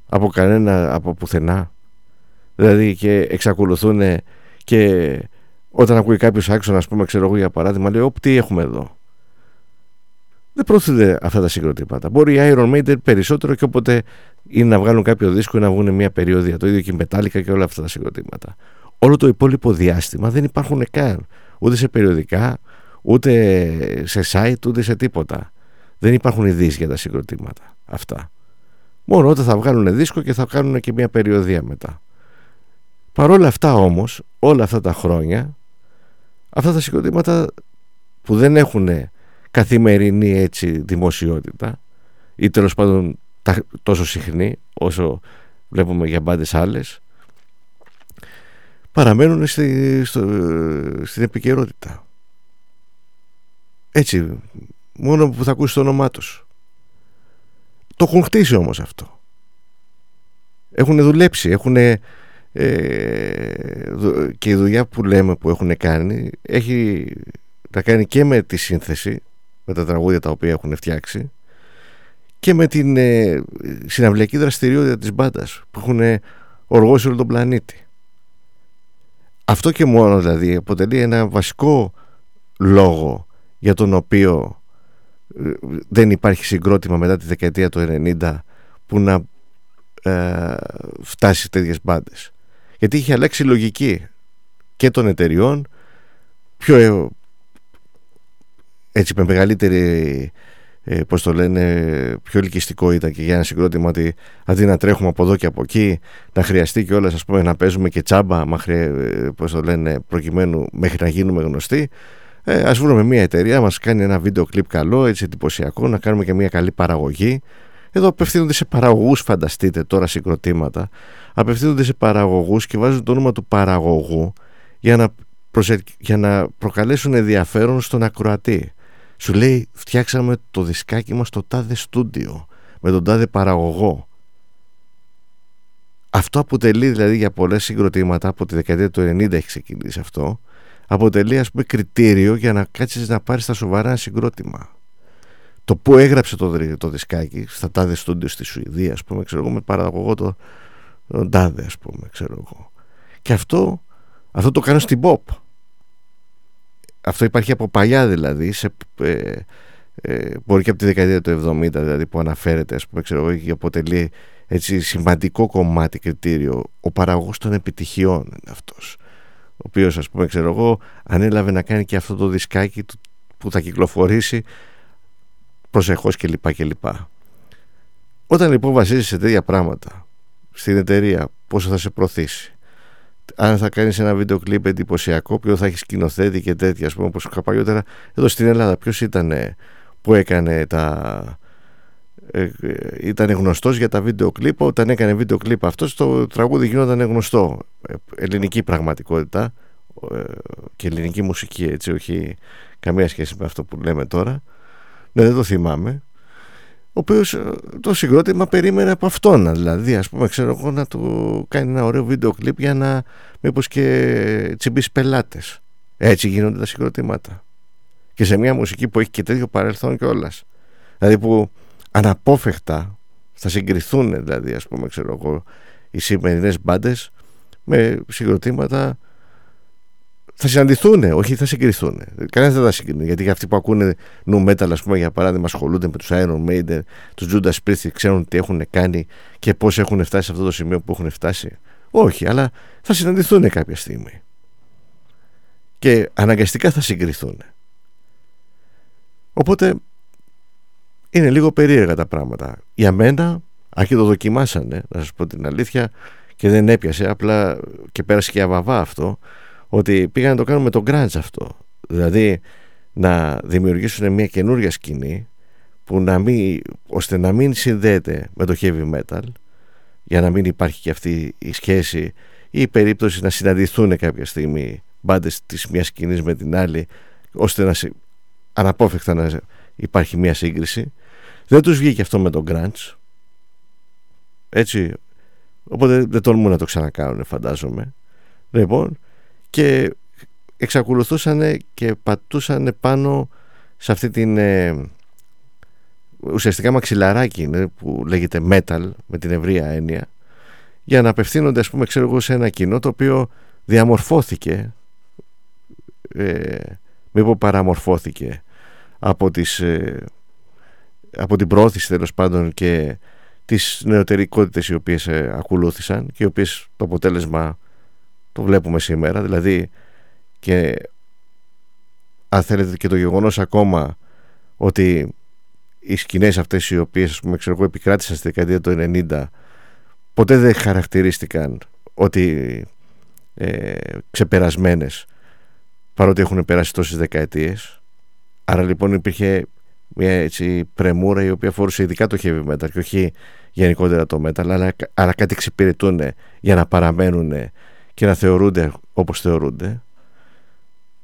από κανένα, από πουθενά. Δηλαδή και εξακολουθούν και όταν ακούει κάποιος άξονα, ας πούμε, ξέρω εγώ για παράδειγμα, λέει: Ωπ, τι έχουμε εδώ; Δεν προωθούνται αυτά τα συγκροτήματα. Μπορεί η Iron Maiden περισσότερο και όποτε είναι να βγάλουν κάποιο δίσκο ή να βγουν μια περιόδια. Το ίδιο και η Metallica και όλα αυτά τα συγκροτήματα. Όλο το υπόλοιπο διάστημα δεν υπάρχουν καν. Ούτε σε περιοδικά, ούτε σε site, ούτε σε τίποτα. Δεν υπάρχουν ειδήσεις για τα συγκροτήματα αυτά. Μόνο όταν θα βγάλουν δίσκο και θα κάνουν και μια περιοδία μετά. Παρόλα αυτά όμως, όλα αυτά τα χρόνια, αυτά τα συγκροτήματα που δεν έχουν καθημερινή έτσι δημοσιότητα ή τέλος πάντων τόσο συχνή όσο βλέπουμε για μπάντες άλλες παραμένουν στη, στο, στην επικαιρότητα. Έτσι, μόνο που θα ακούσεις το όνομά τους. Το έχουν χτίσει όμως αυτό. Έχουν δουλέψει, έχουν ε, και η δουλειά που λέμε που έχουν κάνει έχει να κάνει και με τη σύνθεση με τα τραγούδια τα οποία έχουν φτιάξει και με την ε, συναυλιακή δραστηριότητα της μπάντας που έχουν οργώσει όλο τον πλανήτη. Αυτό και μόνο δηλαδή αποτελεί ένα βασικό λόγο για τον οποίο ε, δεν υπάρχει συγκρότημα μετά τη δεκαετία του 90 που να ε, φτάσει τέτοιες μπάντες. Γιατί είχε αλλάξει η λογική και των εταιριών πιο ε, έτσι με μεγαλύτερη ε, πώς το λένε, πιο ελκυστικό ήταν και για ένα συγκρότημα ότι αντί να τρέχουμε από εδώ και από εκεί, να χρειαστεί και όλα ας πούμε να παίζουμε και τσάμπα, μα χρεια, ε, πώς το λένε, προκειμένου μέχρι να γίνουμε γνωστοί. Ε, ας βρούμε μια εταιρεία, μας κάνει ένα βίντεο κλιπ καλό, έτσι εντυπωσιακό, να κάνουμε και μια καλή παραγωγή. Εδώ απευθύνονται σε παραγωγούς, φανταστείτε τώρα συγκροτήματα. Απευθύνονται σε παραγωγούς και βάζουν το όνομα του παραγωγού για να, για να προκαλέσουν ενδιαφέρον στον ακροατή. Σου λέει φτιάξαμε το δισκάκι μας στο τάδε στούντιο με τον τάδε παραγωγό. Αυτό αποτελεί δηλαδή για πολλές συγκροτήματα από τη δεκαετία του 90 έχει ξεκινήσει αυτό αποτελεί ας πούμε κριτήριο για να κάτσεις να πάρεις τα σοβαρά ένα συγκρότημα. Το που έγραψε το, το δισκάκι στα τάδε στούντιο στη Σουηδία ας πούμε ξέρω εγώ με παραγωγό το, τον τάδε ας πούμε ξέρω εγώ. Και αυτό, αυτό το κάνω στην pop. Αυτό υπάρχει από παλιά δηλαδή σε, ε, ε, μπορεί και από τη δεκαετία του 70 δηλαδή που αναφέρεται ας πούμε ξέρω εγώ και αποτελεί έτσι σημαντικό κομμάτι κριτήριο. Ο παραγωγός των επιτυχιών είναι αυτός. Ο οποίος ας πούμε ξέρω εγώ ανέλαβε να κάνει και αυτό το δισκάκι που θα κυκλοφορήσει προσεχώς κλπ. κλπ. Όταν λοιπόν βασίζεις σε τέτοια πράγματα στην εταιρεία πόσο θα σε προωθήσει αν θα κάνεις ένα βίντεο κλιπ εντυπωσιακό ποιο θα έχεις σκηνοθέτη και τέτοια ας πούμε όπως είχα παλιότερα εδώ στην Ελλάδα ποιος ήταν που έκανε τα ε, ε, ήταν γνωστός για τα βίντεο κλιπ όταν έκανε βίντεο κλιπ αυτός το τραγούδι γινόταν γνωστό ε, ελληνική πραγματικότητα ε, και ελληνική μουσική έτσι όχι καμία σχέση με αυτό που λέμε τώρα ναι δεν το θυμάμαι. Ο οποίος ε, το συγκρότημα περίμενε από αυτόν δηλαδή ας πούμε ξέρω εγώ να του κάνει ένα ωραίο βίντεο κλιπ για να μήπως και τσιμπήσει πελάτες. Έτσι γίνονται τα συγκροτήματα. Και σε μια μουσική που έχει και τέτοιο παρελθόν κιόλας. δηλαδή που αναπόφευκτα θα συγκριθούν δηλαδή ας πούμε ξέρω εγώ οι σημερινές μπάντες με συγκροτήματα θα συναντηθούν, όχι θα συγκριθούν. Κανένας δεν θα συγκρίνει. Γιατί αυτοί που ακούνε νου metal, ας πούμε, για παράδειγμα, ασχολούνται με τους Iron Maiden, τους Judas Priest, ξέρουν τι έχουν κάνει και πώς έχουν φτάσει σε αυτό το σημείο που έχουν φτάσει. Όχι, αλλά θα συναντηθούν κάποια στιγμή. Και αναγκαστικά θα συγκριθούν. Οπότε είναι λίγο περίεργα τα πράγματα. Για μένα, αν και το δοκιμάσανε, να σας πω την αλήθεια, και δεν έπιασε, απλά και πέρασε και αβαβά αυτό, ότι πήγαν να το κάνουν με τον grunge αυτό. Δηλαδή να δημιουργήσουν μια καινούρια σκηνή που να μην, ώστε να μην συνδέεται με το heavy metal για να μην υπάρχει και αυτή η σχέση ή η περίπτωση να συναντηθούν κάποια στιγμή μπάντες της μιας σκηνής με την άλλη ώστε να αναπόφευκτα να υπάρχει μια σύγκριση. Δεν τους βγήκε αυτό με τον grunge. Έτσι οπότε δεν τολμούν να το ξανακάνουν φαντάζομαι. Λοιπόν και εξακολουθούσαν και πατούσαν πάνω σε αυτή την ε, ουσιαστικά μαξιλαράκι που λέγεται metal με την ευρεία έννοια για να απευθύνονται ας πούμε ξέρω εγώ σε ένα κοινό το οποίο διαμορφώθηκε ε, μήπως παραμορφώθηκε από, τις, ε, από την πρόθεση τέλος πάντων και τις νεωτερικότητες οι οποίες ε, ακολούθησαν και οι οποίες το αποτέλεσμα το βλέπουμε σήμερα δηλαδή και αν θέλετε και το γεγονός ακόμα ότι οι σκηνές αυτές οι οποίες ας πούμε, ξέρω, επικράτησαν στη δεκαετία του 90 ποτέ δεν χαρακτηρίστηκαν ότι ε, ξεπερασμένες παρότι έχουν περάσει τόσες δεκαετίες. Άρα λοιπόν υπήρχε μια έτσι πρεμούρα η οποία φορούσε ειδικά το heavy metal και όχι γενικότερα το metal αλλά, αλλά κάτι εξυπηρετούν για να παραμένουν και να θεωρούνται όπως θεωρούνται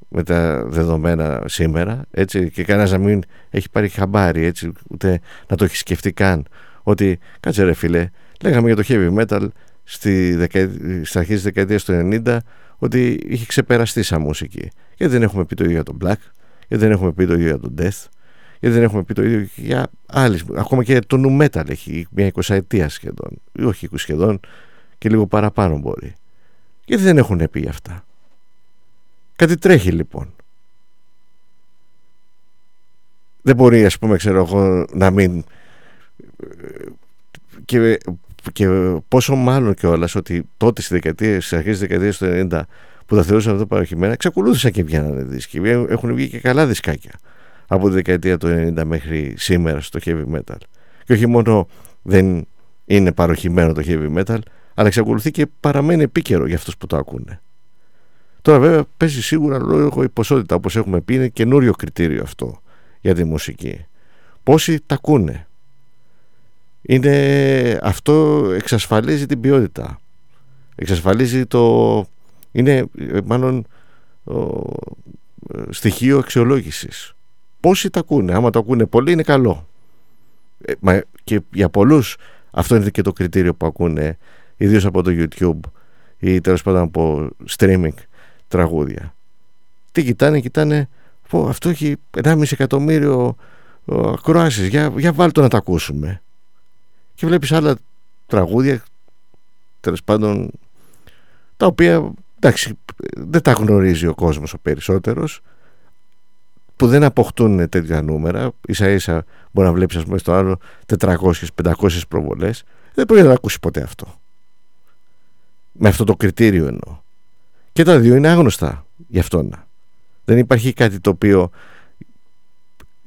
με τα δεδομένα σήμερα έτσι, και κανένας να μην έχει πάρει χαμπάρι έτσι, ούτε να το έχει σκεφτεί καν ότι κάτσε ρε φίλε λέγαμε για το heavy metal στη δεκαετία, στα αρχές της δεκαετίας του 90 ότι είχε ξεπεραστεί σαν μουσική. Γιατί δεν έχουμε πει το ίδιο για τον Black γιατί δεν έχουμε πει το ίδιο για τον Death γιατί δεν έχουμε πει το ίδιο για άλλες ακόμα και το Nu Metal έχει μια εικοσαετία σχεδόν όχι σχεδόν και λίγο παραπάνω μπορεί γιατί δεν έχουν πει αυτά; Κάτι τρέχει λοιπόν. Δεν μπορεί ας πούμε ξέρω εγώ να μην και, και πόσο μάλλον κιόλας ότι τότε στις δεκαετίες, στις αρχές της δεκαετίας του 90 που τα θεωρούσαν αυτό παροχημένα εξακολούθησαν και βγαίνανε δίσκοι έχουν βγει και καλά δισκάκια από τη δεκαετία του 90 μέχρι σήμερα στο heavy metal και όχι μόνο δεν είναι παροχημένο το heavy metal αλλά εξακολουθεί και παραμένει επίκαιρο για αυτούς που το ακούνε Τώρα βέβαια παίζει σίγουρα λόγω η ποσότητα όπως έχουμε πει είναι καινούριο κριτήριο αυτό για τη μουσική. Πόσοι τα ακούνε; Είναι, αυτό εξασφαλίζει την ποιότητα. Εξασφαλίζει το... Είναι μάλλον στοιχείο αξιολόγησης. Πόσοι τα ακούνε; Άμα το ακούνε πολύ είναι καλό. Ε, μα, και για πολλούς αυτό είναι και το κριτήριο που ακούνε ιδίως από το YouTube ή τέλος πάντων από streaming τραγούδια. Τι κοιτάνε, κοιτάνε, πω, αυτό έχει 1,5 εκατομμύριο ακροάσεις, για, για βάλ το να τα ακούσουμε. Και βλέπεις άλλα τραγούδια, τέλος πάντων, τα οποία, εντάξει, δεν τα γνωρίζει ο κόσμος ο περισσότερος, που δεν αποκτούν τέτοια νούμερα, ίσα ίσα μπορεί να βλέπεις ας πούμε στο άλλο 400-500 προβολές, δεν μπορεί να τα ακούσει ποτέ αυτό. Με αυτό το κριτήριο εννοώ. Και τα δύο είναι άγνωστα γι' αυτόν. Δεν υπάρχει κάτι το οποίο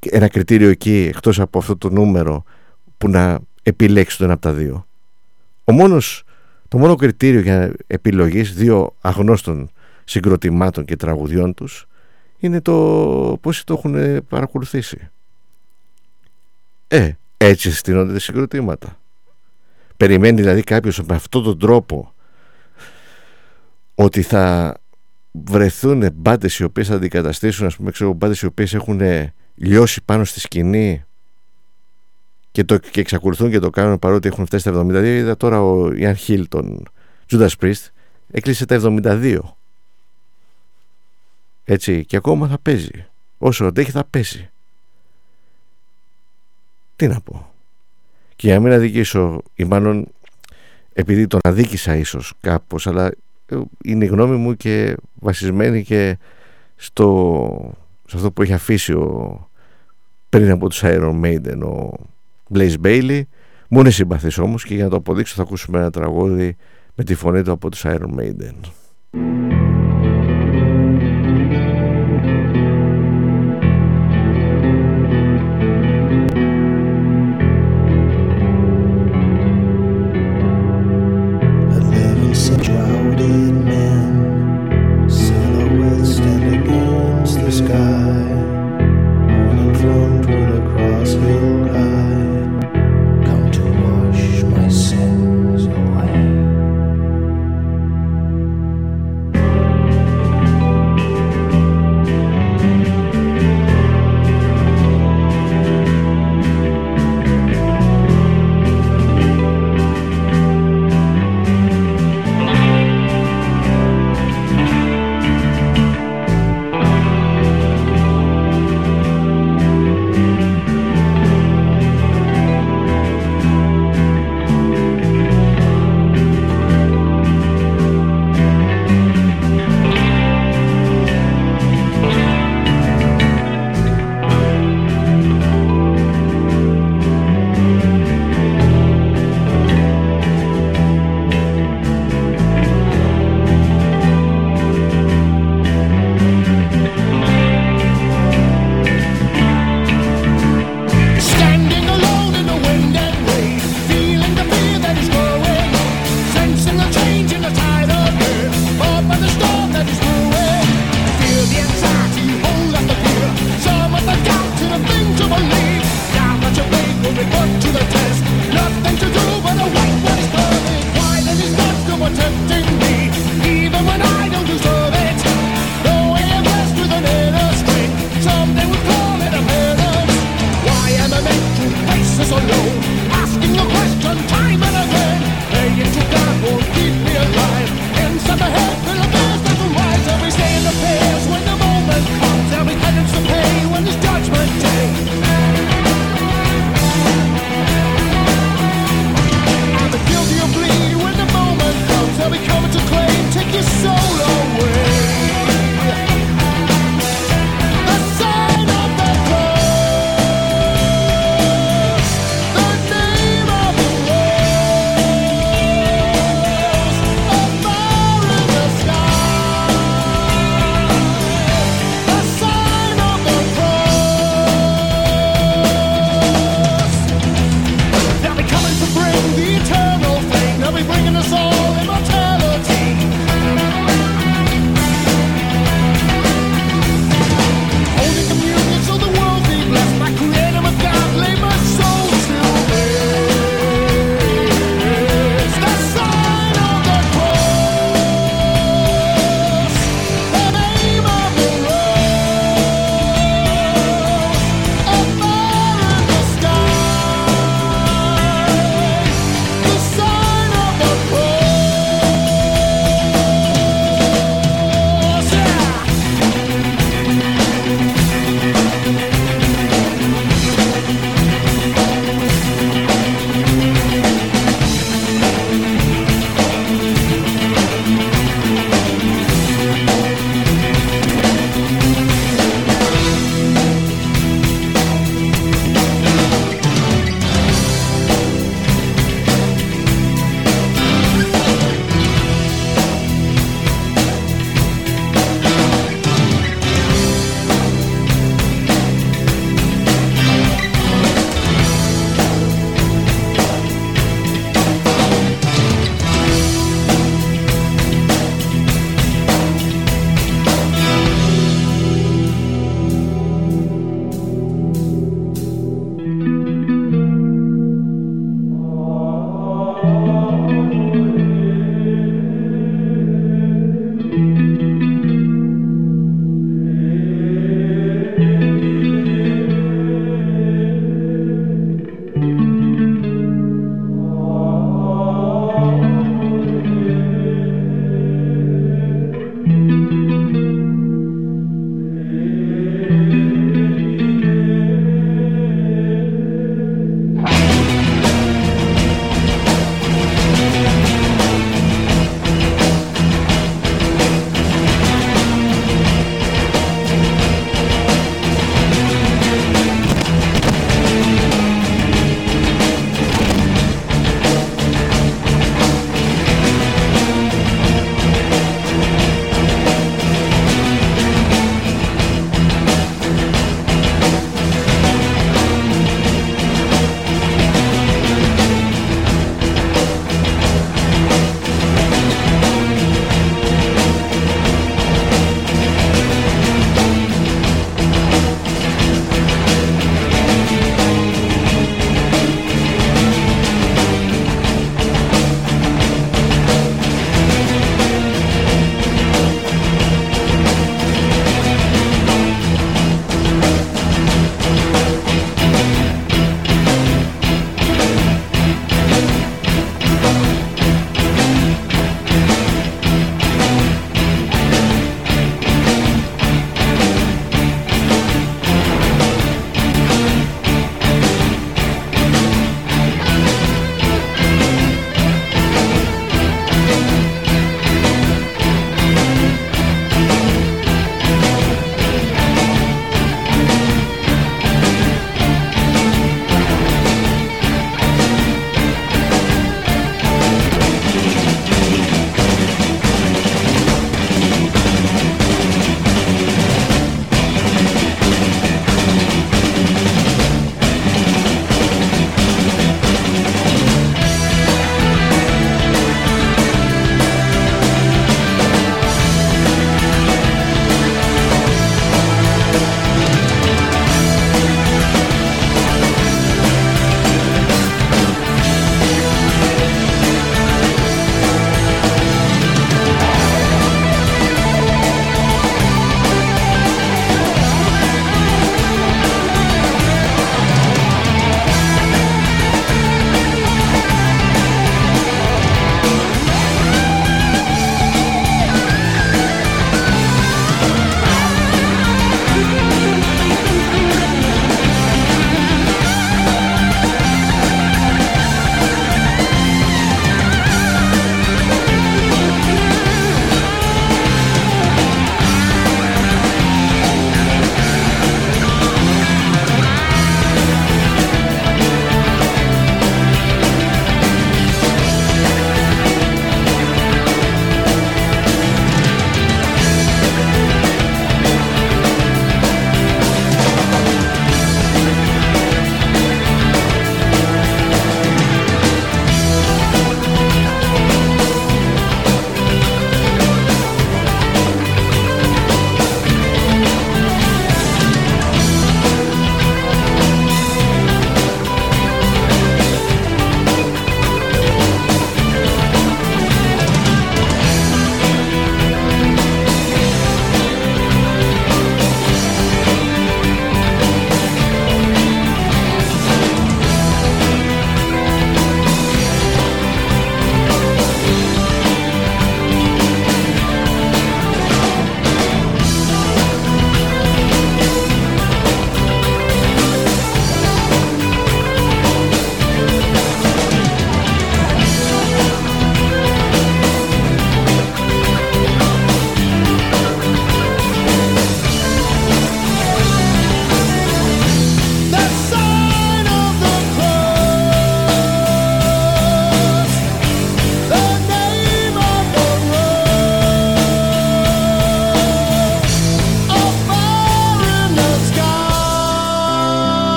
ένα κριτήριο εκεί εκτός από αυτό το νούμερο που να επιλέξει το ένα από τα δύο. Ο μόνος, το μόνο κριτήριο για επιλογής δύο αγνώστων συγκροτημάτων και τραγουδιών τους είναι το πώς το έχουν παρακολουθήσει. Ε, έτσι συστήνονται τα συγκροτήματα. Περιμένει δηλαδή κάποιος με αυτόν τον τρόπο ότι θα βρεθούν μπάντες οι οποίες θα αντικαταστήσουν, ας πούμε, ξέρω, μπάντες οι οποίες έχουν λιώσει πάνω στη σκηνή και, το, και εξακολουθούν και το κάνουν παρότι έχουν φτάσει στα 72. Είδα τώρα ο Ιαν Χιλ, τον Judas Priest, έκλεισε τα 72. Έτσι, και ακόμα θα παίζει. Όσο αντέχει θα παίζει. Τι να πω. Και για να μην αδικήσω, ή μάλλον επειδή τον αδίκησα ίσως κάπως, αλλά είναι η γνώμη μου και βασισμένη και στο, σε αυτό που έχει αφήσει ο, πριν από τους Iron Maiden ο Blaze Bailey. Μου είναι συμπαθής όμως και για να το αποδείξω θα ακούσουμε ένα τραγούδι με τη φωνή του από τους Iron Maiden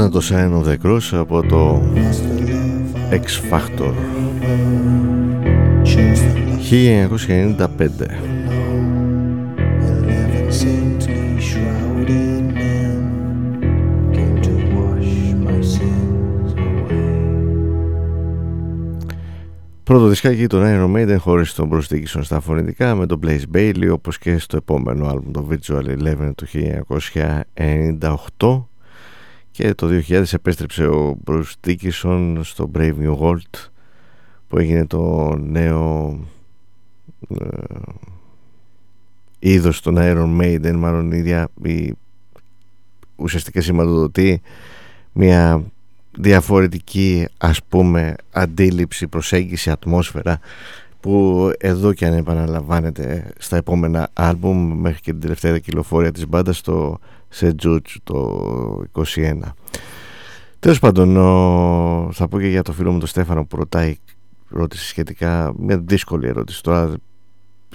ήταν το Sign of the Cross από το X Factor. 1995 Πρώτο δισκάκι των Iron Maiden χωρίς τον Bruce στα φωνητικά με τον Blaze Bailey όπως και στο επόμενο άλμπουμ το Visual Eleven του 1998 και το 2000 επέστρεψε ο Bruce Dickinson στο Brave New World που έγινε το νέο ε, είδος των Iron Maiden. Μάλλον η ίδια η ουσιαστικά σηματοδοτεί μια διαφορετική ας πούμε αντίληψη, προσέγγιση, ατμόσφαιρα που εδώ και αν επαναλαμβάνεται στα επόμενα άλμπουμ μέχρι και την τελευταία κυκλοφορία της μπάντας στο Σετζούτς το 21 Τέλος πάντων θα πω και για το φίλο μου τον Στέφανο που ρωτάει ρώτησε σχετικά μια δύσκολη ερώτηση. Τώρα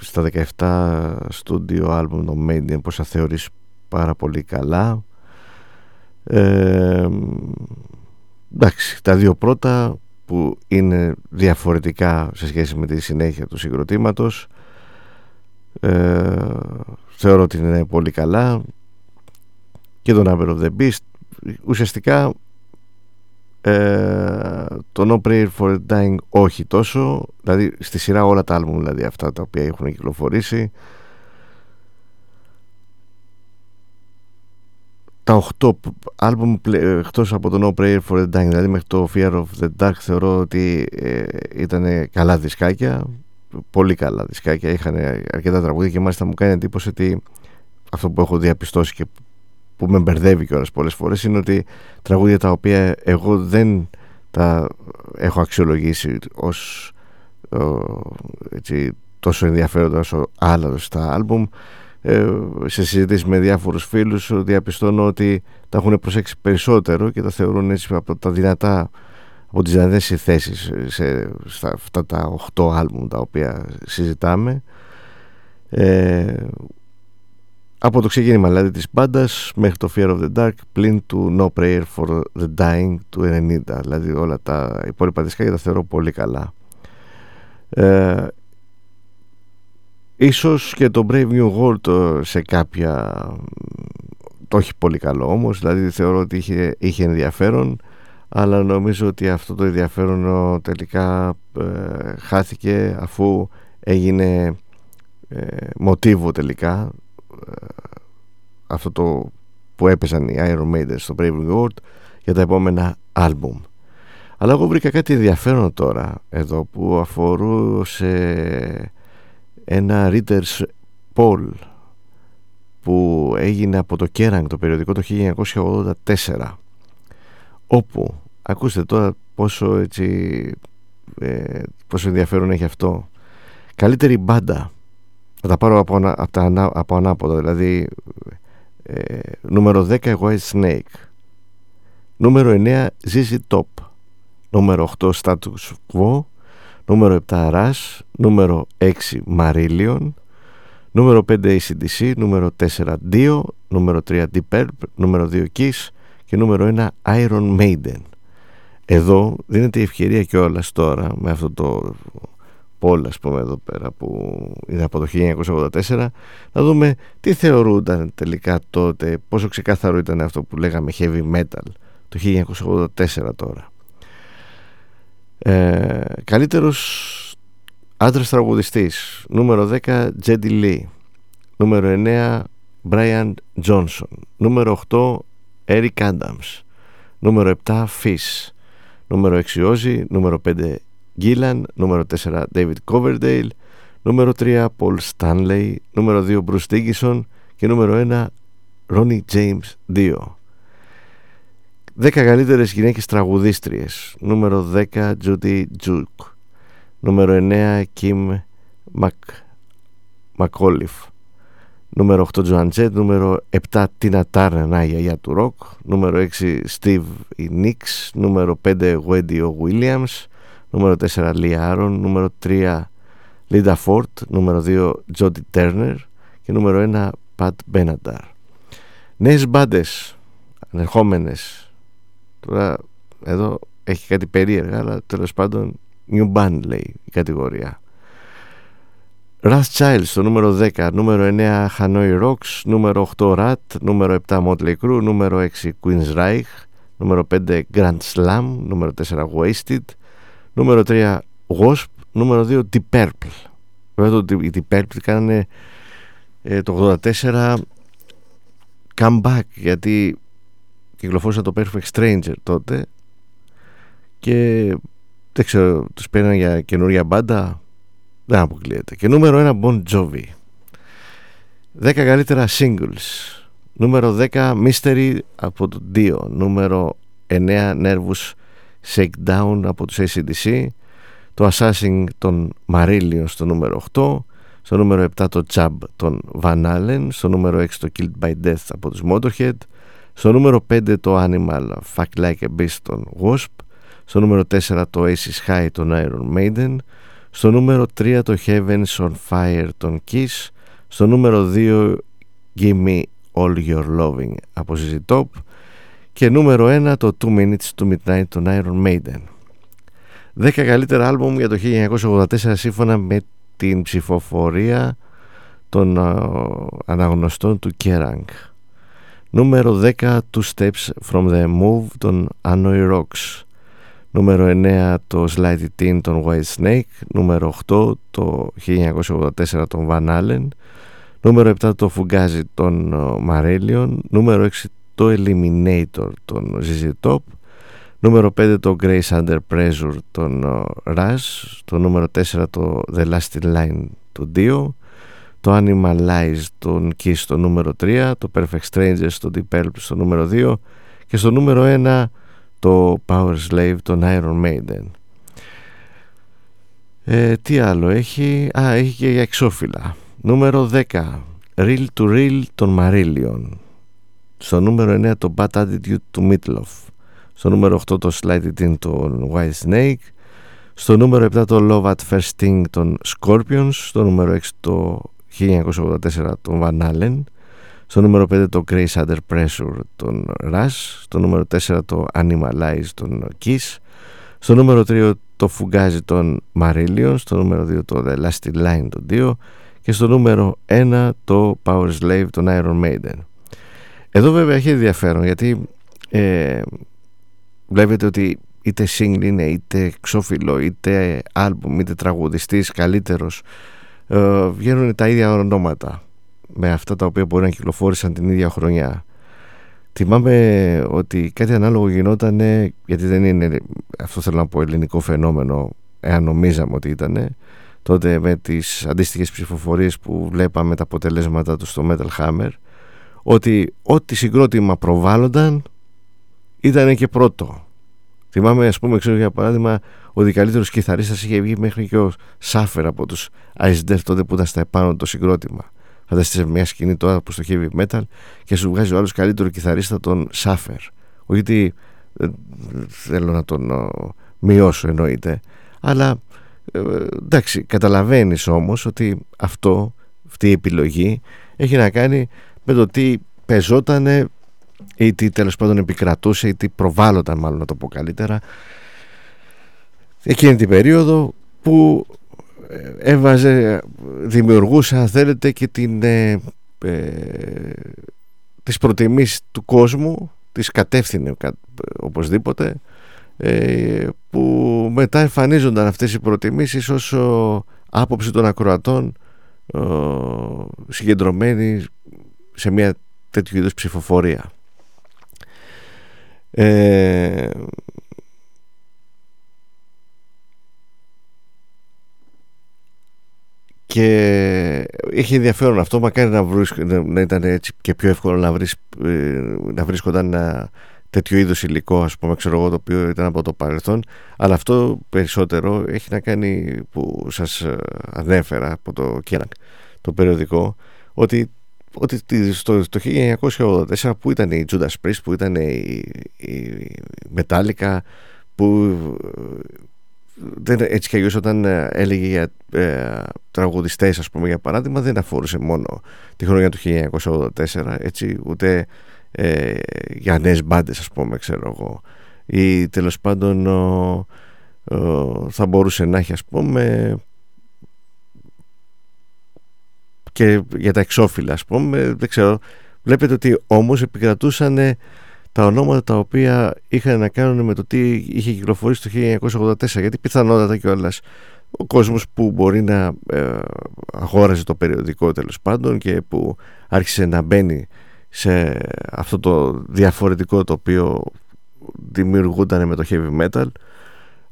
στα 17 στούντιο άλμπουμ το Made πως θα θεωρείς πάρα πολύ καλά. Ε, εντάξει, τα δύο πρώτα που είναι διαφορετικά σε σχέση με τη συνέχεια του συγκροτήματος. Ε, θεωρώ ότι είναι πολύ καλά. Και το Number of the Beast ουσιαστικά ε, το No Prayer for Dying όχι τόσο. Δηλαδή στη σειρά όλα τα άλμπουμ δηλαδή αυτά τα οποία έχουν κυκλοφορήσει τα 8 άλμπουμ εκτός από το No Prayer for the Dying δηλαδή μέχρι το Fear of the Dark θεωρώ ότι ε, ήταν καλά δισκάκια πολύ καλά δισκάκια είχαν αρκετά τραγούδια και μάλιστα μου κάνει εντύπωση ότι αυτό που έχω διαπιστώσει και που με μπερδεύει κιόλας πολλές φορές είναι ότι τραγούδια τα οποία εγώ δεν τα έχω αξιολογήσει ως έτσι, τόσο ενδιαφέροντα όσο άλλα στα άλμπουμ ε, σε συζήτηση με διάφορους φίλους διαπιστώνω ότι τα έχουν προσέξει περισσότερο και τα θεωρούν έτσι από τα δυνατά από τις δυνατές θέσεις σε, στα αυτά τα 8 άλμπουμ τα οποία συζητάμε. Ε, από το ξεκίνημα δηλαδή της μπάντας μέχρι το Fear of the Dark πλην του No Prayer for the Dying του 90 δηλαδή όλα τα υπόλοιπα δισκάκια τα θεωρώ πολύ καλά. Ε, Ίσως και το Brave New World ε, σε κάποια το έχει πολύ καλό όμως δηλαδή θεωρώ ότι είχε, είχε ενδιαφέρον αλλά νομίζω ότι αυτό το ενδιαφέρον τελικά ε, χάθηκε αφού έγινε ε, μοτίβο τελικά ε, αυτό το που έπαιζαν οι Iron Maiden στο Brave New World για τα επόμενα άλμπουμ. Αλλά εγώ βρήκα κάτι ενδιαφέρον τώρα εδώ που αφορούσε ένα readers poll που έγινε από το Kerrang το περιοδικό το 1984 όπου ακούστε τώρα πόσο έτσι ε, πόσο ενδιαφέρον έχει αυτό. Καλύτερη μπάντα. Θα τα πάρω από, από, τα, από ανάποδα δηλαδή ε, νούμερο 10 White Snake. Νούμερο 9 ZZ Top. Νούμερο 8 Status Quo νούμερο 7 Rush, νούμερο 6 Marillion, νούμερο 5 ACDC, νούμερο 4 Dio, νούμερο 3 Deep Purple, νούμερο 2 Kiss. Και νούμερο 1 Iron Maiden. Εδώ δίνεται η ευκαιρία κιόλας τώρα με αυτό το πόλ ας πούμε εδώ πέρα που είναι από το 1984 να δούμε τι θεωρούνταν τελικά τότε πόσο ξεκάθαρο ήταν αυτό που λέγαμε heavy metal το 1984 τώρα ε, καλύτερος άντρας τραγουδιστής. Νούμερο 10 Τζέντι Λί νούμερο 9 Brian Johnson. Νούμερο 8 Eric Adams. Νούμερο 7 Fish νούμερο 6 Ozzy. Νούμερο 5 Gillan. Νούμερο 4 David Coverdale. Νούμερο 3 Paul Stanley. Νούμερο 2 Bruce Dickinson. Και νούμερο 1 Ronnie James Dio 10 καλύτερες γυναίκες τραγουδίστριες. Νούμερο 10 Judy Juke Νούμερο 9 Kim McAuliffe Νούμερο 8 Joan Jett Νούμερο 7 Tina Turner η γιαγιά του ροκ. Νούμερο 6 Steve Nicks Νούμερο 5 Wendy Williams Νούμερο 4 Lee Aaron Νούμερο 3 Linda Ford Νούμερο 2 Jodie Turner και νούμερο 1 Pat Benatar Νέες μπάντες ανερχόμενες Τώρα εδώ έχει κάτι περίεργα, αλλά τέλος πάντων New Band λέει η κατηγορία. Wrath Child στο νούμερο 10, νούμερο 9 Hanoi Rocks, νούμερο 8 Rat, νούμερο 7 Motley Crue, νούμερο 6 Queen's Reich, νούμερο 5 Grand Slam, νούμερο 4 Wasted, νούμερο 3 Wasp, νούμερο 2 Deep Purple. Βέβαια το, οι Deep Purple κάνανε ε, το 84 comeback γιατί κυκλοφόρησε το Perfect Stranger τότε και δεν ξέρω, τους παίρναν για καινούρια μπάντα. Δεν αποκλείεται. Και νούμερο 1 Bon Jovi. 10 καλύτερα singles. Νούμερο 10 Mystery από το Dio νούμερο 9 Nervous Shakedown από τους ACDC το Assassin των Marillion στο νούμερο 8 στο νούμερο 7 το Chub των Van Allen στο νούμερο 6 το Killed by Death από τους Motorhead στο νούμερο 5 το Animal Fuck Like a Beast των Wasp. Στο νούμερο 4 το Aces High των Iron Maiden. Στο νούμερο 3 το Heavens on Fire των Kiss. Στο νούμερο 2 Give Me All Your Loving από ZZ Top. Και νούμερο 1 το 2 Minutes to Midnight των Iron Maiden. 10 καλύτερα άλμπουμ για το 1984 σύμφωνα με την ψηφοφορία των αναγνωστών του Kerrang νούμερο 10 Two Steps from the Move των Hanoi Rocks νούμερο 9 το Slide It In των White Snake νούμερο 8 το 1984 των Van Allen νούμερο 7 το Fugazi των Marillion νούμερο 6 το Eliminator των ZZ Top νούμερο 5 το Grace Under Pressure των Rush το νούμερο 4 το The Last Line του Dio το Animalize των Kiss στο νούμερο 3 το Perfect Strangers στο Deep Purple στο νούμερο 2 και στο νούμερο 1 το Power Slave των Iron Maiden. Ε, τι άλλο έχει; Α έχει και για εξώφυλλα. Νούμερο 10 Real to Real των Marillion. Στο νούμερο 9 το Bad Attitude του Meatloaf. Στο νούμερο 8 το Slide It In των White Snake. Στο νούμερο 7 το Love at First Sting των Scorpions. Στο νούμερο 6 το 1984 των Van Allen στο νούμερο 5 το Grace Under Pressure των Rush στο νούμερο 4 το Animalize των Kiss στο νούμερο 3 το Fugazi των Marillion στο νούμερο 2 το The Last Line των Dio και στο νούμερο 1 το Power Slave των Iron Maiden. Εδώ βέβαια έχει ενδιαφέρον γιατί ε, βλέπετε ότι είτε single είναι είτε ξόφυλλο είτε άλμπουμ είτε τραγουδιστής καλύτερος ε, βγαίνουν τα ίδια ονόματα με αυτά τα οποία μπορεί να κυκλοφόρησαν την ίδια χρονιά. Θυμάμαι ότι κάτι ανάλογο γινόταν γιατί δεν είναι αυτό θέλω να πω ελληνικό φαινόμενο εάν νομίζαμε ότι ήταν τότε με τις αντίστοιχες ψηφοφορίες που βλέπαμε τα αποτελέσματα του στο Metal Hammer ότι ό,τι συγκρότημα προβάλλονταν ήταν και πρώτο Θυμάμαι, ας πούμε, ξέρω για παράδειγμα, ότι καλύτερος κιθαρίστας είχε βγει μέχρι και ο Σάφερ από τους Ice Death τότε που ήταν στα επάνω το συγκρότημα. Φανταστείτε μια σκηνή τώρα που στο heavy metal και σου βγάζει ο άλλος καλύτερο κιθαρίστα τον Σάφερ. Όχι ότι ε, θέλω να τον μειώσω εννοείται, αλλά ε, εντάξει, καταλαβαίνεις όμως ότι αυτό, αυτή η επιλογή έχει να κάνει με το τι πεζότανε ή τι τέλος πάντων επικρατούσε ή τι προβάλλονταν μάλλον να το πω καλύτερα. Εκείνη την περίοδο που ε, έβαζε, δημιουργούσε αν θέλετε και την, ε, ε, τις προτιμήσεις του κόσμου τις κατεύθυνε οπωσδήποτε ε, που μετά εμφανίζονταν αυτές οι προτιμήσεις ως άποψη των ακροατών συγκεντρωμένη σε μια τέτοιου είδους ψηφοφορία ε, και έχει ενδιαφέρον αυτό μακάρι να, βρεις, να ήταν έτσι και πιο εύκολο να, βρεις, ε, να βρίσκονταν ένα τέτοιο είδος υλικό ας πούμε ξέρω εγώ το οποίο ήταν από το παρελθόν. Αλλά αυτό περισσότερο έχει να κάνει που σας ε, ανέφερα από το Κέρακ το περιοδικό ότι ότι στο, το 1984 που ήταν η Judas Priest, που ήταν η, η Metallica, που δεν, έτσι κι αλλιώς όταν ε, έλεγε για ε, τραγουδιστές ας πούμε για παράδειγμα δεν αφορούσε μόνο τη χρονιά του 1984 έτσι ούτε ε, για νέες μπάντες ας πούμε ξέρω εγώ. Ή τέλος πάντων θα μπορούσε να έχει ας πούμε και για τα εξώφυλλα ας πούμε δεν ξέρω. Βλέπετε ότι όμως επικρατούσαν τα ονόματα τα οποία είχαν να κάνουν με το τι είχε κυκλοφορήσει το 1984 γιατί πιθανότατα κιόλας ο κόσμος που μπορεί να ε, αγόραζε το περιοδικό τέλος πάντων και που άρχισε να μπαίνει σε αυτό το διαφορετικό το οποίο δημιουργούνταν με το heavy metal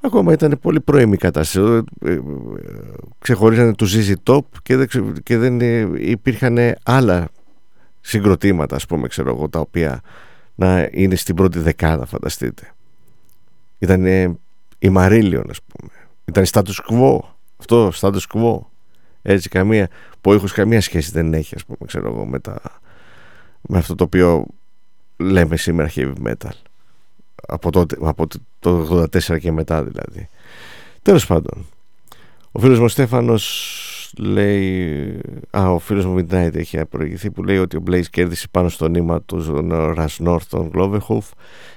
ακόμα ήταν πολύ πρώιμη κατάσταση. Ε, ε, ξεχωρίζανε του ZZ Top και δεν, και δεν υπήρχαν άλλα συγκροτήματα ας πούμε ξέρω εγώ τα οποία να είναι στην πρώτη δεκάδα φανταστείτε. Ήταν η Μαρίλιον ας πούμε. Ήταν η Status Quo. Αυτό Status Quo. Έτσι καμία που ο ήχος καμία σχέση δεν έχει ας πούμε ξέρω εγώ με, με αυτό το οποίο λέμε σήμερα heavy metal από, τότε, από το 84 και μετά δηλαδή. Τέλος πάντων ο φίλος μου Στέφανος λέει α, ο φίλος μου Midnight έχει προηγηθεί που λέει ότι ο Blaze κέρδισε πάνω στο νήμα του τον Rush North τον Gloverhoof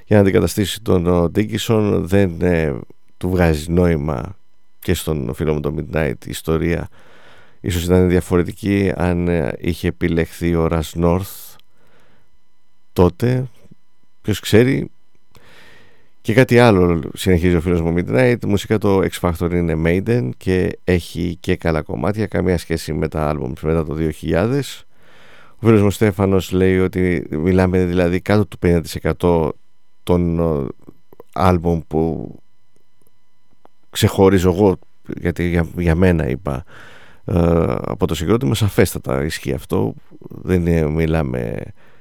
για να αντικαταστήσει τον Dickinson δεν ε, του βγάζει νόημα και στον φίλο μου τον Midnight η ιστορία. Ίσως ήταν διαφορετική αν ε, είχε επιλεχθεί ο Rush North τότε. Ποιος ξέρει και κάτι άλλο συνεχίζει ο φίλος μου Midnight. Μουσικά το X Factor είναι Maiden Και έχει και καλά κομμάτια. Καμία σχέση με τα άλμπουμ μετά το 2000 Ο φίλος μου Στέφανος λέει ότι Μιλάμε δηλαδή κάτω του 50% Των ε, άλμπουμ που Ξεχωρίζω εγώ Γιατί για, για μένα είπα ε, Από το συγκρότημα. Σαφέστατα ισχύει αυτό. Δεν μιλάμε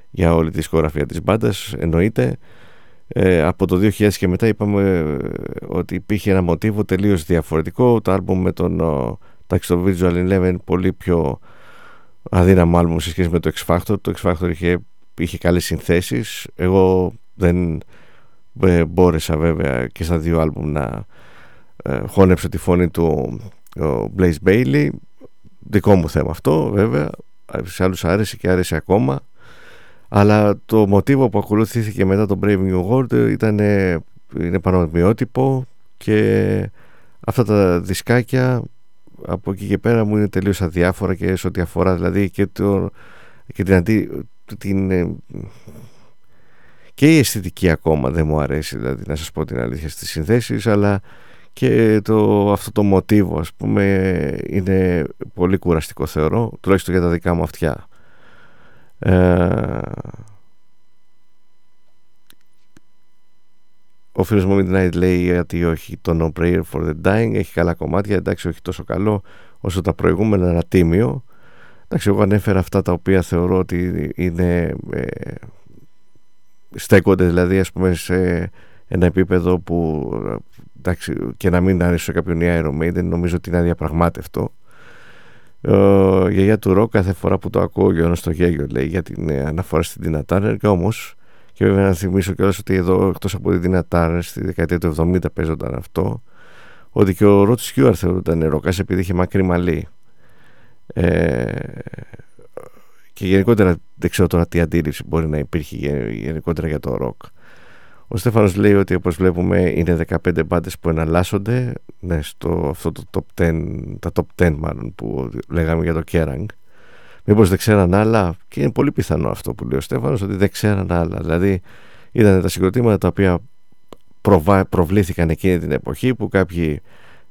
για όλη τη σκογραφία της μπάντας Εννοείται ε, από το 2000 και μετά είπαμε ε, ότι υπήρχε ένα μοτίβο τελείως διαφορετικό. Το άλμπουμ με τον εντάξει, το Visual Eleven πολύ πιο αδύναμο άλμπουμ σε σχέση με το X Factor. Το X Factor είχε, είχε καλές συνθέσεις. Εγώ δεν ε, μπόρεσα βέβαια και στα δύο άλμπουμ να ε, χώνεψω τη φωνή του ο Blaze Bailey. Δικό μου θέμα αυτό βέβαια. Σε άλλους άρεσε και άρεσε ακόμα αλλά το μοτίβο που ακολουθήθηκε μετά το Brave New World ήταν είναι πανομοιότυπο και αυτά τα δισκάκια από εκεί και πέρα μου είναι τελείως αδιάφορα και σε ό,τι αφορά δηλαδή και, το, και την, αντί, την και η αισθητική ακόμα δεν μου αρέσει δηλαδή να σας πω την αλήθεια στις συνθέσεις αλλά και το, αυτό το μοτίβο ας πούμε είναι πολύ κουραστικό θεωρώ τουλάχιστον για τα δικά μου αυτιά. ε, ο φίλος μου Midnight λέει ότι όχι το No Prayer for the Dying έχει καλά κομμάτια. Εντάξει όχι τόσο καλό όσο τα προηγούμενα ένα τίμιο. Εντάξει εγώ ανέφερα αυτά τα οποία θεωρώ ότι είναι ε, στέκονται δηλαδή ας πούμε σε ένα επίπεδο που εντάξει, και να μην αρέσει σε κάποιον η Iron Maiden νομίζω ότι είναι αδιαπραγμάτευτο η γιαγιά του Ρο κάθε φορά που το ακούω γύρω στο γέγιο λέει για την ε, αναφορά στην Τίνα Τάρνερ και όμως και βέβαια να θυμίσω κιόλας ότι εδώ εκτός από την Τίνα Τάρνερ στη δεκαετία του 70 παίζονταν αυτό ότι και ο Ρότ Σκιούαρ θεωρούταν ροκάς επειδή είχε μακρύ μαλλί. Ε, και γενικότερα δεν ξέρω τώρα τι αντίληψη μπορεί να υπήρχε γενικότερα για το ροκ ο Στέφανος λέει ότι όπως βλέπουμε είναι 15 μπάντες που εναλλάσσονται ναι, στο αυτό το top 10, τα top 10 μάλλον που λέγαμε για το Kerrang. Μήπως δεν ξέραν άλλα; Και είναι πολύ πιθανό αυτό που λέει ο Στέφανος ότι δεν ξέραν άλλα. Δηλαδή ήταν τα συγκροτήματα τα οποία προβα... προβλήθηκαν εκείνη την εποχή που κάποιοι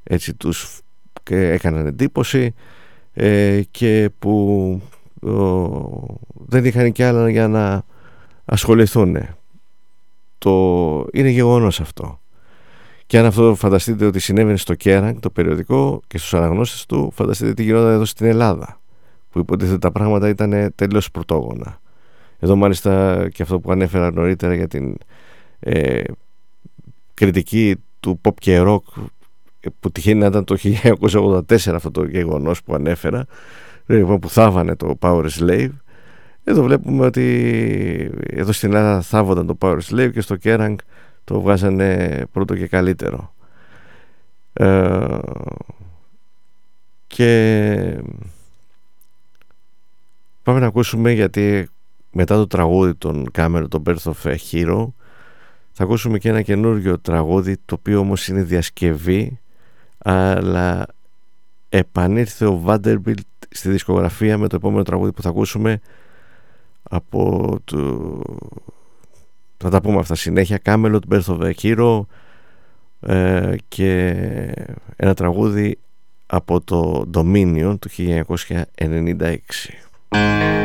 έτσι τους έκαναν εντύπωση ε, και που δεν είχαν και άλλα για να ασχοληθούν το... είναι γεγονός αυτό. Και αν αυτό φανταστείτε ότι συνέβαινε στο Κέρανγκ, το περιοδικό και στους αναγνώστες του, φανταστείτε τι γινόταν εδώ στην Ελλάδα, που υποτίθεται τα πράγματα ήταν τελείως πρωτόγωνα. Εδώ μάλιστα και αυτό που ανέφερα νωρίτερα για την ε, κριτική του pop και rock που τυχαίνει να ήταν το 1984 αυτό το γεγονός που ανέφερα λοιπόν, που θάβανε το Power Slave εδώ βλέπουμε ότι εδώ στην Ελλάδα θάβονταν το Power Slave και στο Kerrang το βγάζανε πρώτο και καλύτερο. Ε, και πάμε να ακούσουμε γιατί μετά το τραγούδι των Κάμερων, το Birth of a Hero Θα ακούσουμε και ένα καινούριο τραγούδι το οποίο όμως είναι διασκευή αλλά επανήρθε ο Vanderbilt στη δισκογραφία με το επόμενο τραγούδι που θα ακούσουμε από το... θα τα πούμε αυτά συνέχεια. Camelot, Birth of a Hero ε, και ένα τραγούδι από το Dominion του 1996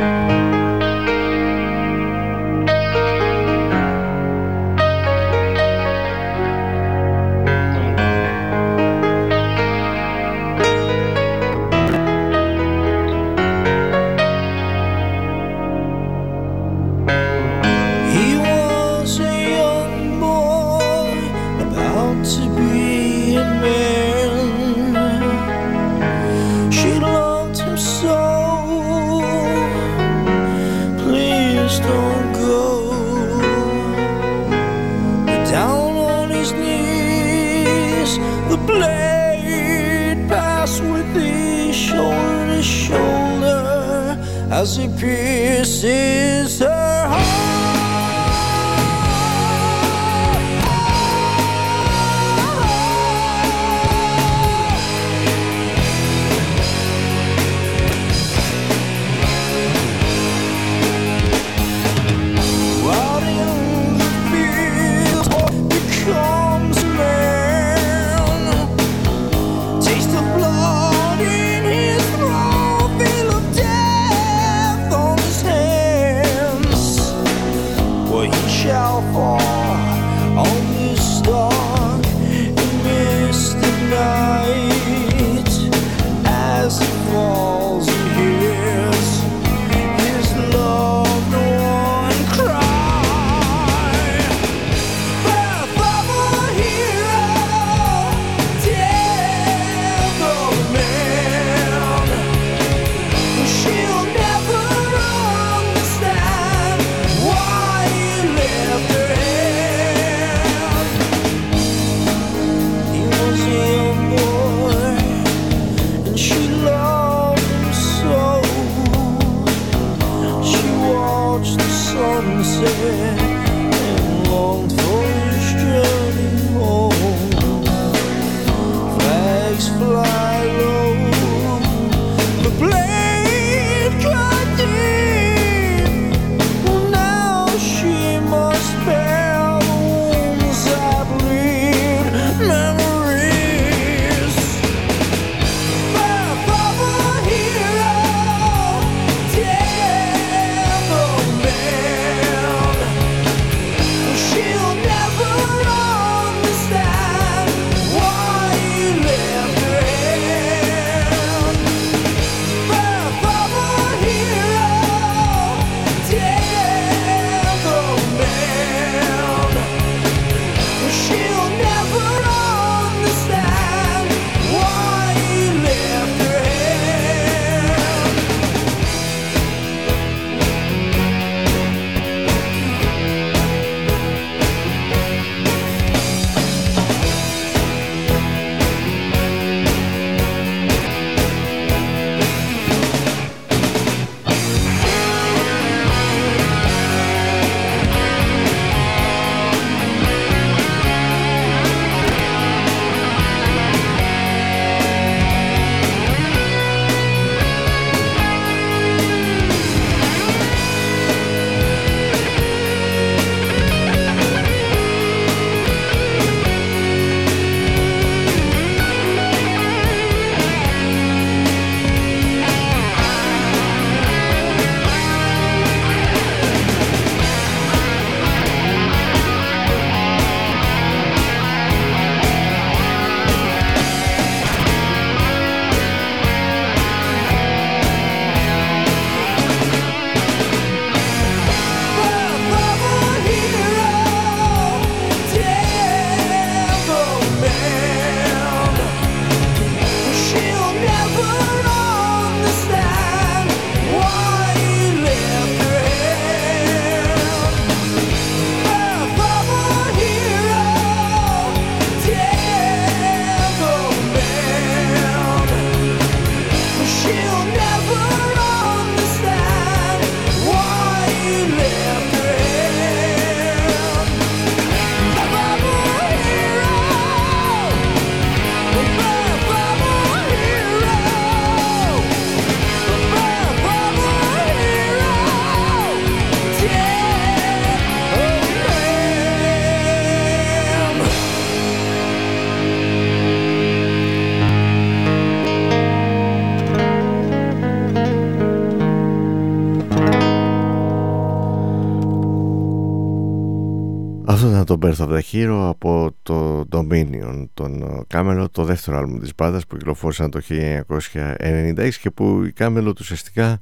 Αυτό ήταν το Birth of the Hero από το Dominion, τον Camelot, το δεύτερο άλμπουμ της μπάντας που κυκλοφόρησαν το 1996 και που η Camelot ουσιαστικά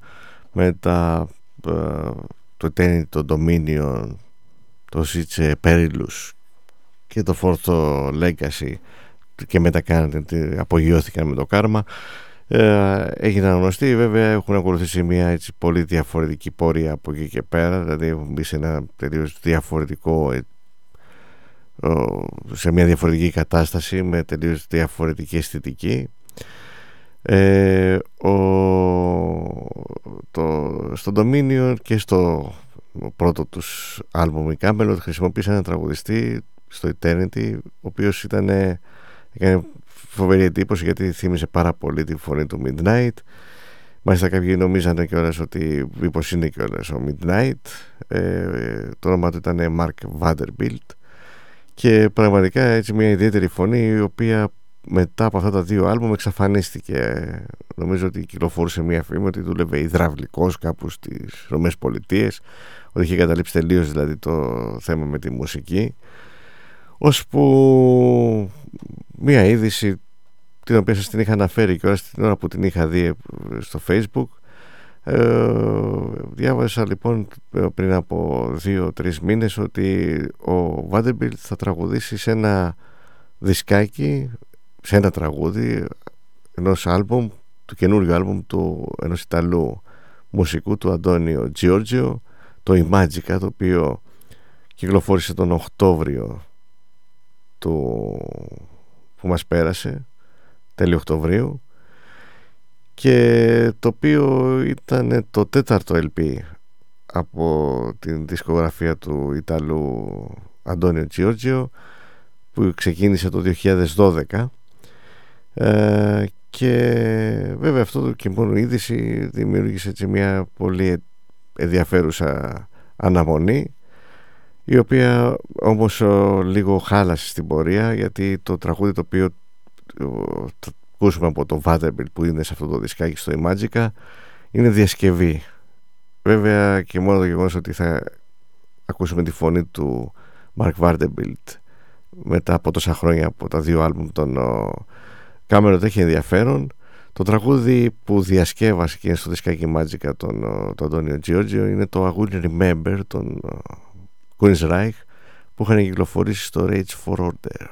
με τα, ε, το Eternity, το Dominion, το Sitch Perilous και το Fourth Legacy και μετά κάνετε, απογειώθηκαν με το κάρμα. Ε, έγιναν γνωστοί βέβαια έχουν ακολουθήσει μια έτσι, πολύ διαφορετική πορεία από εκεί και πέρα. Δηλαδή έχουν μπει σε ένα τελείως διαφορετικό ε, σε μια διαφορετική κατάσταση με τελείως διαφορετική αισθητική ε, ο, το, στο Dominion και στο πρώτο τους άλμπουμ η Camelot χρησιμοποίησαν ένα τραγουδιστή στο Eternity ο οποίος ήταν έκανε φοβερή εντύπωση γιατί θύμισε πάρα πολύ τη φωνή του Midnight Μάλιστα κάποιοι νομίζανε κιόλας ότι μήπως είναι κιόλας ο Midnight. Ε, το όνομα του ήταν Mark Vanderbilt. Και πραγματικά έτσι μια ιδιαίτερη φωνή η οποία μετά από αυτά τα δύο άλμπουμ εξαφανίστηκε. Νομίζω ότι κυκλοφορούσε μια φήμη ότι δούλευε υδραυλικός κάπου στις Ρωμές Πολιτείες ότι είχε καταλήψει τελείως δηλαδή το θέμα με τη μουσική ώσπου μια είδηση την οποία σας την είχα αναφέρει και ώρα την ώρα που την είχα δει στο facebook ε, διάβασα λοιπόν πριν από δύο-τρεις μήνες ότι ο Vanderbilt θα τραγουδήσει σε ένα δισκάκι σε ένα τραγούδι ενός άλμπουμ του καινούργιου άλμπουμ του ενός Ιταλού μουσικού του Αντώνιο Τζιόρτζιο το Imagica το οποίο κυκλοφόρησε τον Οκτώβριο του που μας πέρασε τέλειο Οκτωβρίου και το οποίο ήταν το τέταρτο LP από την δισκογραφία του Ιταλού Αντώνιο Τζιόρτζιο που ξεκίνησε το 2012 ε, και βέβαια αυτό το και μόνο είδηση δημιούργησε έτσι μια πολύ ενδιαφέρουσα αναμονή η οποία όμως λίγο χάλασε στην πορεία γιατί το τραγούδι το οποίο θα ακούσουμε από το Vanderbilt που είναι σε αυτό το δισκάκι στο Imagica είναι διασκευή. Βέβαια και μόνο το γεγονός ότι θα ακούσουμε τη φωνή του Mark Vanderbilt μετά από τόσα χρόνια από τα δύο άλμπουμ των Cameron έχει ενδιαφέρον. Το τραγούδι που διασκεύασε και είναι στο δισκάκι Magica τον, τον Αντώνιο Τζιόρτζιο είναι το I Will Remember των Queen's Reich που είχαν κυκλοφορήσει στο Rage for Order.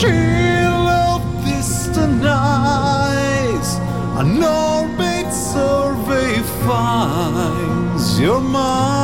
Chill of distant eyes, an orbit survey finds your mind.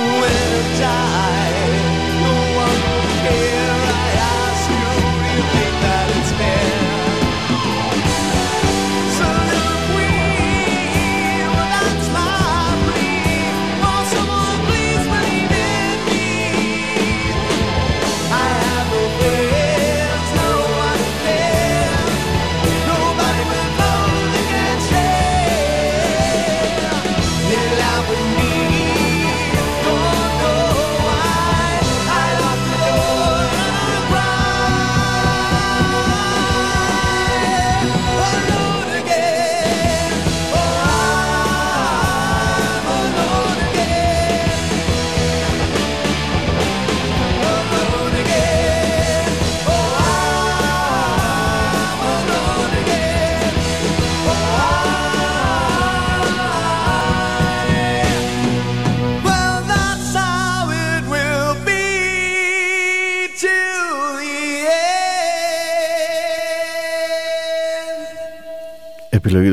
away.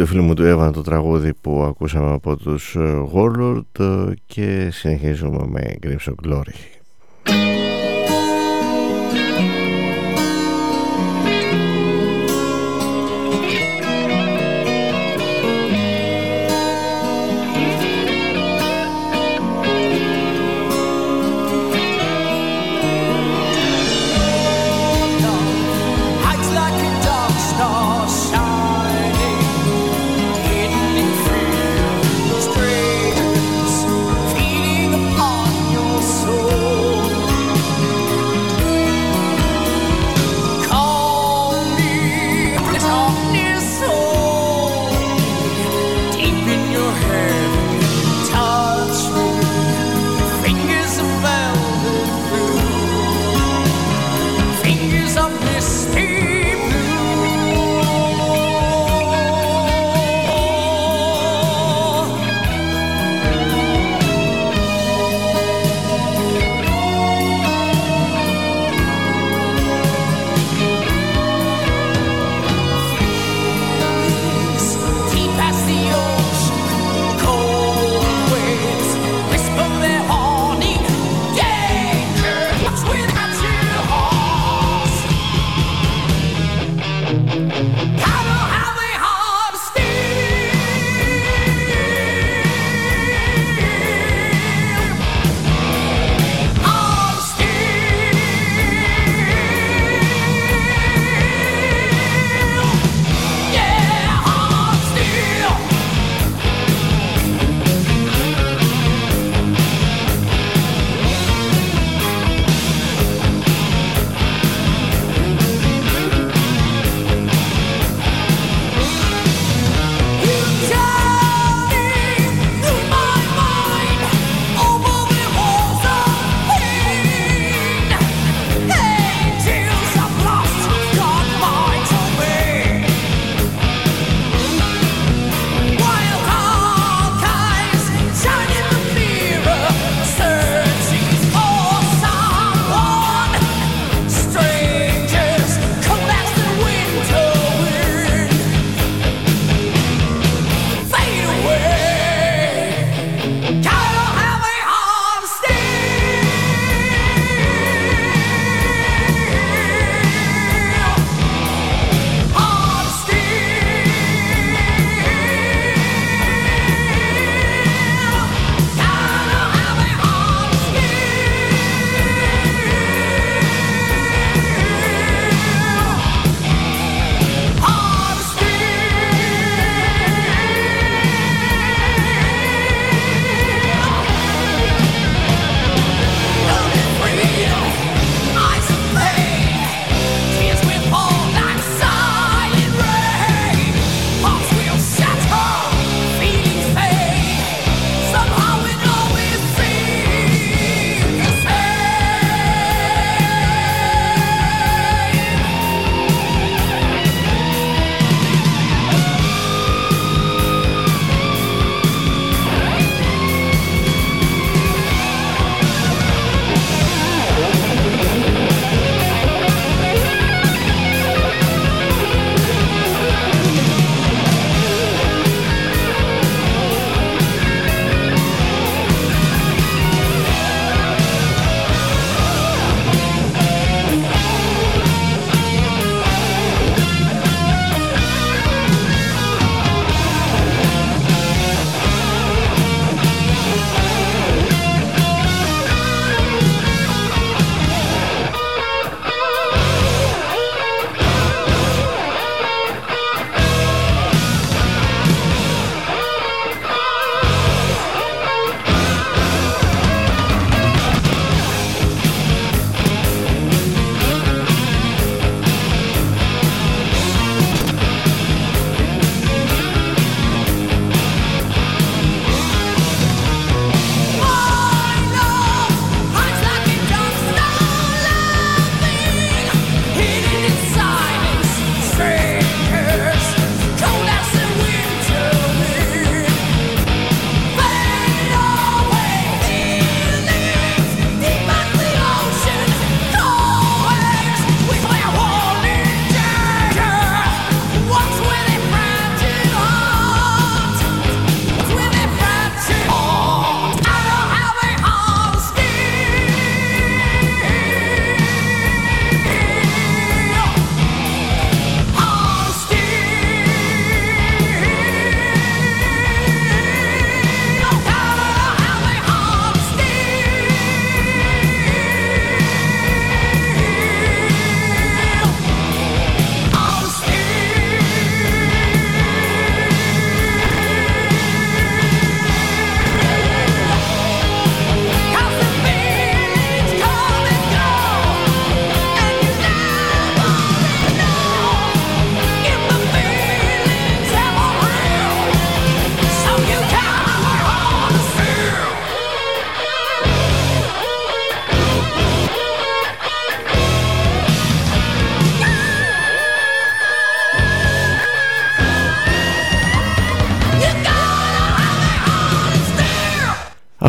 Φίλου μου του Εύαν το τραγούδι που ακούσαμε από τους Warlord και συνεχίζουμε με Crimson Glory.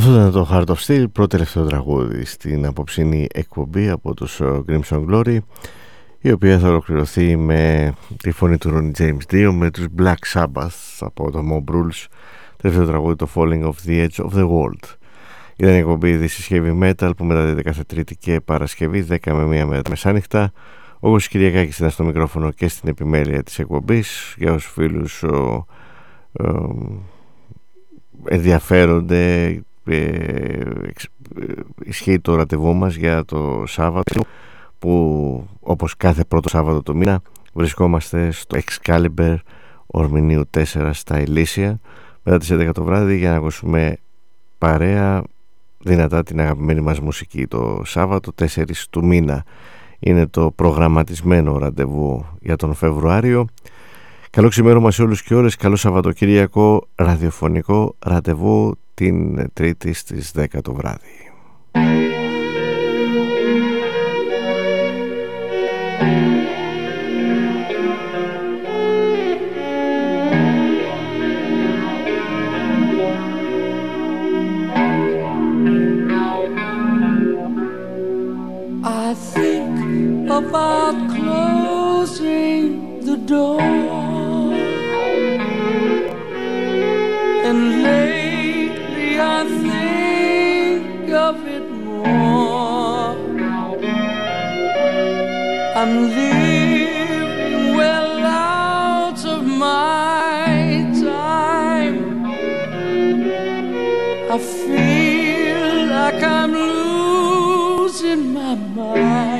Αυτό ήταν το Heart of Steel, πρώτο τελευταίο τραγούδι στην απόψινή εκπομπή από τους ε, Crimson Glory η οποία θα ολοκληρωθεί με τη φωνή του Ronnie James 2 με τους Black Sabbath από το Mob Rules τελευταίο τραγούδι το Falling of the Edge of the World. Ήταν η εκπομπή This is Heavy Metal που μεταδίδεται κάθε Τρίτη και Παρασκευή 10 με 1 με μεσάνυχτα. Ο Κυριακάκης ήταν στο μικρόφωνο και στην επιμέλεια της εκπομπής για όσους φίλους ο, ο, ενδιαφέρονται ε, ισχύει το ραντεβού μας για το Σάββατο που όπως κάθε πρώτο Σάββατο το μήνα βρισκόμαστε στο Excalibur Ορμηνίου 4 στα Ηλίσια μετά τις 11 το βράδυ για να ακούσουμε παρέα δυνατά την αγαπημένη μας μουσική το Σάββατο 4 του μήνα. Είναι το προγραμματισμένο ραντεβού για τον Φεβρουάριο. Καλό ξημέρωμα σε όλους και όλες Καλό Σαββατοκύριακο ραδιοφωνικό ραντεβού την Τρίτη στις 10 το βράδυ. Closing the door. I feel like I'm losing my mind.